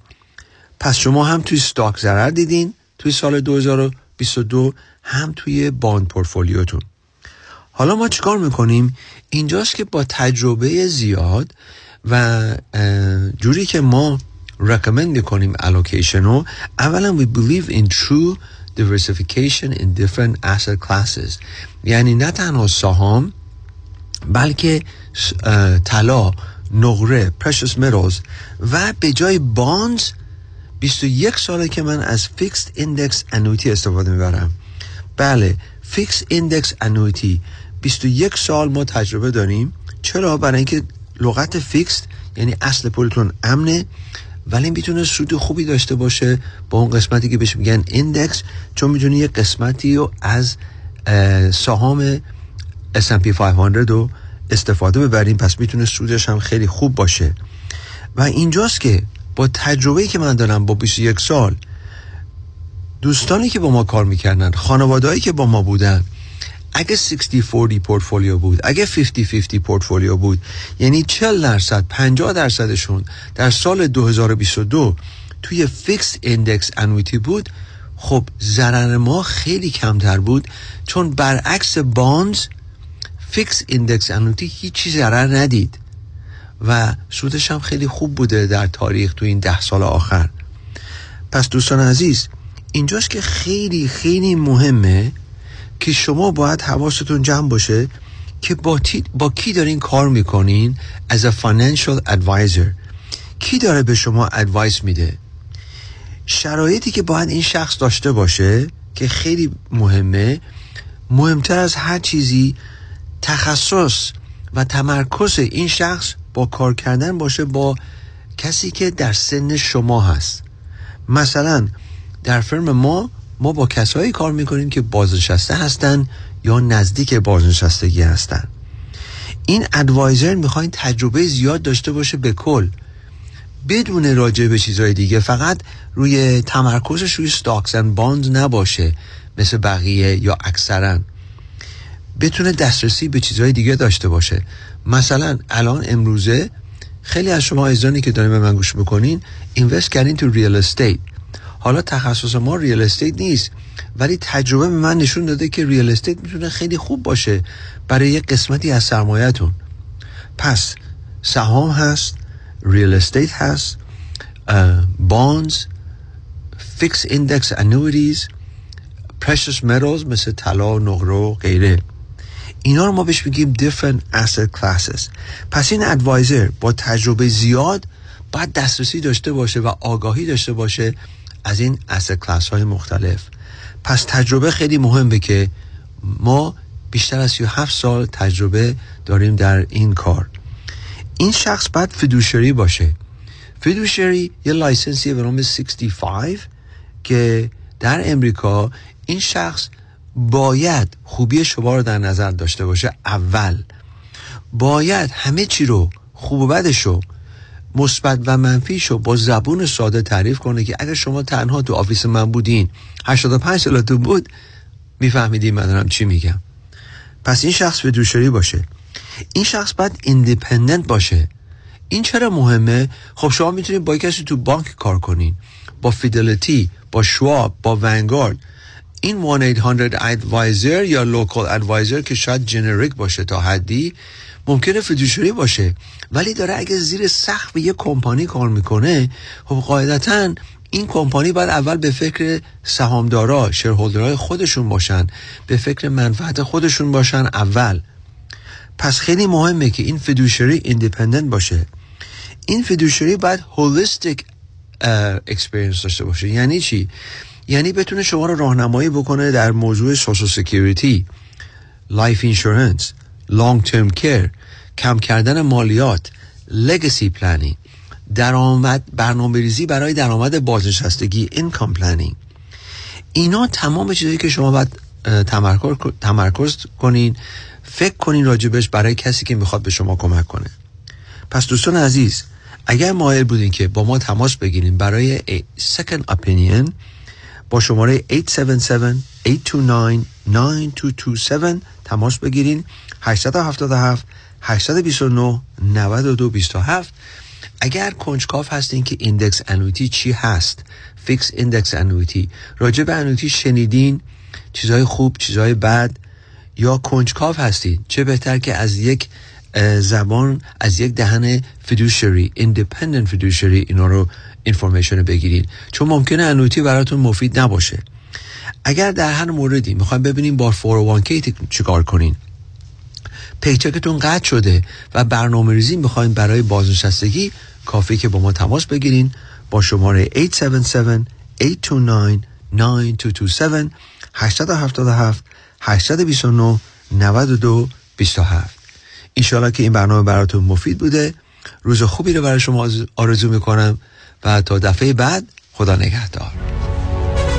پس شما هم توی stock ضرر دیدین توی سال 2022 هم توی bond portfolio تون حالا ما چیکار می‌کنیم؟ اینجاست که با تجربه زیاد و جوری که ما recommend می‌کنیم allocation رو اولا we believe in true diversification in different asset classes. یعنی نه تنها سهام بلکه طلا نقره precious metals و به جای bonds 21 ساله که من از fixed index annuity استفاده می‌برم. بله fixed index annuity 21 سال ما تجربه داریم. چرا؟ برای اینکه لغت فیکس یعنی اصل پولتون امنه ولی می‌تونه سود خوبی داشته باشه با اون قسمتی که بهش میگن index چون می‌تونه یه قسمتی رو از سهام S&P 500 رو استفاده ببریم پس می‌تونه سودش هم خیلی خوب باشه. و اینجاست که با تجربه که من دارم با 21 سال دوستانی که با ما کار می‌کردن خانوادهایی که با ما بودن اگه 60-40 پورتفولیو بود. اگه 50-50 پورتفولیو بود. یعنی 40 درصد 50 درصدشون در سال 2022 توی fixed index annuity بود. خب ضرر ما خیلی کمتر بود چون برعکس bonds fixed index annuity هیچی ضرر ندید. و سودش هم خیلی خوب بوده در تاریخ تو این ده سال آخر. پس دوستان عزیز اینجاست که خیلی خیلی مهمه که شما باید حواستون جمع باشه که با, با کی دارین کار می‌کنین as a financial advisor کی داره به شما ادوایس میده؟ شرایطی که باید این شخص داشته باشه که خیلی مهمه مهمتر از هر چیزی تخصص و تمرکز این شخص با کار کردن باشه با کسی که در سن شما هست. مثلا در فرم ما ما با کسایی کار می‌کنیم که بازنشسته هستن یا نزدیک بازنشستگی هستن. این ادوایزر می‌خواین تجربه زیاد داشته باشه به کل. بدون راجع به چیزهای دیگه فقط روی تمرکزش روی stocks and bonds نباشه مثل بقیه یا اکثرا. بتونه دسترسی به چیزهای دیگه داشته باشه. مثلا الان امروزه خیلی از شما عزیزانی که دارین به من گوش می‌کنین invest کردین تو real estate حالا تخصص ما real estate نیست. ولی تجربه به من نشون داده که real estate می‌تونه خیلی خوب باشه برای یک قسمتی از سرمایهتون. پس سهام هست real estate هست bonds fixed index annuities precious metals مثل طلا نقره و غیره. اینا رو ما بهش میگیم different asset classes. پس این advisor با تجربه زیاد باید دسترسی داشته باشه و آگاهی داشته باشه از این asset class های مختلف. پس تجربه خیلی مهمه که ما بیشتر از 37 سال تجربه داریم در این کار. این شخص باید fiduciary باشه. fiduciary یه license ی به نام 65 که در امریکا این شخص باید خوبی شما رو در نظر داشته باشه اول. باید همه چی رو خوب و بدش رو مثبت و منفیش رو با زبون ساده تعریف کنه که اگر شما تنها تو office من بودین 85 سالتون بود میفهمیدین من دارم چی میگم. پس این شخص fiduciary باشه. این شخص باید independent باشه. این چرا مهمه؟ خب شما می‌تونید با کسی تو بانک کار کنین. با فیدلیتی با شواب با ونگارد. این 1800 advisor یا local advisor که شاید generic باشه تا حدی ممکنه fiduciary باشه ولی داره اگه زیر سقف یه کمپانی کار می‌کنه خب قاعدتا این کمپانی باید اول به فکر سهامدارا shareholder های خودشون باشن به فکر منفعت خودشون باشن اول. پس خیلی مهمه که این fiduciary independent باشه. این fiduciary باید holistic experience داشته باشه. یعنی چی؟ یعنی بتونه شما رو راهنمایی بکنه در موضوع social security life insurance long term care کم کردن مالیات legacy planning درآمد برنامه ریزی برای درآمد بازنشستگی income planning اینا تمام چیزایی که شما باید تمرکز, تمرکز کنین فکر کنین راجبش برای کسی که می‌خواد به شما کمک کنه. پس دوستان عزیز اگر مایل بودین که با ما تماس بگیریم برای second opinion با شماره 877-829-9227 تماس بگیرین. 877 829 92 27 اگر کنجکاف هستین که ایندکس انویتی چی هست؟ fixed index annuity. راجع به annuity شنیدین چیزهای خوب چیزهای بد یا کنجکاو هستین؟ چه بهتر که از یک زبان از یک دهن fiduciary independent fiduciary اینا رو information بگیرین. چون ممکنه annuity براتون مفید نباشه. اگر در هر موردی می‌خوایم ببینیم با 401k چیکار کنین؟ paycheck تون قطع شده و برنامه ریزی می‌خواین برای بازنشستگی کافی که با ما تماس بگیرین با شماره 877 829 9227 877 829 92 27 اینشاالله که این برنامه براتون مفید بوده روز خوبی رو برای شما آرزو می‌کنم و تا دفعه بعد خدا نگهدار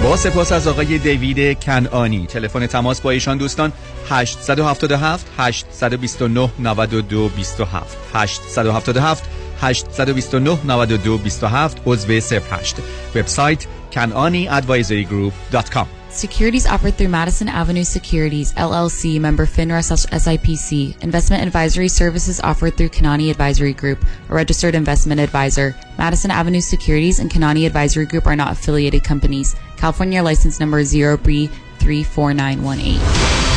با سپاس از آقای دیوید کنعانی تلفن تماس با ایشان دوستان 877 829 92 27 877 829 92 27 عضو 08 وبسایت kananiadvisorygroup.com Securities offered through Madison Avenue Securities, LLC, member FINRA SIPC. Investment advisory services offered through Kanani Advisory Group, a registered investment advisor. Madison Avenue Securities and Kanani Advisory Group are not affiliated companies. California license number 0B34918.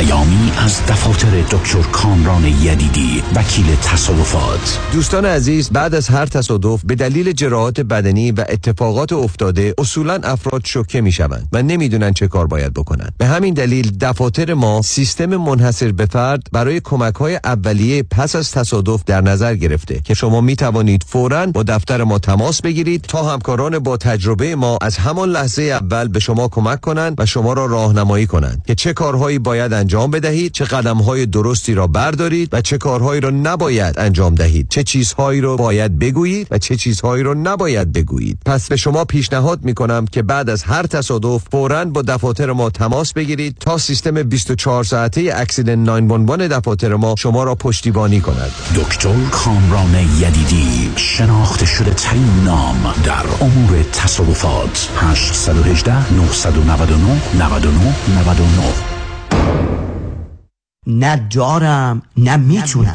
پیامی از دفاتر دکتر کامران یدیدی وکیل تصادفات. دوستان عزیز بعد از هر تصادف به دلیل جراحات بدنی و اتفاقات افتاده اصولا افراد شوکه می شوند و نمی‌دونن چه کار باید بکنن به همین دلیل دفاتر ما سیستم منحصر به فرد برای کمک های اولیه پس از تصادف در نظر گرفته که شما می توانید فورا با دفتر ما تماس بگیرید تا همکاران با تجربه ما از همان لحظه اول به شما کمک کنند و شما را راهنمایی کنند که چه کارهایی باید انجام بدهید چه قدم های درستی را بردارید و چه کارهایی را نباید انجام دهید. چه چیزهایی را باید بگویید و چه چیزهایی را نباید بگویید. پس به شما پیشنهاد می کنم که بعد از هر تصادف فوراً با دفاتر ما تماس بگیرید تا سیستم 24 ساعته اکسیدنت 911 دفاتر ما شما را پشتیبانی کند. دکتر کامران یدیدی شناخته شده ترین نام در امور تصادفات. 818 999 99 99 نه دارم نه می‌تونم.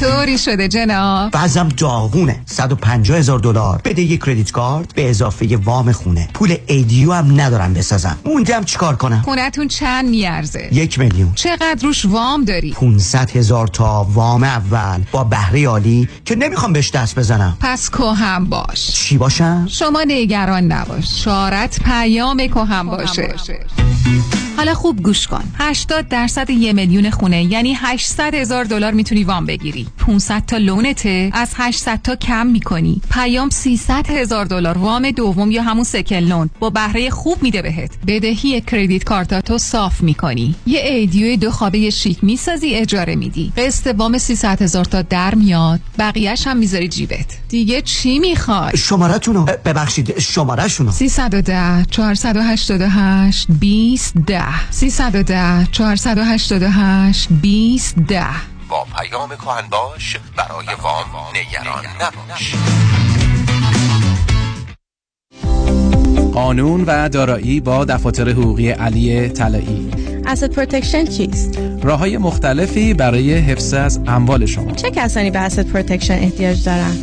طوری شده جناب؟ وزم داغونه 150 هزار دلار. بده یه کردیت کارت به اضافه وام خونه. پول ایدیو هم ندارم بسازم. موندم چیکار کنم؟ خونتون چند میارزه؟ یک میلیون. چقدر روش وام داری؟ 500 هزار تا وام اول با بهره عالی که نمی‌خوام بهش دست بزنم. پس کوهم باش. چی باشم؟ شما نگران نباش. شارت پیام کوهم باشه. حالا خوب گوش کن. 80 درصد یه میلیون خونه یعنی 800 هزار دلار می‌تونی وام بگیری. 500 تا لونته از 800 تا کم می‌کنی. پیام 300 هزار دلار. وام دوم یا همون سکل لون. با بهره خوب میده بهت. بدهی کردیت کارتاتو صاف می‌کنی. یه ایدیو دو خوابه شیک می‌سازی اجاره میدی. قسط وام 300 هزار تا در میاد. بقیهش هم می‌ذاری جیبت. دیگه چی می‌خوای؟ شمارتونو. ببخشید شماره شونو 310 488 20 10 310 488 20 10 با پیام کهن باش برای وام نگران نباش قانون و دارایی با دفاتر حقوقی علی طلایی asset protection چیست؟ راه های مختلفی برای حفظ از اموال شما چه کسانی به asset protection احتیاج دارند؟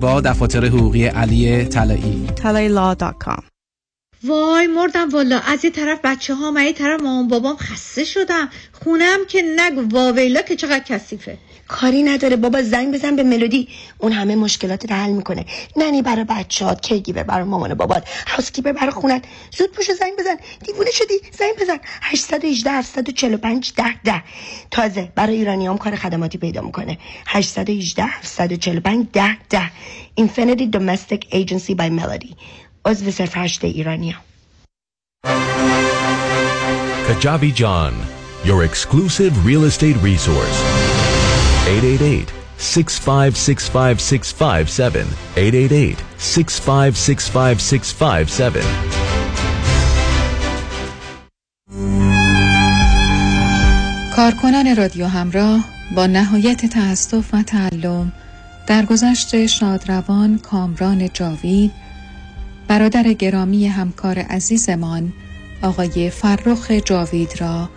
با دفاتر حقوقی علی طلایی. talailaw.com وای مردم والا از یه طرف بچه ها من یه طرف مامان بابام خسته شدم. خونم که نگو واویلا که چقدر کثیفه. کاری نداره. بابا زنگ بزن به ملودی. اون همه مشکلات رو حل می‌کنه. ننی برای بچهات کیگیبر برای مامان و بابات. هاوسکیپر برای خونت. زود پوشو زنگ بزن. دیوونه شدی. زنگ بزن. 818 745 10 10 تازه برای ایرانیام کار خدماتی پیدا می‌کنه. 818 745 10 10 Infinity Domestic Agency by Melody. عضو صرف هشت ایرانیا Kajabi John, your exclusive real estate resource. 888 6565657 888 6565657 کارکنان رادیو همراه با نهایت تأسف و تعلم در گذشت شادروان کامران جاوید برادر گرامی همکار عزیزمان آقای فرخ جاوید را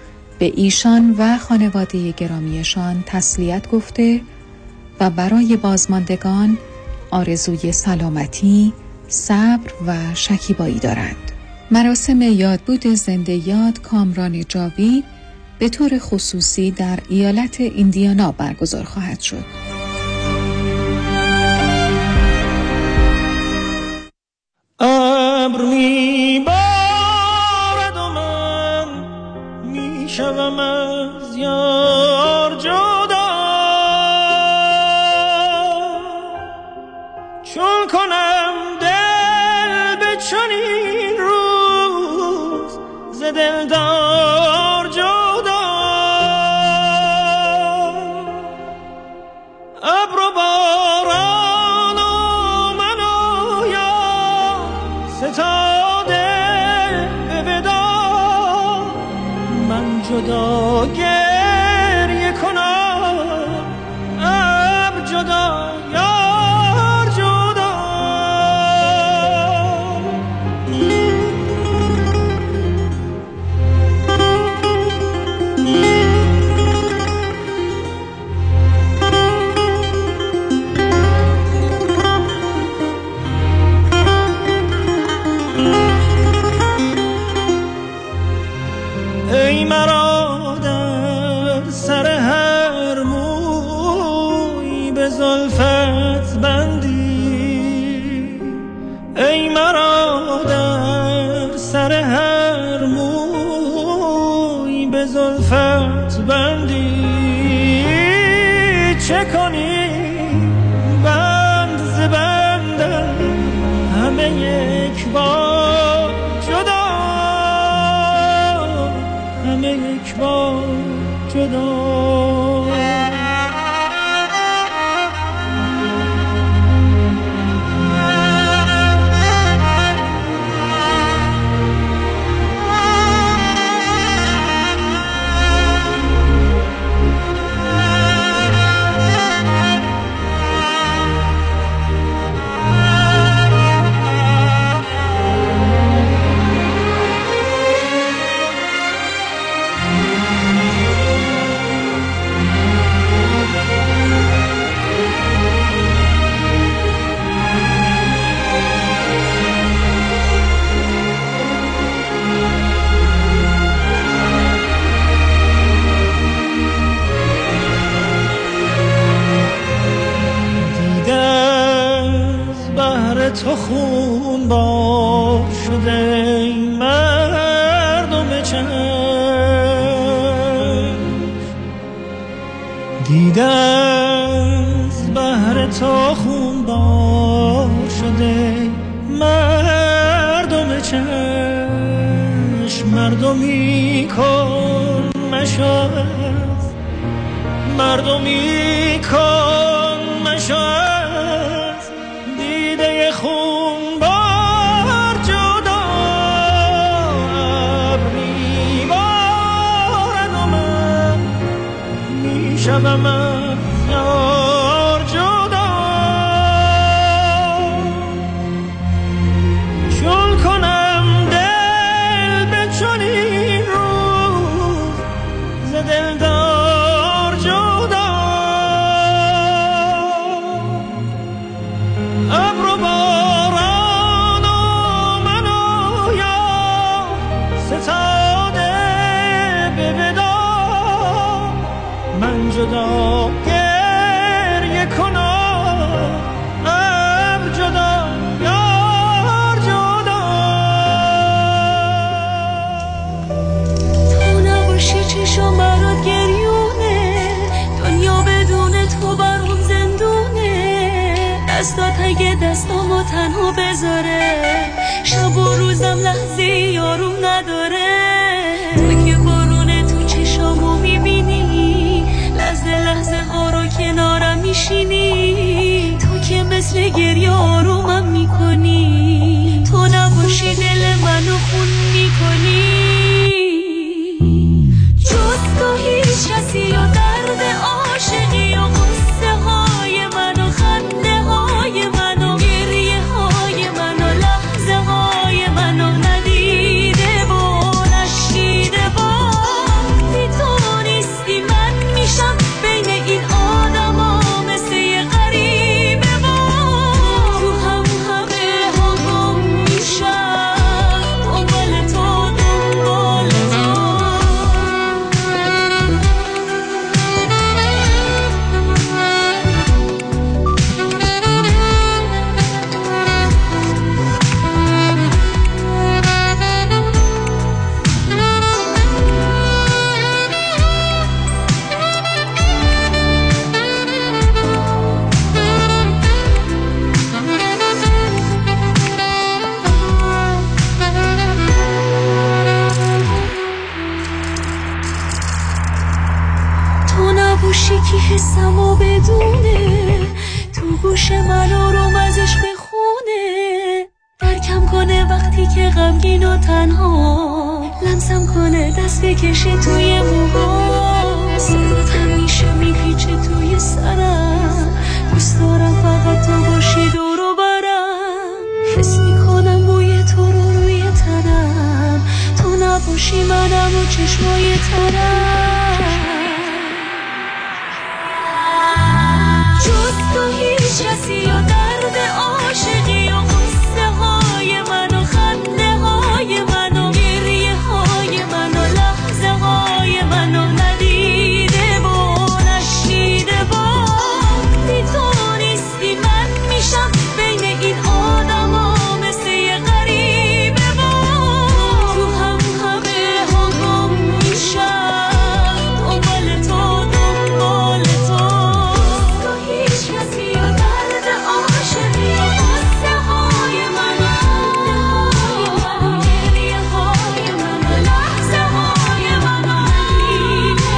به ایشان و خانواده گرامیشان تسلیت گفته و برای بازماندگان آرزوی سلامتی، صبر و شکیبایی دارند. مراسم یادبود زنده یاد کامران جاوید به طور خصوصی در ایالت ایندیانا برگزار خواهد شد. مردمی کن مشو از دیده خون بار جدا. ابری بارن و من میشم من می‌ذاره شب و روزم لحظه یارم نداره. تو که بارونه تو چشامو می‌بینی لحظه لحظه ها رو کنارم میشینی. تو که مثل گریار stick